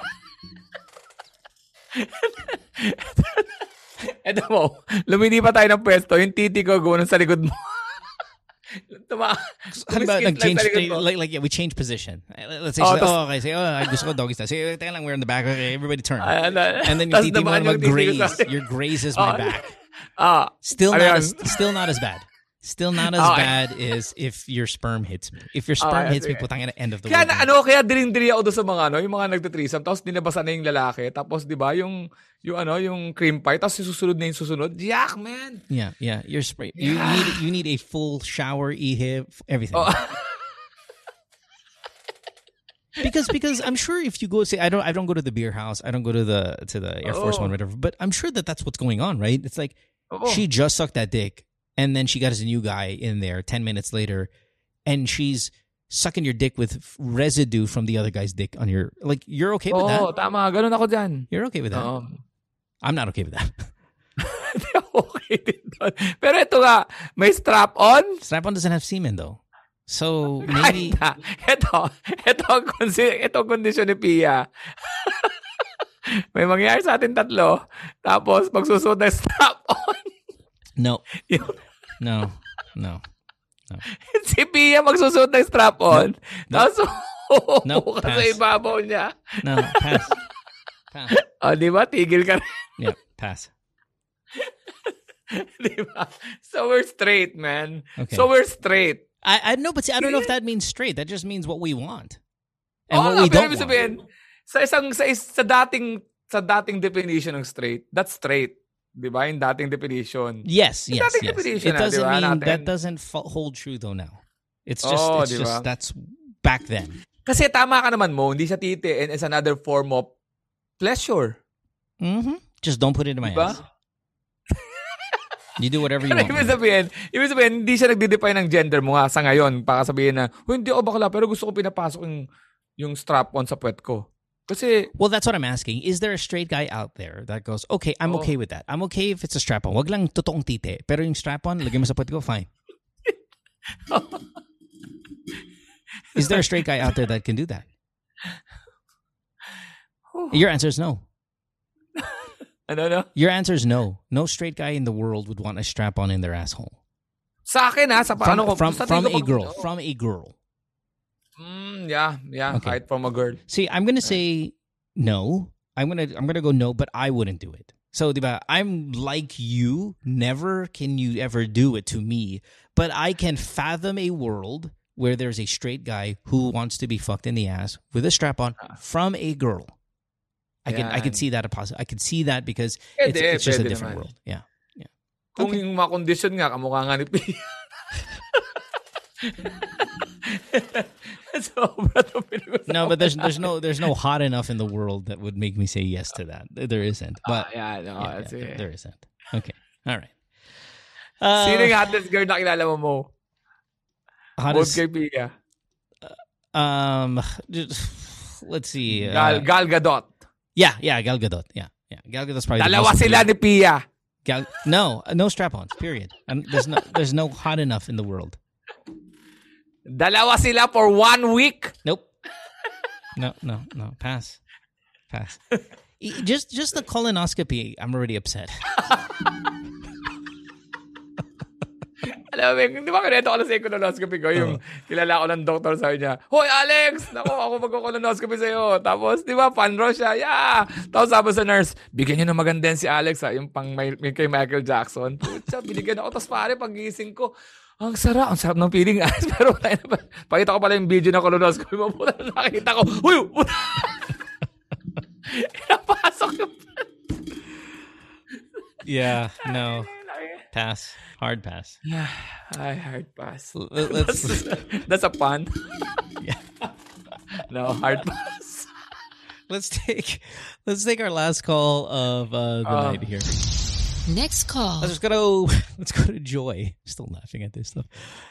Speaker 2: Eto mo, lumini pa tayo ng pwesto, yung titi ko gumano sa likod mo. Tuma,
Speaker 1: How about like change
Speaker 2: sa likod mo.
Speaker 1: like like yeah, we change position. Uh, Let's say
Speaker 2: Oh,
Speaker 1: like, oh okay, say oh I gusto ko doggy style. Say teka lang we're in the back. Okay, everybody turn.
Speaker 2: Ano,
Speaker 1: and then your titi mo
Speaker 2: naman yung
Speaker 1: graze. Your grazes my
Speaker 2: Oh,
Speaker 1: back.
Speaker 2: Ah,
Speaker 1: Still not as still not as bad. Still not as oh,
Speaker 2: Okay.
Speaker 1: bad as if your sperm hits me. If your oh, sperm
Speaker 2: Okay,
Speaker 1: hits me, putang ina end of the
Speaker 2: Kaya
Speaker 1: world.
Speaker 2: na, ano, kaya diring-diri ako doon sa mga ano, yung mga nagtitrisam, tapos dinabasan na yung lalaki, tapos 'di ba, yung yung ano, yung cream pie, tapos susunod na yung susunod. Yak, man.
Speaker 1: Yeah, yeah. Your. You
Speaker 2: Yeah.
Speaker 1: need you need a full shower, e-hip, everything.
Speaker 2: Oh.
Speaker 1: because because I'm sure if you go say I don't I don't go to the beer house I don't go to the to the Air Force
Speaker 2: Oh.
Speaker 1: One whatever but I'm sure that that's what's going on right it's like
Speaker 2: Oo.
Speaker 1: she just sucked that dick and then she got a new guy in there 10 minutes later and she's sucking your dick with residue from the other guy's dick on your like you're okay with
Speaker 2: Oo,
Speaker 1: that oh,
Speaker 2: tama. Ganun ako dyan.
Speaker 1: you're okay with that
Speaker 2: Oo.
Speaker 1: I'm not okay with that
Speaker 2: Hindi okay din doon. Pero ito nga, may strap-on.
Speaker 1: strap-on doesn't have semen though so
Speaker 2: Maybe. Ito, ito, ang consi- ito ang kondisyon ni Pia. may mangyayari sa atin tatlo, tapos magsusunod ng strap-on.
Speaker 1: no
Speaker 2: Yung-
Speaker 1: no no
Speaker 2: si Pia magsusunod ng strap-on.
Speaker 1: No.
Speaker 2: Tapos,
Speaker 1: No,
Speaker 2: uupo ka sa ibabaw niya.
Speaker 1: no pass pass
Speaker 2: O, di ba? Tigil ka rin.
Speaker 1: yeah pass
Speaker 2: di ba? So, we're straight, man.
Speaker 1: okay
Speaker 2: So, we're straight.
Speaker 1: I I know, but see, I don't know if that means straight. That just means what we want, and
Speaker 2: Oo
Speaker 1: what we don't want.
Speaker 2: sabihin, sa isang, sa, is- sa dating, sa dating definition ng straight, that's straight. Di ba? Yung dating definition.
Speaker 1: Yes,
Speaker 2: Yung
Speaker 1: yes,
Speaker 2: dating
Speaker 1: yes.
Speaker 2: definition
Speaker 1: It
Speaker 2: na,
Speaker 1: doesn't mean
Speaker 2: natin?
Speaker 1: that doesn't hold true though. Now, it's just
Speaker 2: Oo,
Speaker 1: it's
Speaker 2: di
Speaker 1: just that's back then.
Speaker 2: Kasi tama ka naman mo, hindi siya titi and it's another form of pleasure.
Speaker 1: Mm-hmm. Just don't put it in my
Speaker 2: Diba?
Speaker 1: ass. You do whatever you want.
Speaker 2: ibig sabihin, ibig sabihin, hindi siya nagde-define ng gender mo nga sa ngayon. Baka sabihin na, "Huy, hindi ako bakla, pero gusto ko pinapasok yung, yung strap-on sa puwet ko. Kasi,
Speaker 1: Well, that's what I'm asking. Is there a straight guy out there that goes, okay, I'm
Speaker 2: Oo.
Speaker 1: okay with that. I'm okay if it's a strap-on. Wag lang totoong tite. Pero yung strap-on, lagay mo sa puwet ko, fine. Is there a straight guy out there that can do that? Your answer is no.
Speaker 2: ano, ano?
Speaker 1: Your answer is no. No straight guy in the world would want a strap-on in their asshole.
Speaker 2: Sa akin ha, sa
Speaker 1: From,
Speaker 2: ko.
Speaker 1: from, from
Speaker 2: tingin
Speaker 1: a
Speaker 2: ko-
Speaker 1: girl. Oh. From a girl.
Speaker 2: Yeah, yeah,
Speaker 1: Okay.
Speaker 2: kahit from a girl.
Speaker 1: See, I'm gonna say no. I'm gonna I'm gonna go no, but I wouldn't do it. So, diba, I'm like you. Never can you ever do it to me. But I can fathom a world where there's a straight guy who wants to be fucked in the ass with a strap on from a girl. I can I can see that a possi- I can see that because
Speaker 2: Pwede,
Speaker 1: it's, it's just a different
Speaker 2: naman.
Speaker 1: world. Yeah.
Speaker 2: Kung
Speaker 1: Okay.
Speaker 2: yung mga condition nga, kamukha nga ni
Speaker 1: No, but there's there's no there's no hot enough in the world that would make me say yes to that. There isn't. But
Speaker 2: Ah, yeah, no,
Speaker 1: yeah, yeah, there isn't. Okay. All right. Uh,
Speaker 2: Sino yung hottest girl na kilala mo mo?
Speaker 1: Hottest,
Speaker 2: kay Pia.
Speaker 1: um just, let's see.
Speaker 2: Gal,
Speaker 1: Uh,
Speaker 2: Gal Gadot.
Speaker 1: yeah, yeah, Gal Gadot. Yeah. Yeah. Gal Gadot's probably
Speaker 2: Dalawa sila ni Pia.
Speaker 1: Gal No, uh, no strap-ons. Period. Um, there's no there's no hot enough in the world.
Speaker 2: Dalawa sila for one week.
Speaker 1: Nope. No, no, no. Pass. Pass. Just just the colonoscopy, I'm already upset.
Speaker 2: Alam mo, di ba kineto ko na sa colonoscopy ko, yung kilala ko ng doktor sa niya, Hoy Alex, nako ako magko-colonoscopy sa'yo. Tapos, di ba, panro siya, yeah. Tapos sabi sa nurse, bigyan niyo ng maganda si Alex, ha, yung pang may, may kay Michael Jackson. Putya, binigyan ako. Tapos pare, pagising ko, ang sarap, ang sarap ng feeling. Pero, na, pakita ko pala yung video ng colonoscopy mo. Puta, nakita ko, huy, puta. Napasok yung
Speaker 1: Yeah, no. Pass. Hard pass.
Speaker 2: Ay, hard pass.
Speaker 1: Let's
Speaker 2: That's a pun.
Speaker 1: Yeah.
Speaker 2: no, hard pass.
Speaker 1: let's take let's take our last call of uh, the
Speaker 2: Uh,
Speaker 1: night here.
Speaker 6: Next call.
Speaker 1: Let's go. Let's go to Joy. Still laughing at this stuff.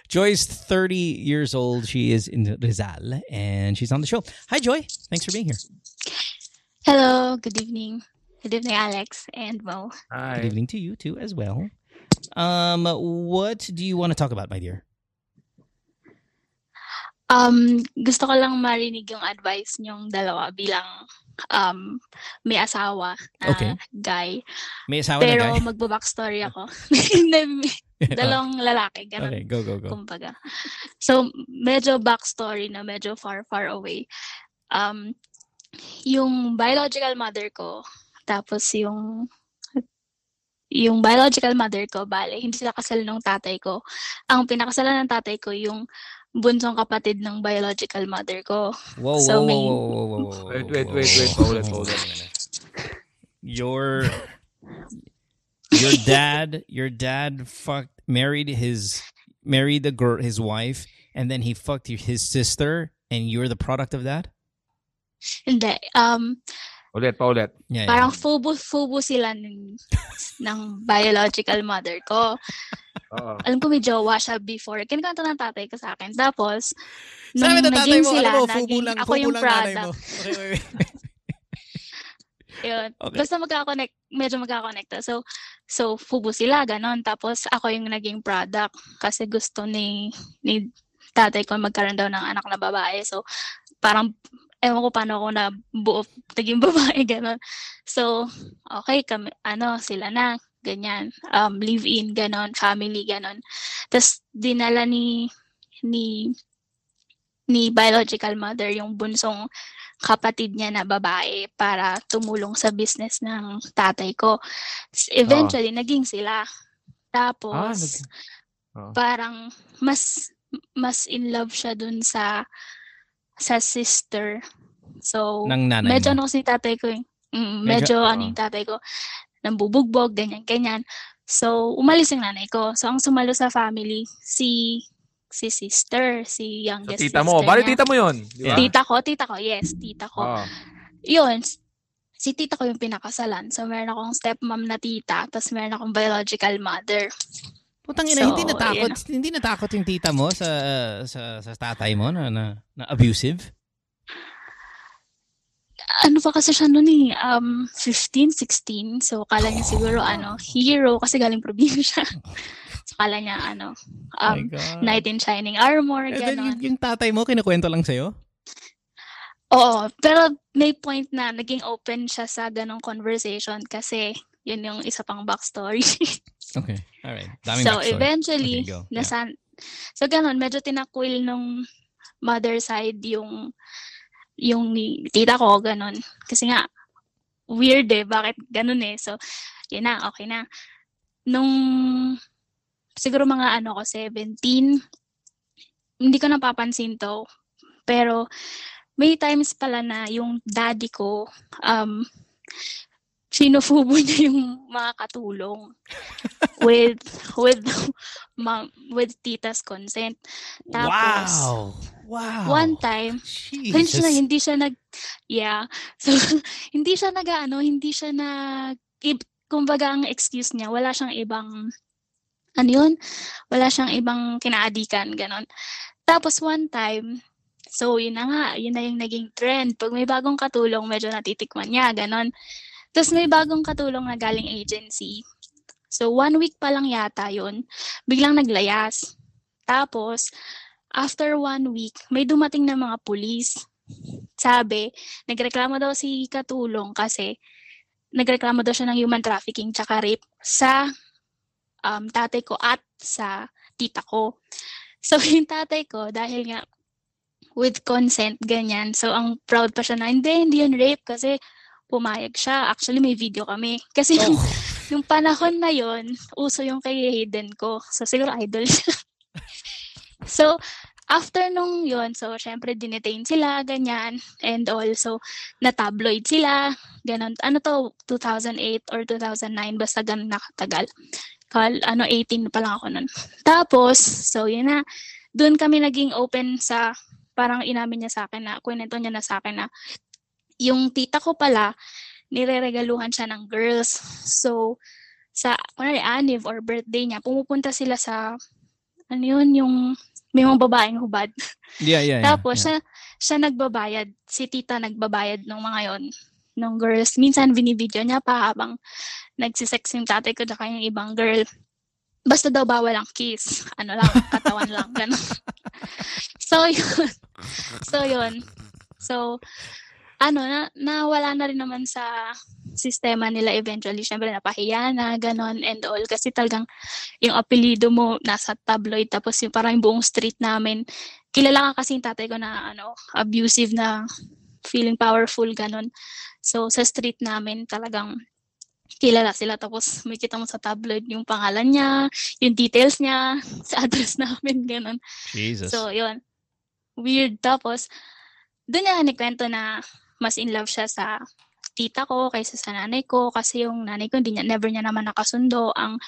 Speaker 1: Joy's 30 years old. She is in Rizal, and she's on the show. Hi, Joy. Thanks for being here.
Speaker 7: Hello, good evening. Good evening, Alex and Mo.
Speaker 1: Good evening to you too, as well. Um, what do you want to talk about, my dear?
Speaker 7: Um, gusto ko lang marinig yung advice niyong dalawa bilang um, may asawa na
Speaker 1: Okay.
Speaker 7: guy.
Speaker 1: May asawa
Speaker 7: Pero
Speaker 1: na guy.
Speaker 7: magbabackstory ako. Dalawang lalaki, ganun.
Speaker 1: okay, go, go, go.
Speaker 7: kumbaga. So, medyo backstory na medyo far, far away. Um, yung biological mother ko, tapos yung yung biological mother ko, bale, hindi sila kasal ng tatay ko. Ang pinakasalan ng tatay ko, yung bunsong kapatid ng biological mother ko.
Speaker 1: Whoa,
Speaker 7: So,
Speaker 1: whoa, whoa,
Speaker 7: may-
Speaker 1: whoa, whoa, whoa, whoa,
Speaker 2: Wait,
Speaker 1: whoa,
Speaker 2: wait,
Speaker 1: whoa,
Speaker 2: wait, wait. Hold it, hold
Speaker 1: whoa,
Speaker 2: it.
Speaker 1: wait a minute. Your your dad, your dad fucked, married his, married the girl, his wife, and then he fucked his sister, and you're the product of that.
Speaker 7: Hindi. Um,
Speaker 2: Ulit, pa ulit.
Speaker 1: Yeah, yeah.
Speaker 7: parang fubo, fubo sila ng, ng biological mother ko.
Speaker 2: Oo.
Speaker 7: Alam ko may jowa siya before. Kinikwento ng tatay ko sa akin. Tapos, nung
Speaker 1: Sabi
Speaker 7: naging
Speaker 1: mo,
Speaker 7: sila,
Speaker 1: alam mo, fubo
Speaker 7: naging,
Speaker 1: lang,
Speaker 7: ako
Speaker 1: fubo
Speaker 7: yung product.
Speaker 1: Okay, wait, wait.
Speaker 7: Yun.
Speaker 1: Okay.
Speaker 7: Basta magkakonect, medyo magkakonekta. So, so fubo sila, ganon. Tapos ako yung naging product kasi gusto ni, ni tatay ko magkaroon daw ng anak na babae. So, parang, ewan ko paano ako na buo, naging babae, ganon. So, okay, kami, ano, sila na, ganyan. Um, live-in, ganon, family, ganon. Tapos, dinala ni, ni, ni biological mother yung bunsong kapatid niya na babae para tumulong sa business ng tatay ko. Eventually, naging sila.
Speaker 2: Ah,
Speaker 7: Tapos,
Speaker 2: naging- Oo.
Speaker 7: parang mas mas in love siya dun sa sa sister. So,
Speaker 1: Ng nanay
Speaker 7: medyo
Speaker 1: mo.
Speaker 7: ano kasi tatay ko, eh.
Speaker 1: Medyo-
Speaker 7: Mm, medyo, ano
Speaker 2: oo.
Speaker 7: yung tatay ko, nambubugbog, ganyan, ganyan. So, umalis yung nanay ko. So, ang sumalo sa family, si si sister, si youngest
Speaker 2: tita
Speaker 7: sister
Speaker 2: mo. Bali, tita mo yun. Di ba?
Speaker 7: Tita ko, tita ko, yes, tita ko.
Speaker 2: Oo.
Speaker 7: Yun, si tita ko yung pinakasalan. So, meron akong stepmom na tita, tapos meron akong biological mother.
Speaker 1: Putang ina,
Speaker 7: So,
Speaker 1: hindi natakot, hindi natakot yung tita mo sa sa sa tatay mo na na, na abusive.
Speaker 7: Ano pa kasi siya noon eh, um, 15, 16. So, kala niya siguro, ano, hero, kasi galing probinsya. so, kala niya, ano,
Speaker 1: My
Speaker 7: um,
Speaker 1: God.
Speaker 7: knight in shining armor,
Speaker 1: then
Speaker 7: gano'n.
Speaker 1: yung, yung tatay mo, kinukwento lang sa'yo?
Speaker 7: Oo, pero may point na naging open siya sa ganong conversation kasi yun yung isa pang backstory.
Speaker 1: Okay. Alright. Daming
Speaker 7: so,
Speaker 1: backstory.
Speaker 7: eventually,
Speaker 1: Okay, go. Yeah.
Speaker 7: nasan, so ganon, medyo tinakwil nung mother side yung yung tita ko, ganon. Kasi nga, weird eh, bakit ganon eh. So, yun na, okay na. Nung, siguro mga ano ko, 17, hindi ko napapansin to. Pero, may times pala na yung daddy ko, um, sinufubo niya yung mga katulong with with ma, with tita's consent. Tapos
Speaker 1: wow. Wow.
Speaker 7: one time,
Speaker 1: Jesus.
Speaker 7: hindi siya nag, yeah. So, hindi siya nag, ano, hindi siya nag, kumbaga ang excuse niya, wala siyang ibang, ano yun? Wala siyang ibang kinaadikan, ganon. Tapos one time, so yun na nga, yun na yung naging trend. Pag may bagong katulong, medyo natitikman niya, ganon. Tapos may bagong katulong na galing agency. So one week pa lang yata yun, biglang naglayas. Tapos, after one week, may dumating na mga pulis. Sabi, nagreklamo daw si Katulong kasi nagreklamo daw siya ng human trafficking tsaka rape sa um, tatay ko at sa tita ko. So, yung tatay ko, dahil nga with consent, ganyan. So, ang proud pa siya na, hindi, hindi yun rape kasi pumayag siya. Actually, may video kami. Kasi yung,
Speaker 1: Oh.
Speaker 7: yung panahon na yon uso yung kay Hayden ko. So, siguro idol siya. so, after nung yon so, syempre, dinetain sila, ganyan, and also, na-tabloid sila, ganon. Ano to, 2008 or 2009, basta ganun nakatagal. Kal, ano, 18 pa lang ako nun. Tapos, so, yun na, doon kami naging open sa, parang inamin niya sa akin na, kwento niya na sa akin na, yung tita ko pala, nireregaluhan siya ng girls. So, sa, kunwari, anniv or birthday niya, pumupunta sila sa, ano yun, yung, may mga babaeng hubad.
Speaker 1: Yeah, yeah, yeah.
Speaker 7: Tapos,
Speaker 1: yeah.
Speaker 7: siya, siya nagbabayad, si tita nagbabayad ng mga yon ng girls. Minsan, binibidyo niya pa habang nagsisex yung tatay ko tsaka yung ibang girl. Basta daw bawal ang kiss. Ano lang, katawan lang. Ganun. so, yun. So, yun. So, ano, na, nawala na rin naman sa sistema nila eventually. Siyempre, napahiya na, ganon, and all. Kasi talagang yung apelido mo nasa tabloid, tapos yung parang yung buong street namin, kilala ka kasi yung tatay ko na, ano, abusive na feeling powerful, ganon. So, sa street namin, talagang kilala sila. Tapos, may kita mo sa tabloid yung pangalan niya, yung details niya, sa address namin, ganon.
Speaker 1: Jesus.
Speaker 7: So, yun. Weird. Tapos, doon niya nagkwento na mas in love siya sa tita ko kaysa sa nanay ko kasi yung nanay ko hindi niya, never niya naman nakasundo. Ang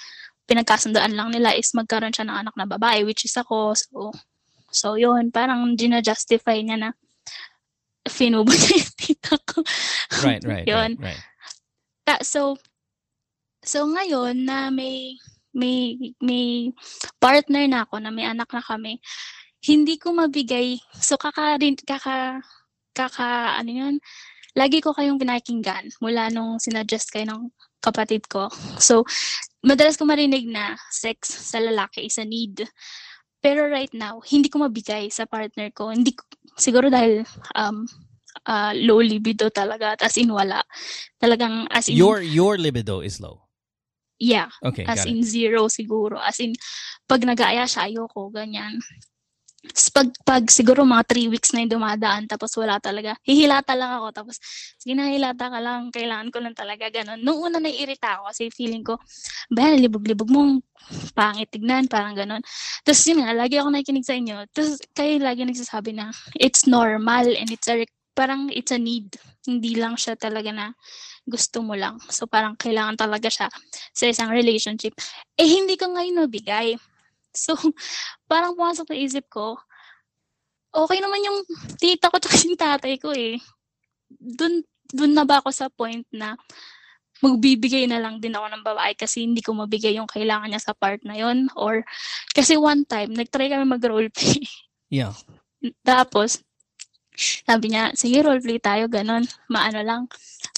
Speaker 7: pinagkasundoan lang nila is magkaroon siya ng anak na babae which is ako. So, so yun. Parang gina-justify niya na finubo niya yung tita ko.
Speaker 1: right, right,
Speaker 7: yun.
Speaker 1: right, right.
Speaker 7: Ta- so, so ngayon na may may may partner na ako na may anak na kami, hindi ko mabigay. So kaka kaka kaka ano yun, lagi ko kayong pinakinggan mula nung sinuggest kayo ng kapatid ko. So, madalas ko marinig na sex sa lalaki is a need. Pero right now, hindi ko mabigay sa partner ko. Hindi ko, siguro dahil um, uh, low libido talaga, as in wala. Talagang as in,
Speaker 1: Your your libido is low.
Speaker 7: yeah,
Speaker 1: Okay,
Speaker 7: as
Speaker 1: got it.
Speaker 7: in zero siguro. As in, pag nag-aaya siya, ayoko, ganyan. Pag, pag siguro mga three weeks na yung dumadaan, tapos wala talaga, hihilata lang ako, tapos sige na, hilata ka lang, kailangan ko lang talaga, ganun. Nung una naiirita ako kasi feeling ko, ba, libog-libog mong pangit tignan, parang ganun. Tapos yun nga, lagi ako nakikinig sa inyo. Tapos kayo lagi nagsasabi na, it's normal and it's a, parang it's a need. Hindi lang siya talaga na gusto mo lang. So parang kailangan talaga siya sa isang relationship. Eh, hindi ko ngayon mabigay. So, parang pumasok na isip ko, okay naman yung tita ko at yung tatay ko eh. Dun, dun na ba ako sa point na magbibigay na lang din ako ng babae kasi hindi ko mabigay yung kailangan niya sa part na yon Or, kasi one time, nag-try kami mag-roleplay.
Speaker 1: Yeah.
Speaker 7: Tapos, sabi niya, sige, roleplay tayo, ganon. Maano lang,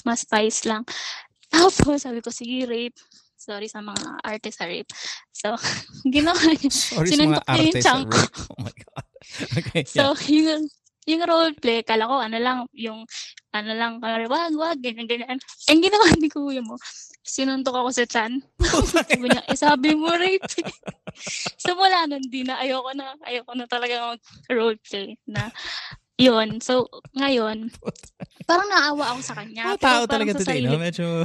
Speaker 7: mas spice lang. Tapos, sabi ko, sige, rape. Sorry sa mga artist sa rape. So, ginawa niya.
Speaker 1: Sorry sa mga artist.
Speaker 7: chunk ko.
Speaker 1: Oh my God. Okay,
Speaker 7: So,
Speaker 1: yeah.
Speaker 7: yung, yung roleplay, kala ko, ano lang, yung, ano lang, kala, wag, wag, ganyan, ganyan. Ang ginawa ni kuya mo, sinuntok ako sa chan. sabi niya, eh, sabi mo rape. so, mula nun, di na, ayoko na, ayoko na talaga mag-roleplay na, yun. So, ngayon, parang naawa ako sa kanya.
Speaker 1: Mga tao talaga
Speaker 7: sa
Speaker 1: today, no? Medyo...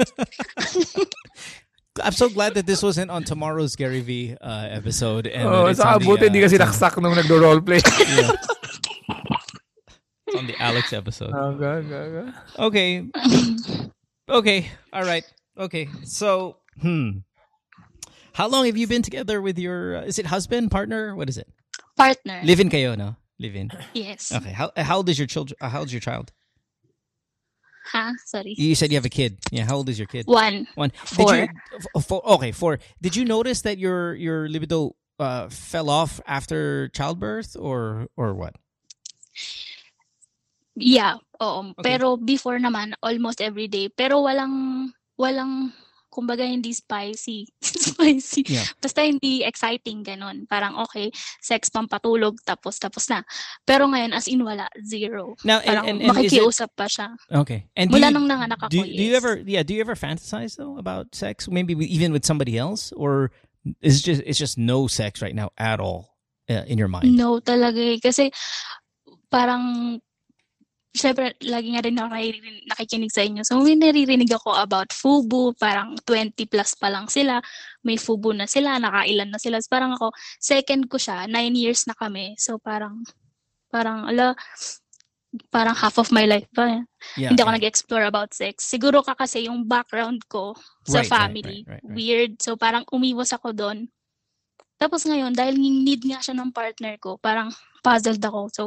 Speaker 1: I'm so glad that this wasn't on tomorrow's Gary V uh, episode. And
Speaker 2: Oh,
Speaker 1: that it's
Speaker 2: sa
Speaker 1: on the,
Speaker 2: hindi
Speaker 1: uh,
Speaker 2: kasi naksak nung nagdo-roleplay.
Speaker 1: yeah. It's on the Alex episode.
Speaker 2: Aga, aga, aga.
Speaker 1: Okay. Okay. All right. Okay. So, hmm. How long have you been together with your, uh, is it husband, partner? What is it?
Speaker 7: partner.
Speaker 1: Live-in kayo, no? Live in.
Speaker 7: Yes.
Speaker 1: Okay. How how old is your children? Uh, how old's your child?
Speaker 7: Sorry.
Speaker 1: You said you have a kid. Yeah. How old is your kid?
Speaker 7: One.
Speaker 1: One.
Speaker 7: Four.
Speaker 1: You, f- four. Okay, four. Did you notice that your your libido uh, fell off after childbirth, or or what?
Speaker 7: Yeah, oo.
Speaker 1: Okay.
Speaker 7: Pero before naman, almost every day. Pero walang, walang, kumbaga hindi spicy. spicy.
Speaker 1: Yeah.
Speaker 7: Basta hindi exciting, ganun. Parang okay, sex pampatulog, tapos tapos na. Pero ngayon, as in wala, zero.
Speaker 1: Now, and,
Speaker 7: Parang
Speaker 1: and, and is it,
Speaker 7: makikiusap pa siya.
Speaker 1: okay. And
Speaker 7: Mula
Speaker 1: you,
Speaker 7: nung nanganak ako,
Speaker 1: do, do you
Speaker 7: yes.
Speaker 1: ever yeah do you ever fantasize though about sex maybe even with somebody else or is it just it's just no sex right now at all uh, in your mind
Speaker 7: No talaga eh. Kasi parang Siyempre, lagi nga rin ako nakikinig sa inyo. So, may naririnig ako about FUBU. Parang 20 plus pa lang sila. May FUBU na sila. Nakailan na sila. So, parang ako, second ko siya. Nine years na kami. So, parang, parang, ala, parang half of my life pa. eh.
Speaker 1: yeah,
Speaker 7: Hindi ako
Speaker 1: yeah.
Speaker 7: nag-explore about sex. Siguro ka kasi yung background ko
Speaker 1: Right, right,
Speaker 7: sa family.
Speaker 1: right, right, right.
Speaker 7: Weird. So, parang umiwas ako doon. Tapos ngayon, dahil need nga siya ng partner ko, parang puzzled ako. So,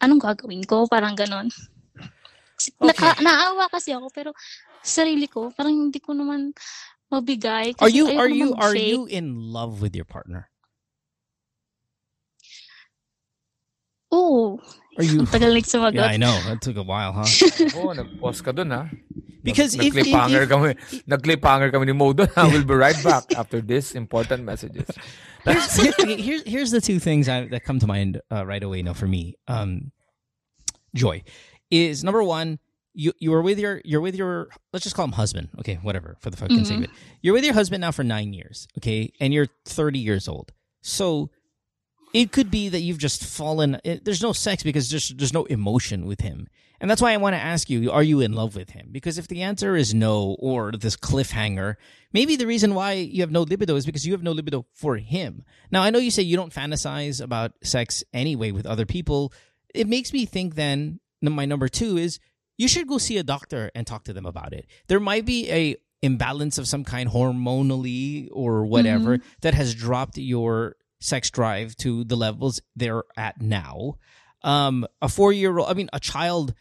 Speaker 7: anong gagawin ko? Parang ganon. Naka, naawa kasi ako, pero sarili ko, parang hindi ko naman mabigay.
Speaker 1: are you are you are you in love with your partner
Speaker 7: Oo.
Speaker 1: Are you
Speaker 7: tagal nagsumagot.
Speaker 1: yeah i know that took a while huh
Speaker 2: Oo, nag-pause ka dun, ha?
Speaker 1: Because
Speaker 2: Nag-
Speaker 1: if- if-
Speaker 2: nag-cliffhanger
Speaker 1: if-
Speaker 2: kami. Nag-cliffhanger kami ni Mo dun. ha? We'll be right back after this important messages.
Speaker 1: Here's, here's here's the two things I, that come to mind uh, right away now for me. Um, joy is number one. You you were with your you're with your let's just call him husband. Okay, whatever for the fucking sake of it. You're with your husband now for nine years. Okay, and you're 30 years old. So it could be that you've just fallen. It, there's no sex because there's there's no emotion with him, and that's why I want to ask you: Are you in love with him? Because if the answer is no, or this cliffhanger, maybe the reason why you have no libido is because you have no libido for him. Now I know you say you don't fantasize about sex anyway with other people. It makes me think then. My number two is you should go see a doctor and talk to them about it. There might be a imbalance of some kind hormonally or whatever mm-hmm. that has dropped your sex drive to the levels they're at now. Um, a four year old, I mean, a child,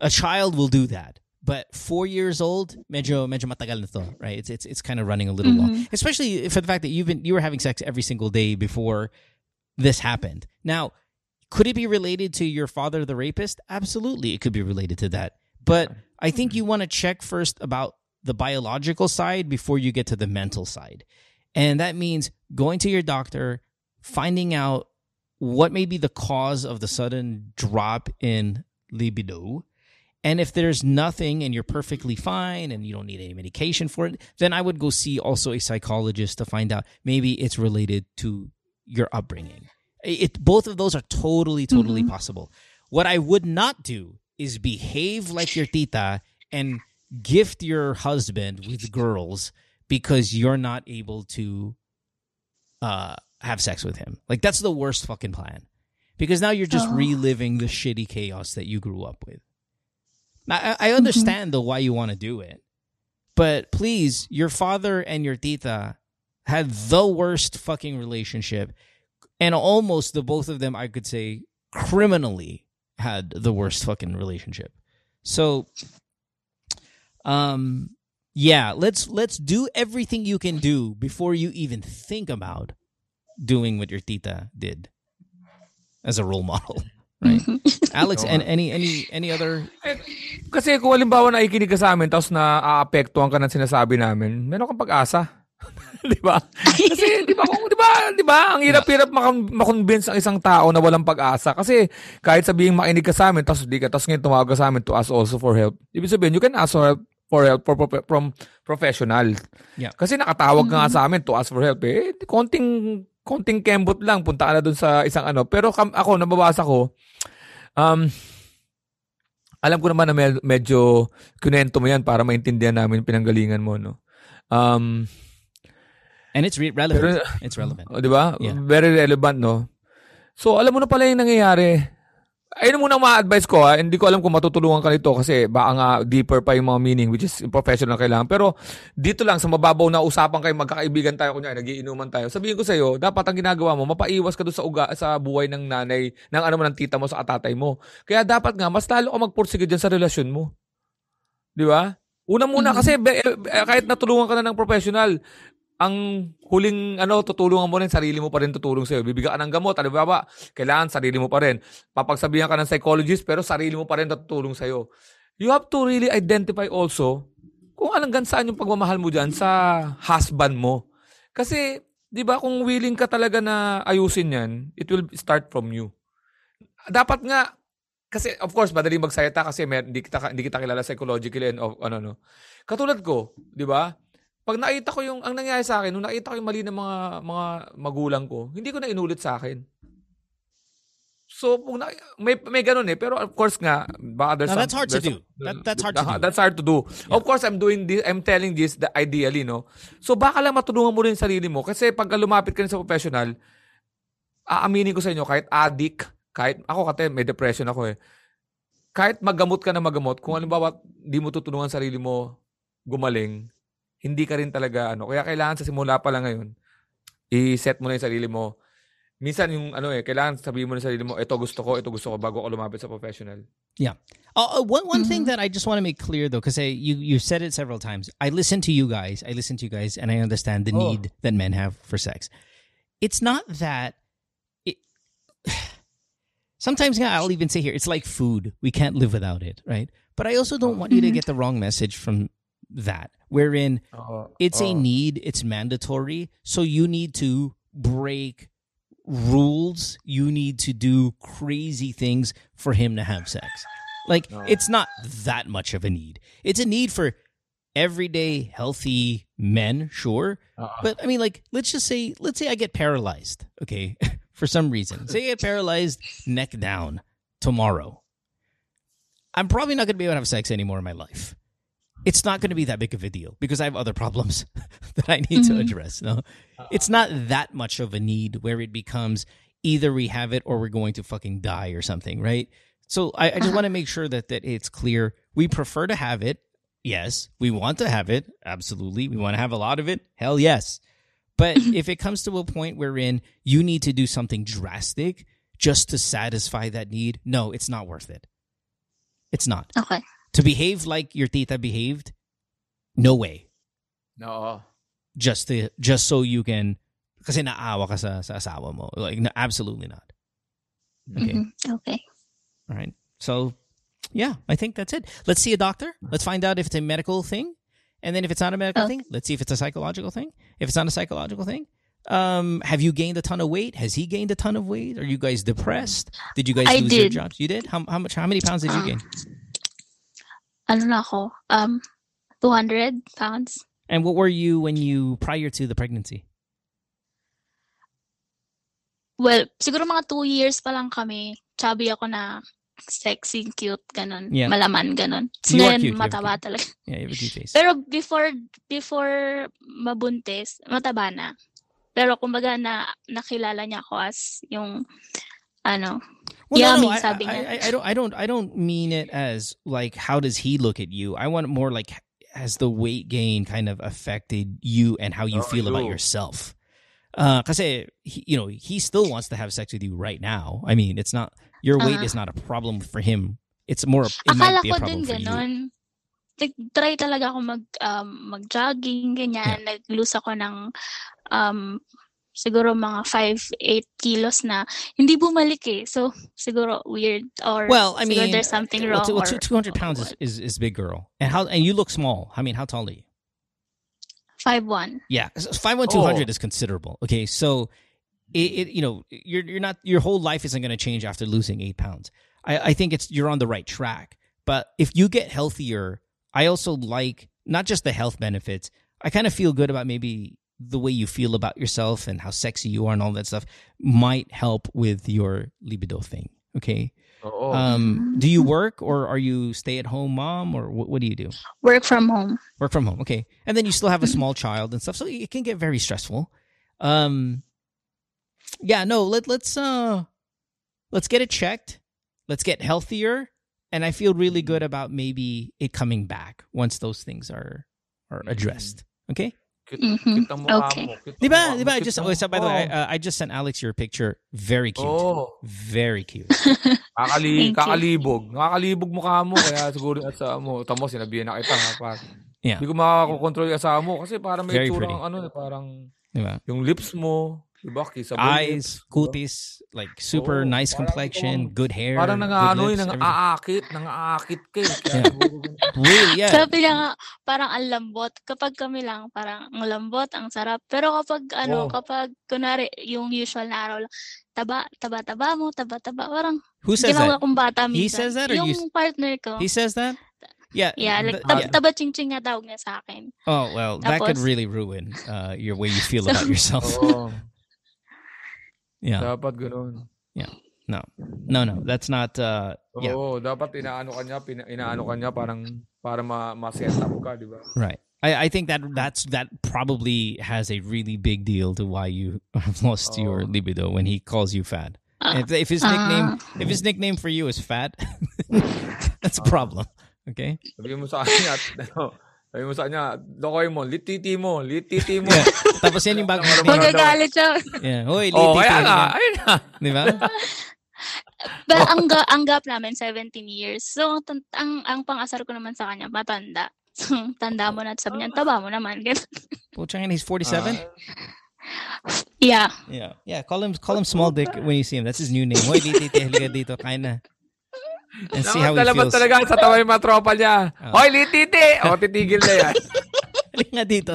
Speaker 1: a child will do that. But four years old, medyo medyo matagal na to, right? It's it's it's kind of running a little long, especially for the fact that you've been you were having sex every single day before this happened. Now, could it be related to your father, the rapist? Absolutely, it could be related to that. But I think you want to check first about the biological side before you get to the mental side. And that means going to your doctor, finding out what may be the cause of the sudden drop in libido. And if there's nothing and you're perfectly fine and you don't need any medication for it, then I would go see also a psychologist to find out maybe it's related to your upbringing. It both of those are totally, totally mm-hmm. possible. What I would not do is behave like your tita and gift your husband with girls because you're not able to uh have sex with him. Like that's the worst fucking plan. Because now you're just
Speaker 7: Oh.
Speaker 1: reliving the shitty chaos that you grew up with. Now, I, I understand though why you want to do it, but please, your father and your tita had the worst fucking relationship, and almost the both of them, I could say, criminally had the worst fucking relationship. So, um, yeah, let's let's do everything you can do before you even think about doing what your tita did as a role model, right? Alex, and any any any other
Speaker 2: Eh, Kasi kung halimbawa nakikinig ka sa amin tapos na-aapektuhan ka ng sinasabi namin, meron kang pag-asa. di ba? Kasi di ba kung di ba, di ba, ang hirap-hirap makon- makonvince ang isang tao na walang pag-asa kasi kahit sabihin makinig ka sa amin tapos di ka tapos ngayon tumawag ka sa amin to ask also for help. Ibig sabihin, you can ask for help for help for, for- from professional.
Speaker 1: Yeah.
Speaker 2: Kasi nakatawag ka nga sa amin to ask for help eh. Konting konting kembot lang punta ka na dun sa isang ano. Pero kam, ako nababasa ko um alam ko naman na med- medyo kunento mo yan para maintindihan namin pinanggalingan mo, no? Um,
Speaker 1: and it's re- relevant.
Speaker 2: Pero-
Speaker 1: it's relevant.
Speaker 2: o, di ba?
Speaker 1: Yeah.
Speaker 2: Very relevant, no? So, alam mo na pala yung nangyayari. Ayun muna ang ma-advise ko ha. Hindi ko alam kung matutulungan ka nito kasi baka nga deeper pa yung mga meaning which is professional kailangan. Pero dito lang sa mababaw na usapan kayo, magkakaibigan tayo kunya, nagiinuman tayo. Sabihin ko sa iyo, dapat ang ginagawa mo, mapaiwas ka doon sa uga sa buhay ng nanay, ng ano man ng tita mo sa atatay mo. Kaya dapat nga mas talo ka magpursige diyan sa relasyon mo. Di ba? Una muna kasi be, eh, kahit natulungan ka na ng professional, ang huling ano tutulungan mo rin sarili mo pa rin tutulong sa iyo. Bibigyan ka ng gamot, ano ba ba? Kailangan sarili mo pa rin. Papagsabihan ka ng psychologist pero sarili mo pa rin tutulong sa iyo. You have to really identify also kung hanggang saan yung pagmamahal mo diyan sa husband mo. Kasi 'di ba kung willing ka talaga na ayusin 'yan, it will start from you. Dapat nga kasi of course madali magsalita kasi may, hindi kita hindi kita kilala psychologically and of, ano no. Katulad ko, 'di ba? Pag nakita ko yung ang nangyari sa akin, nung nakita ko yung mali ng mga mga magulang ko, hindi ko na inulit sa akin. So, kung na, may may ganun eh, pero of course nga, baka there's some-
Speaker 1: that's hard to do. That- that's hard to do.
Speaker 2: That's hard to do. Of course, I'm doing this, I'm telling this the ideally, no. So, baka lang matulungan mo rin yung sarili mo kasi pag lumapit ka rin sa professional, aaminin ko sa inyo, kahit addict, kahit, ako kate, may depression ako eh. Kahit maggamot ka na magamot, kung halimbawa, di mo tutulungan sarili mo gumaling, hindi ka rin talaga, ano, kaya kailangan sa simula pa lang ngayon, i-set mo na yung sarili mo. Minsan yung, ano eh, kailangan sabihin mo na sa sarili mo, ito gusto ko, ito gusto ko, bago ako lumapit sa professional.
Speaker 1: Yeah. Uh, one one thing that I just want to make clear though, because you you said it several times. I listen to you guys. I listen to you guys, and I understand the
Speaker 2: Oh.
Speaker 1: need that men have for sex. It's not that. It, sometimes nga, I'll even say here, it's like food. We can't live without it, right? But I also don't want you to get the wrong message from that, wherein uh, it's a uh. need, it's mandatory. So you need to break rules. You need to do crazy things for him to have sex. Like, it's not that much of a need. It's a need for everyday healthy men, sure. Uh-uh. But I mean, like, let's just say, let's say I get paralyzed, okay, for some reason. Say I get paralyzed neck down tomorrow. I'm probably not going to be able to have sex anymore in my life it's not going to be that big of a deal because I have other problems that I need to mm-hmm. address. No, uh-huh. it's not that much of a need where it becomes either we have it or we're going to fucking die or something, right? So I, I just uh-huh. want to make sure that that it's clear. We prefer to have it. Yes, we want to have it. Absolutely, we want to have a lot of it. Hell yes. But if it comes to a point wherein you need to do something drastic just to satisfy that need, no, it's not worth it. It's not
Speaker 7: Okay.
Speaker 1: To behave like your tita behaved, no way.
Speaker 2: No.
Speaker 1: Just to just so you can kasi naawa ka sa, sa asawa mo. Like no, absolutely not. Okay.
Speaker 7: Mhm. Okay.
Speaker 1: All right. So yeah, I think that's it. Let's see a doctor. Let's find out if it's a medical thing. And then if it's not a medical
Speaker 7: Okay.
Speaker 1: thing, let's see if it's a psychological thing. If it's not a psychological thing, um, have you gained a ton of weight? Has he gained a ton of weight? Are you guys depressed? Did you guys
Speaker 7: I
Speaker 1: lose your jobs? You did? How, how much how many pounds did you
Speaker 7: Ah.
Speaker 1: gain?
Speaker 7: Ano na ako? Um, 200 pounds.
Speaker 1: And what were you when you prior to the pregnancy?
Speaker 7: Well, siguro mga two years pa lang kami. Chubby ako na sexy, cute, ganun.
Speaker 1: Yeah.
Speaker 7: Malaman, ganun.
Speaker 1: You are
Speaker 7: Ngayon,
Speaker 1: cute, you
Speaker 7: mataba
Speaker 1: cute.
Speaker 7: talaga.
Speaker 1: Yeah, you have a cute face.
Speaker 7: Pero before, before mabuntis, mataba na. Pero kumbaga na nakilala niya ako as yung ano,
Speaker 1: Well, no,
Speaker 7: Yummy,
Speaker 1: no, I,
Speaker 7: sabi
Speaker 1: I,
Speaker 7: niya.
Speaker 1: I, I don't, I don't, I don't mean it as like how does he look at you. I want it more like has the weight gain kind of affected you and how you
Speaker 2: Oh,
Speaker 1: feel about yourself. Uh, cause he, you know, he still wants to have sex with you right now. I mean, it's not your weight
Speaker 7: Ah.
Speaker 1: is not a problem for him. It's more. It might be
Speaker 7: ko
Speaker 1: a
Speaker 7: din
Speaker 1: problem for you.
Speaker 7: ganun. Nag-try talaga ako mag, um, mag-jogging, ganyan. Nag-lose ako ng um, siguro mga 5-8 kilos na hindi bumalik eh. So, siguro weird or
Speaker 1: Well, I mean,
Speaker 7: there's something
Speaker 1: well,
Speaker 7: wrong.
Speaker 1: two- well,
Speaker 7: or,
Speaker 1: two hundred pounds is, is is big girl, and how and you look small. I mean, how tall are you?
Speaker 7: 5'1".
Speaker 1: Yeah, five one two hundred
Speaker 2: Oh.
Speaker 1: is considerable. Okay, so it, it you know you're you're not your whole life isn't going to change after losing eight pounds. I I think it's you're on the right track. But if you get healthier, I also like not just the health benefits. I kind of feel good about maybe the way you feel about yourself and how sexy you are and all that stuff might help with your libido thing. Okay.
Speaker 2: Oo.
Speaker 1: Um, do you work or are you stay at home mom or what, what do you do?
Speaker 7: Work from home.
Speaker 1: work from home okay and then you still have a small child and stuff so it can get very stressful um yeah no let, let's uh let's get it checked let's get healthier. And I feel really good about maybe it coming back once those things are are addressed. Okay?
Speaker 2: Cute,
Speaker 7: Mhm.
Speaker 2: cute
Speaker 7: Okay.
Speaker 2: mo. Cute ang
Speaker 1: Di ba?
Speaker 2: mukha
Speaker 1: Di
Speaker 2: mo,
Speaker 1: ba? I
Speaker 2: cute
Speaker 1: just oh, so by the way, I,
Speaker 2: mukha.
Speaker 1: uh, I just sent Alex your picture. Very cute.
Speaker 2: Oh,
Speaker 1: Very cute.
Speaker 2: kakali, kakalibog. Nakakalibog mukha mo, kaya siguro yung asawa mo. Tamo, sinabihan na kita. Par.
Speaker 1: Yeah.
Speaker 2: Hindi ko makakontrol yung asawa mo kasi parang may
Speaker 1: Very
Speaker 2: tsura
Speaker 1: pretty.
Speaker 2: ang ano, eh, parang
Speaker 1: Di ba?
Speaker 2: yung lips mo, diba?
Speaker 1: Eyes,
Speaker 2: diba?
Speaker 1: cutis, like super
Speaker 2: Oo,
Speaker 1: nice complexion, good hair,
Speaker 2: Parang
Speaker 1: good
Speaker 2: nang-ano,
Speaker 1: lips,
Speaker 2: nang aakit, nang aakit ka. eh.
Speaker 1: Yeah. Really, yeah.
Speaker 7: Sabi niya nga, parang ang lambot. Kapag kami lang, parang ang lambot, ang sarap. Pero kapag, ano,
Speaker 2: Oh.
Speaker 7: kapag, kunwari, yung usual na araw lang, taba, taba, taba mo, taba, taba. Parang,
Speaker 1: Who says
Speaker 7: ginawa
Speaker 1: that?
Speaker 7: kong bata
Speaker 1: He
Speaker 7: minsan.
Speaker 1: says that or
Speaker 7: yung
Speaker 1: you-
Speaker 7: partner ko.
Speaker 1: He says that? Yeah.
Speaker 7: yeah, like, tab-
Speaker 1: yeah.
Speaker 7: taba ching-ching nga tawag niya sa akin.
Speaker 1: Oh, well, that could
Speaker 7: Tapos-
Speaker 1: really ruin uh, your way you feel
Speaker 7: So-
Speaker 1: about yourself.
Speaker 2: Oo,
Speaker 1: Yeah.
Speaker 2: dapat ganun.
Speaker 1: No. No, no. That's not uh yeah,
Speaker 2: Oo, dapat inaano ka niya, pina, inaano ka niya parang para ma, ma-set up ka, di ba?
Speaker 1: right. I, I think that that's that probably has a really big deal to why you have lost your
Speaker 2: Oh.
Speaker 1: libido when he calls you fat.
Speaker 7: Ah,
Speaker 1: if, if his nickname if his nickname for you is fat, that's a problem. Okay?
Speaker 2: Sabi mo sa kanya, ano, sabi mo sa kanya, lokoy mo, lititi mo, lititi mo.
Speaker 1: Yeah. Tapos yan yung bagong
Speaker 2: ba?
Speaker 1: nickname.
Speaker 7: Magagalit siya.
Speaker 1: Yeah. Hoy,
Speaker 2: oh,
Speaker 1: lititi.
Speaker 2: kaya nga, ayun na.
Speaker 1: Di ba?
Speaker 7: Pero ang, ga- ang gap namin, 17 years. So, ang, ang, ang pang-asar ko naman sa kanya, matanda. So, tanda mo na, sabi niya, taba mo naman.
Speaker 1: Puchang, he's 47?
Speaker 7: yeah.
Speaker 1: Yeah. Yeah, call him call him small dick when you see him. That's his new name. Hoy, lititi, halika dito, kain na. And see how he feels.
Speaker 2: talaga sa tawa yung mga tropa niya.
Speaker 1: Oh.
Speaker 2: Hoy, lititi! O, titigil na yan.
Speaker 1: Halika nga dito.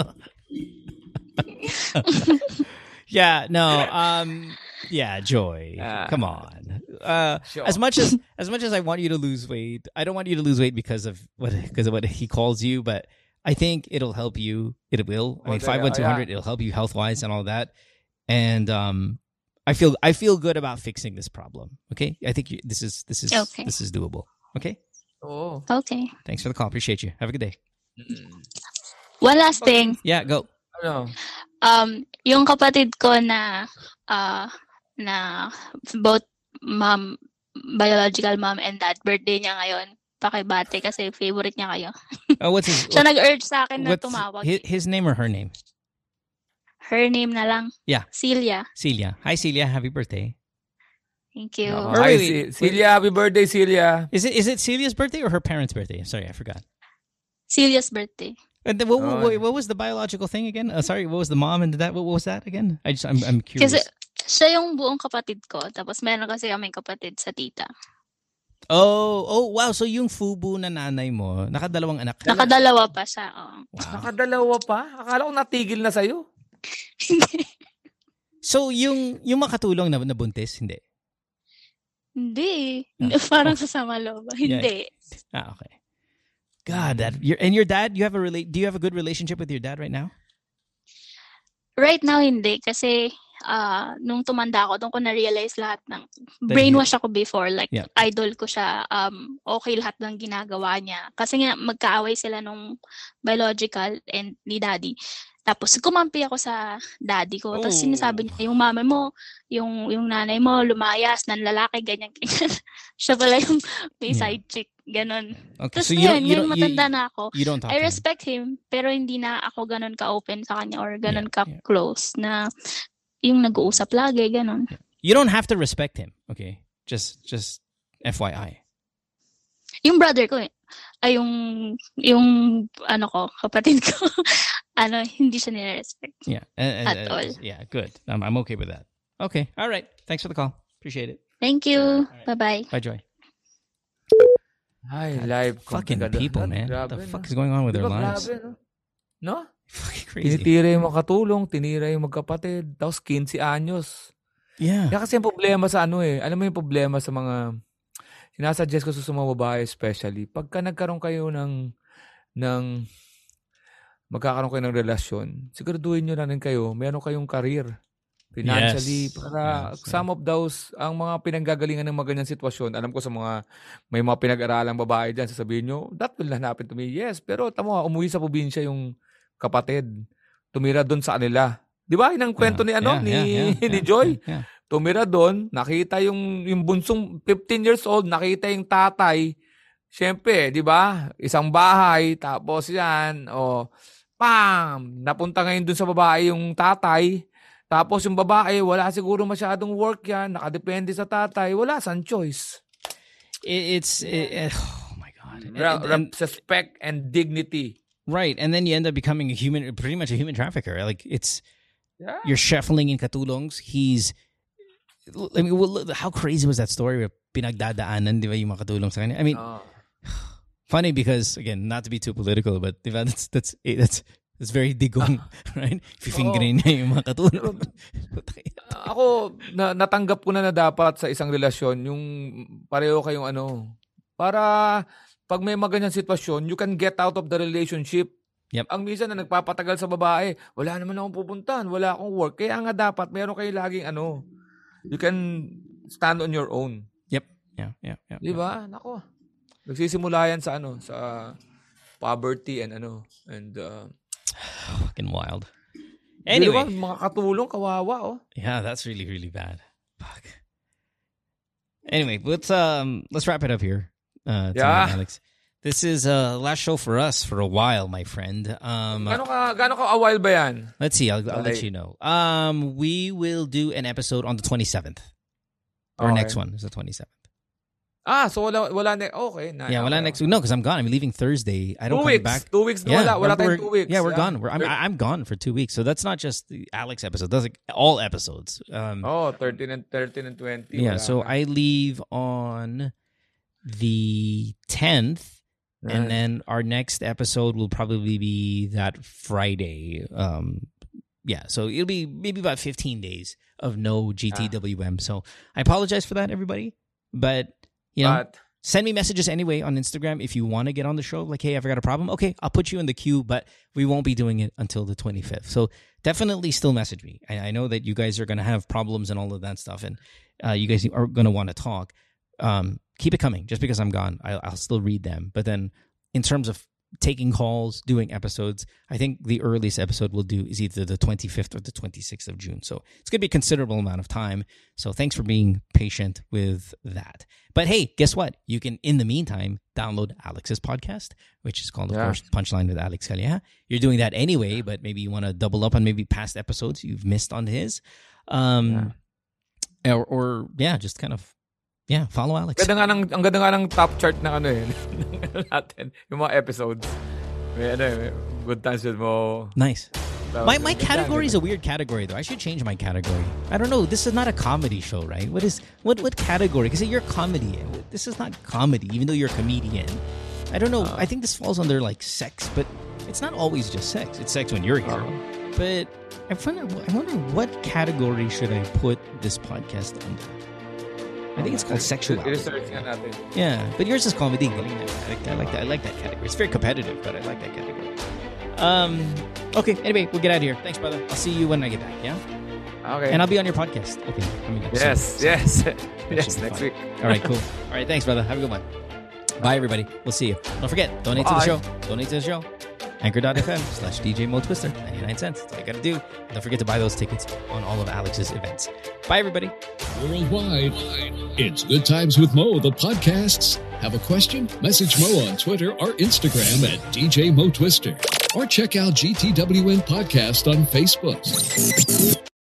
Speaker 1: yeah, no. Um yeah, Joy.
Speaker 2: Ah.
Speaker 1: Come on. Uh
Speaker 2: Sure.
Speaker 1: as much as as much as I want you to lose weight, I don't want you to lose weight because of what because of what he calls you, but I think it'll help you. It will. I mean,
Speaker 2: Okay,
Speaker 1: five one two hundred. It'll help you health wise and all that. And um, I feel I feel good about fixing this problem. Okay, I think you, this is this is
Speaker 7: Okay.
Speaker 1: this is doable. Okay,
Speaker 2: Oo.
Speaker 7: Okay.
Speaker 1: thanks for the call. Appreciate you. Have a good day.
Speaker 7: One last thing.
Speaker 1: Yeah, go.
Speaker 2: Ano?
Speaker 7: Um, yung kapatid ko na, uh, na both mom, biological mom and dad, birthday niya ngayon. Pakibate kasi favorite niya kayo.
Speaker 1: Uh, what's his?
Speaker 7: Siya nag-urge sa akin na tumawag.
Speaker 1: his, his name or her name?
Speaker 7: Her name na lang.
Speaker 1: Yeah.
Speaker 7: Celia.
Speaker 1: Celia. Hi, Celia. Happy birthday.
Speaker 7: Thank you.
Speaker 2: Oh, Hi, Ce- Celia. Happy birthday, Celia.
Speaker 1: Is it is it Celia's birthday or her parents' birthday? Sorry, I forgot.
Speaker 7: Celia's birthday.
Speaker 1: And then what, what,
Speaker 2: Oh.
Speaker 1: what, what was the biological thing again? Uh, sorry, what was the mom and the dad? What, what was that again? I just I'm I'm curious.
Speaker 7: Kasi siya yung buong kapatid ko. Tapos meron kasi kaming kapatid sa tita.
Speaker 1: oh, oh, wow. So yung fubu na nanay mo, nakadalawang anak.
Speaker 7: Nakadalawa pa siya. oo.
Speaker 1: Wow.
Speaker 2: Nakadalawa pa? Akala ko natigil na sa'yo.
Speaker 1: So yung yung makatulong na nabuntis, hindi.
Speaker 7: Hindi.
Speaker 1: Ah,
Speaker 7: Parang
Speaker 1: oh.
Speaker 7: sasama loob.
Speaker 1: Yeah.
Speaker 7: Hindi.
Speaker 1: Ah, okay. God, that your and your dad, you have a relate do you have a good relationship with your dad right now?
Speaker 7: Right now, hindi. Kasi ah, nung tumanda ako, doon ko na-realize lahat ng... Brainwash ako before. Like,
Speaker 1: Yeah.
Speaker 7: idol ko siya. Um, okay lahat ng ginagawa niya. Kasi nga, magkaaway sila nung biological and ni daddy. Tapos, kumampi ako sa daddy ko. Tapos,
Speaker 1: Oh.
Speaker 7: sinasabi niya, yung mama mo, yung, yung nanay mo, lumayas, ng lalaki, ganyan, ganyan. siya pala yung may
Speaker 1: Yeah.
Speaker 7: side chick. Ganon.
Speaker 1: Okay,
Speaker 7: Tapos
Speaker 1: so you
Speaker 7: ngayon,
Speaker 1: don't you
Speaker 7: ngayon
Speaker 1: don't you,
Speaker 7: matanda na ako.
Speaker 1: you don't talk
Speaker 7: I
Speaker 1: to him.
Speaker 7: respect him, pero hindi na ako ganun ka-open sa kanya or ganun
Speaker 1: Yeah, yeah.
Speaker 7: ka-close na yung nag-uusap lagi, ganun.
Speaker 1: You don't have to respect him, okay? Just just FYI.
Speaker 7: Yung brother ko, eh, ay yung, yung ano ko, kapatid ko, ano, hindi siya nire-respect.
Speaker 1: Yeah. and- and-
Speaker 7: At
Speaker 1: and-
Speaker 7: all.
Speaker 1: Yeah, good. I'm I'm okay with that. Okay. All right. Thanks for the call. Appreciate it.
Speaker 7: Thank you. Bye-bye.
Speaker 1: Bye, Joy.
Speaker 2: Ay,
Speaker 1: God,
Speaker 2: live.
Speaker 1: Fucking people, man.
Speaker 2: Grabe,
Speaker 1: What the fuck
Speaker 2: no?
Speaker 1: is going on with their lives?
Speaker 2: grabe, no? No?
Speaker 1: Fucking crazy.
Speaker 2: Tinitira yung makatulong, tinira yung magkapatid, tapos 15 anyos.
Speaker 1: Yeah.
Speaker 2: Kaya kasi yung problema sa ano eh, alam mo yung problema sa mga, sinasuggest ko sa mga babae especially, pagka nagkaroon kayo ng, ng, magkakaroon kayo ng relasyon, siguraduhin nyo na rin kayo, meron kayong career. Financially,
Speaker 1: Yes.
Speaker 2: para
Speaker 1: Yes,
Speaker 2: some of those, ang mga pinanggagalingan ng mga ganyan sitwasyon, alam ko sa mga, may mga pinag-aralang babae dyan, sasabihin nyo, that will not happen to me. Yes, pero tamo, umuwi sa probinsya yung kapatid, tumira doon sa kanila. Di ba? Yun ang kwento ni ano,
Speaker 1: Yeah,
Speaker 2: ni,
Speaker 1: yeah, yeah,
Speaker 2: ni
Speaker 1: yeah,
Speaker 2: Joy.
Speaker 1: Yeah.
Speaker 2: Tumira doon, nakita yung, yung bunsong 15 years old, nakita yung tatay. Siyempre, di ba? Isang bahay, tapos yan, o, pam! Napunta ngayon dun sa babae yung tatay. Tapos yung babae, wala siguro masyadong work yan, nakadepende sa tatay, wala sang choice.
Speaker 1: It, it's it, it- oh my god. And-
Speaker 2: Ra-
Speaker 1: and-
Speaker 2: ra- respect and dignity.
Speaker 1: right, and then you end up becoming a human, pretty much a human trafficker. Like it's
Speaker 2: Yeah.
Speaker 1: you're shuffling in katulongs. He's I mean, well, look, how crazy was that story? Where pinagdadaanan, di ba, yung mga katulong sa kanya? I mean,
Speaker 2: Ah.
Speaker 1: funny because again, not to be too political, but di ba, that's that's eh, that's that's very digong, right? Fifingering niya yung mga katulong.
Speaker 2: Ako, na, natanggap ko na na dapat sa isang relasyon, yung pareho kayong ano, para pag may mga ganyang sitwasyon, you can get out of the relationship.
Speaker 1: Yep.
Speaker 2: Ang minsan na nagpapatagal sa babae, wala naman akong pupuntahan, wala akong work. Kaya nga dapat, meron kayo laging ano, you can stand on your own.
Speaker 1: yep. Yeah, yeah, yeah.
Speaker 2: Di ba? Nako. Nagsisimula yan sa ano, sa poverty and ano, and uh,
Speaker 1: Fucking wild. Anyway,
Speaker 2: mga katulong, kawawa, oh.
Speaker 1: yeah, that's really really bad. Fuck. Anyway, let's um let's wrap it up here. Uh,
Speaker 2: Yeah.
Speaker 1: Alex. This is uh last show for us for a while, my friend. Um,
Speaker 2: Gano'n ka, gano'n ka a while ba yan?
Speaker 1: let's see. I'll, I'll let you know. Um, we will do an episode on the twenty seventh. Our
Speaker 2: Okay.
Speaker 1: next one is the twenty seventh.
Speaker 2: Ah, so wala, wala ne- okay. Na,
Speaker 1: Yeah, well,
Speaker 2: okay,
Speaker 1: next week. No, because I'm gone. I'm leaving Thursday. I don't
Speaker 2: Two
Speaker 1: come
Speaker 2: weeks.
Speaker 1: back.
Speaker 2: Two weeks.
Speaker 1: Yeah,
Speaker 2: wala, wala
Speaker 1: we're-
Speaker 2: tayong two weeks.
Speaker 1: Yeah, we're gone. We're, I'm, I'm gone for two weeks. So that's not just the Alex episode. That's like all episodes. Um,
Speaker 2: Oh, 13 and 13 and 20.
Speaker 1: yeah.
Speaker 2: wala
Speaker 1: So. I leave on the 10th. And then our next episode will probably be that Friday. Um, yeah, so it'll be maybe about 15 days of no GTWM. So I apologize for that, everybody. But, you know,
Speaker 2: But,
Speaker 1: send me messages anyway on Instagram if you want to get on the show. Like, hey, I've got a problem. Okay, I'll put you in the queue, but we won't be doing it until the 25th. So definitely still message me. I, I know that you guys are going to have problems and all of that stuff, and uh, you guys are going to want to talk. Um, keep it coming. Just because I'm gone, I, I'll still read them. But then in terms of taking calls, doing episodes, I think the earliest episode we'll do is either the 25th or the 26th of June. So it's going to be a considerable amount of time. So thanks for being patient with that. But hey, guess what? You can, in the meantime, download Alex's podcast, which is called, of
Speaker 2: Yeah.
Speaker 1: course, Punchline with Alex Calleja. You're doing that anyway, but maybe you want to double up on maybe past episodes you've missed on his. Um, or, or, yeah, just kind of, yeah, follow Alex.
Speaker 2: ganda nga ng, ang ganda nga ng top chart ng ano eh, natin, yung mga episodes. May ano eh, good times with mo.
Speaker 1: Nice. My my category is a weird category though. I should change my category. I don't know. This is not a comedy show, right? What is what what category? Because you're comedy. This is not comedy, even though you're a comedian. I don't know. I think this falls under like sex, but it's not always just sex. It's sex when you're here. But I wonder, I wonder what category should I put this podcast under? I think it's called sexuality. Yeah, but yours is na. I like, I like that. I like that category. It's very competitive, but I like that category. Um. Okay. Anyway, we'll get out of here. Thanks, brother. I'll see you when I get back. Yeah,
Speaker 2: Okay.
Speaker 1: and I'll be on your podcast. Okay. coming up soon.
Speaker 2: yes, yes. Yes, next
Speaker 1: fun.
Speaker 2: week.
Speaker 1: All right. Cool. All right. Thanks, brother. Have a good one. Bye, everybody. We'll see you. Don't forget, donate to the show. Donate to the show. Anchor.fm slash DJ Mo Twister. 99 cents. That's all you got to do. And don't forget to buy those tickets on all of Alex's events. Bye, everybody.
Speaker 4: Worldwide, it's Good Times with Mo, the podcasts. Have a question? Message Mo on Twitter or Instagram at DJ Mo Twister. Or check out GTWM Podcast on Facebook.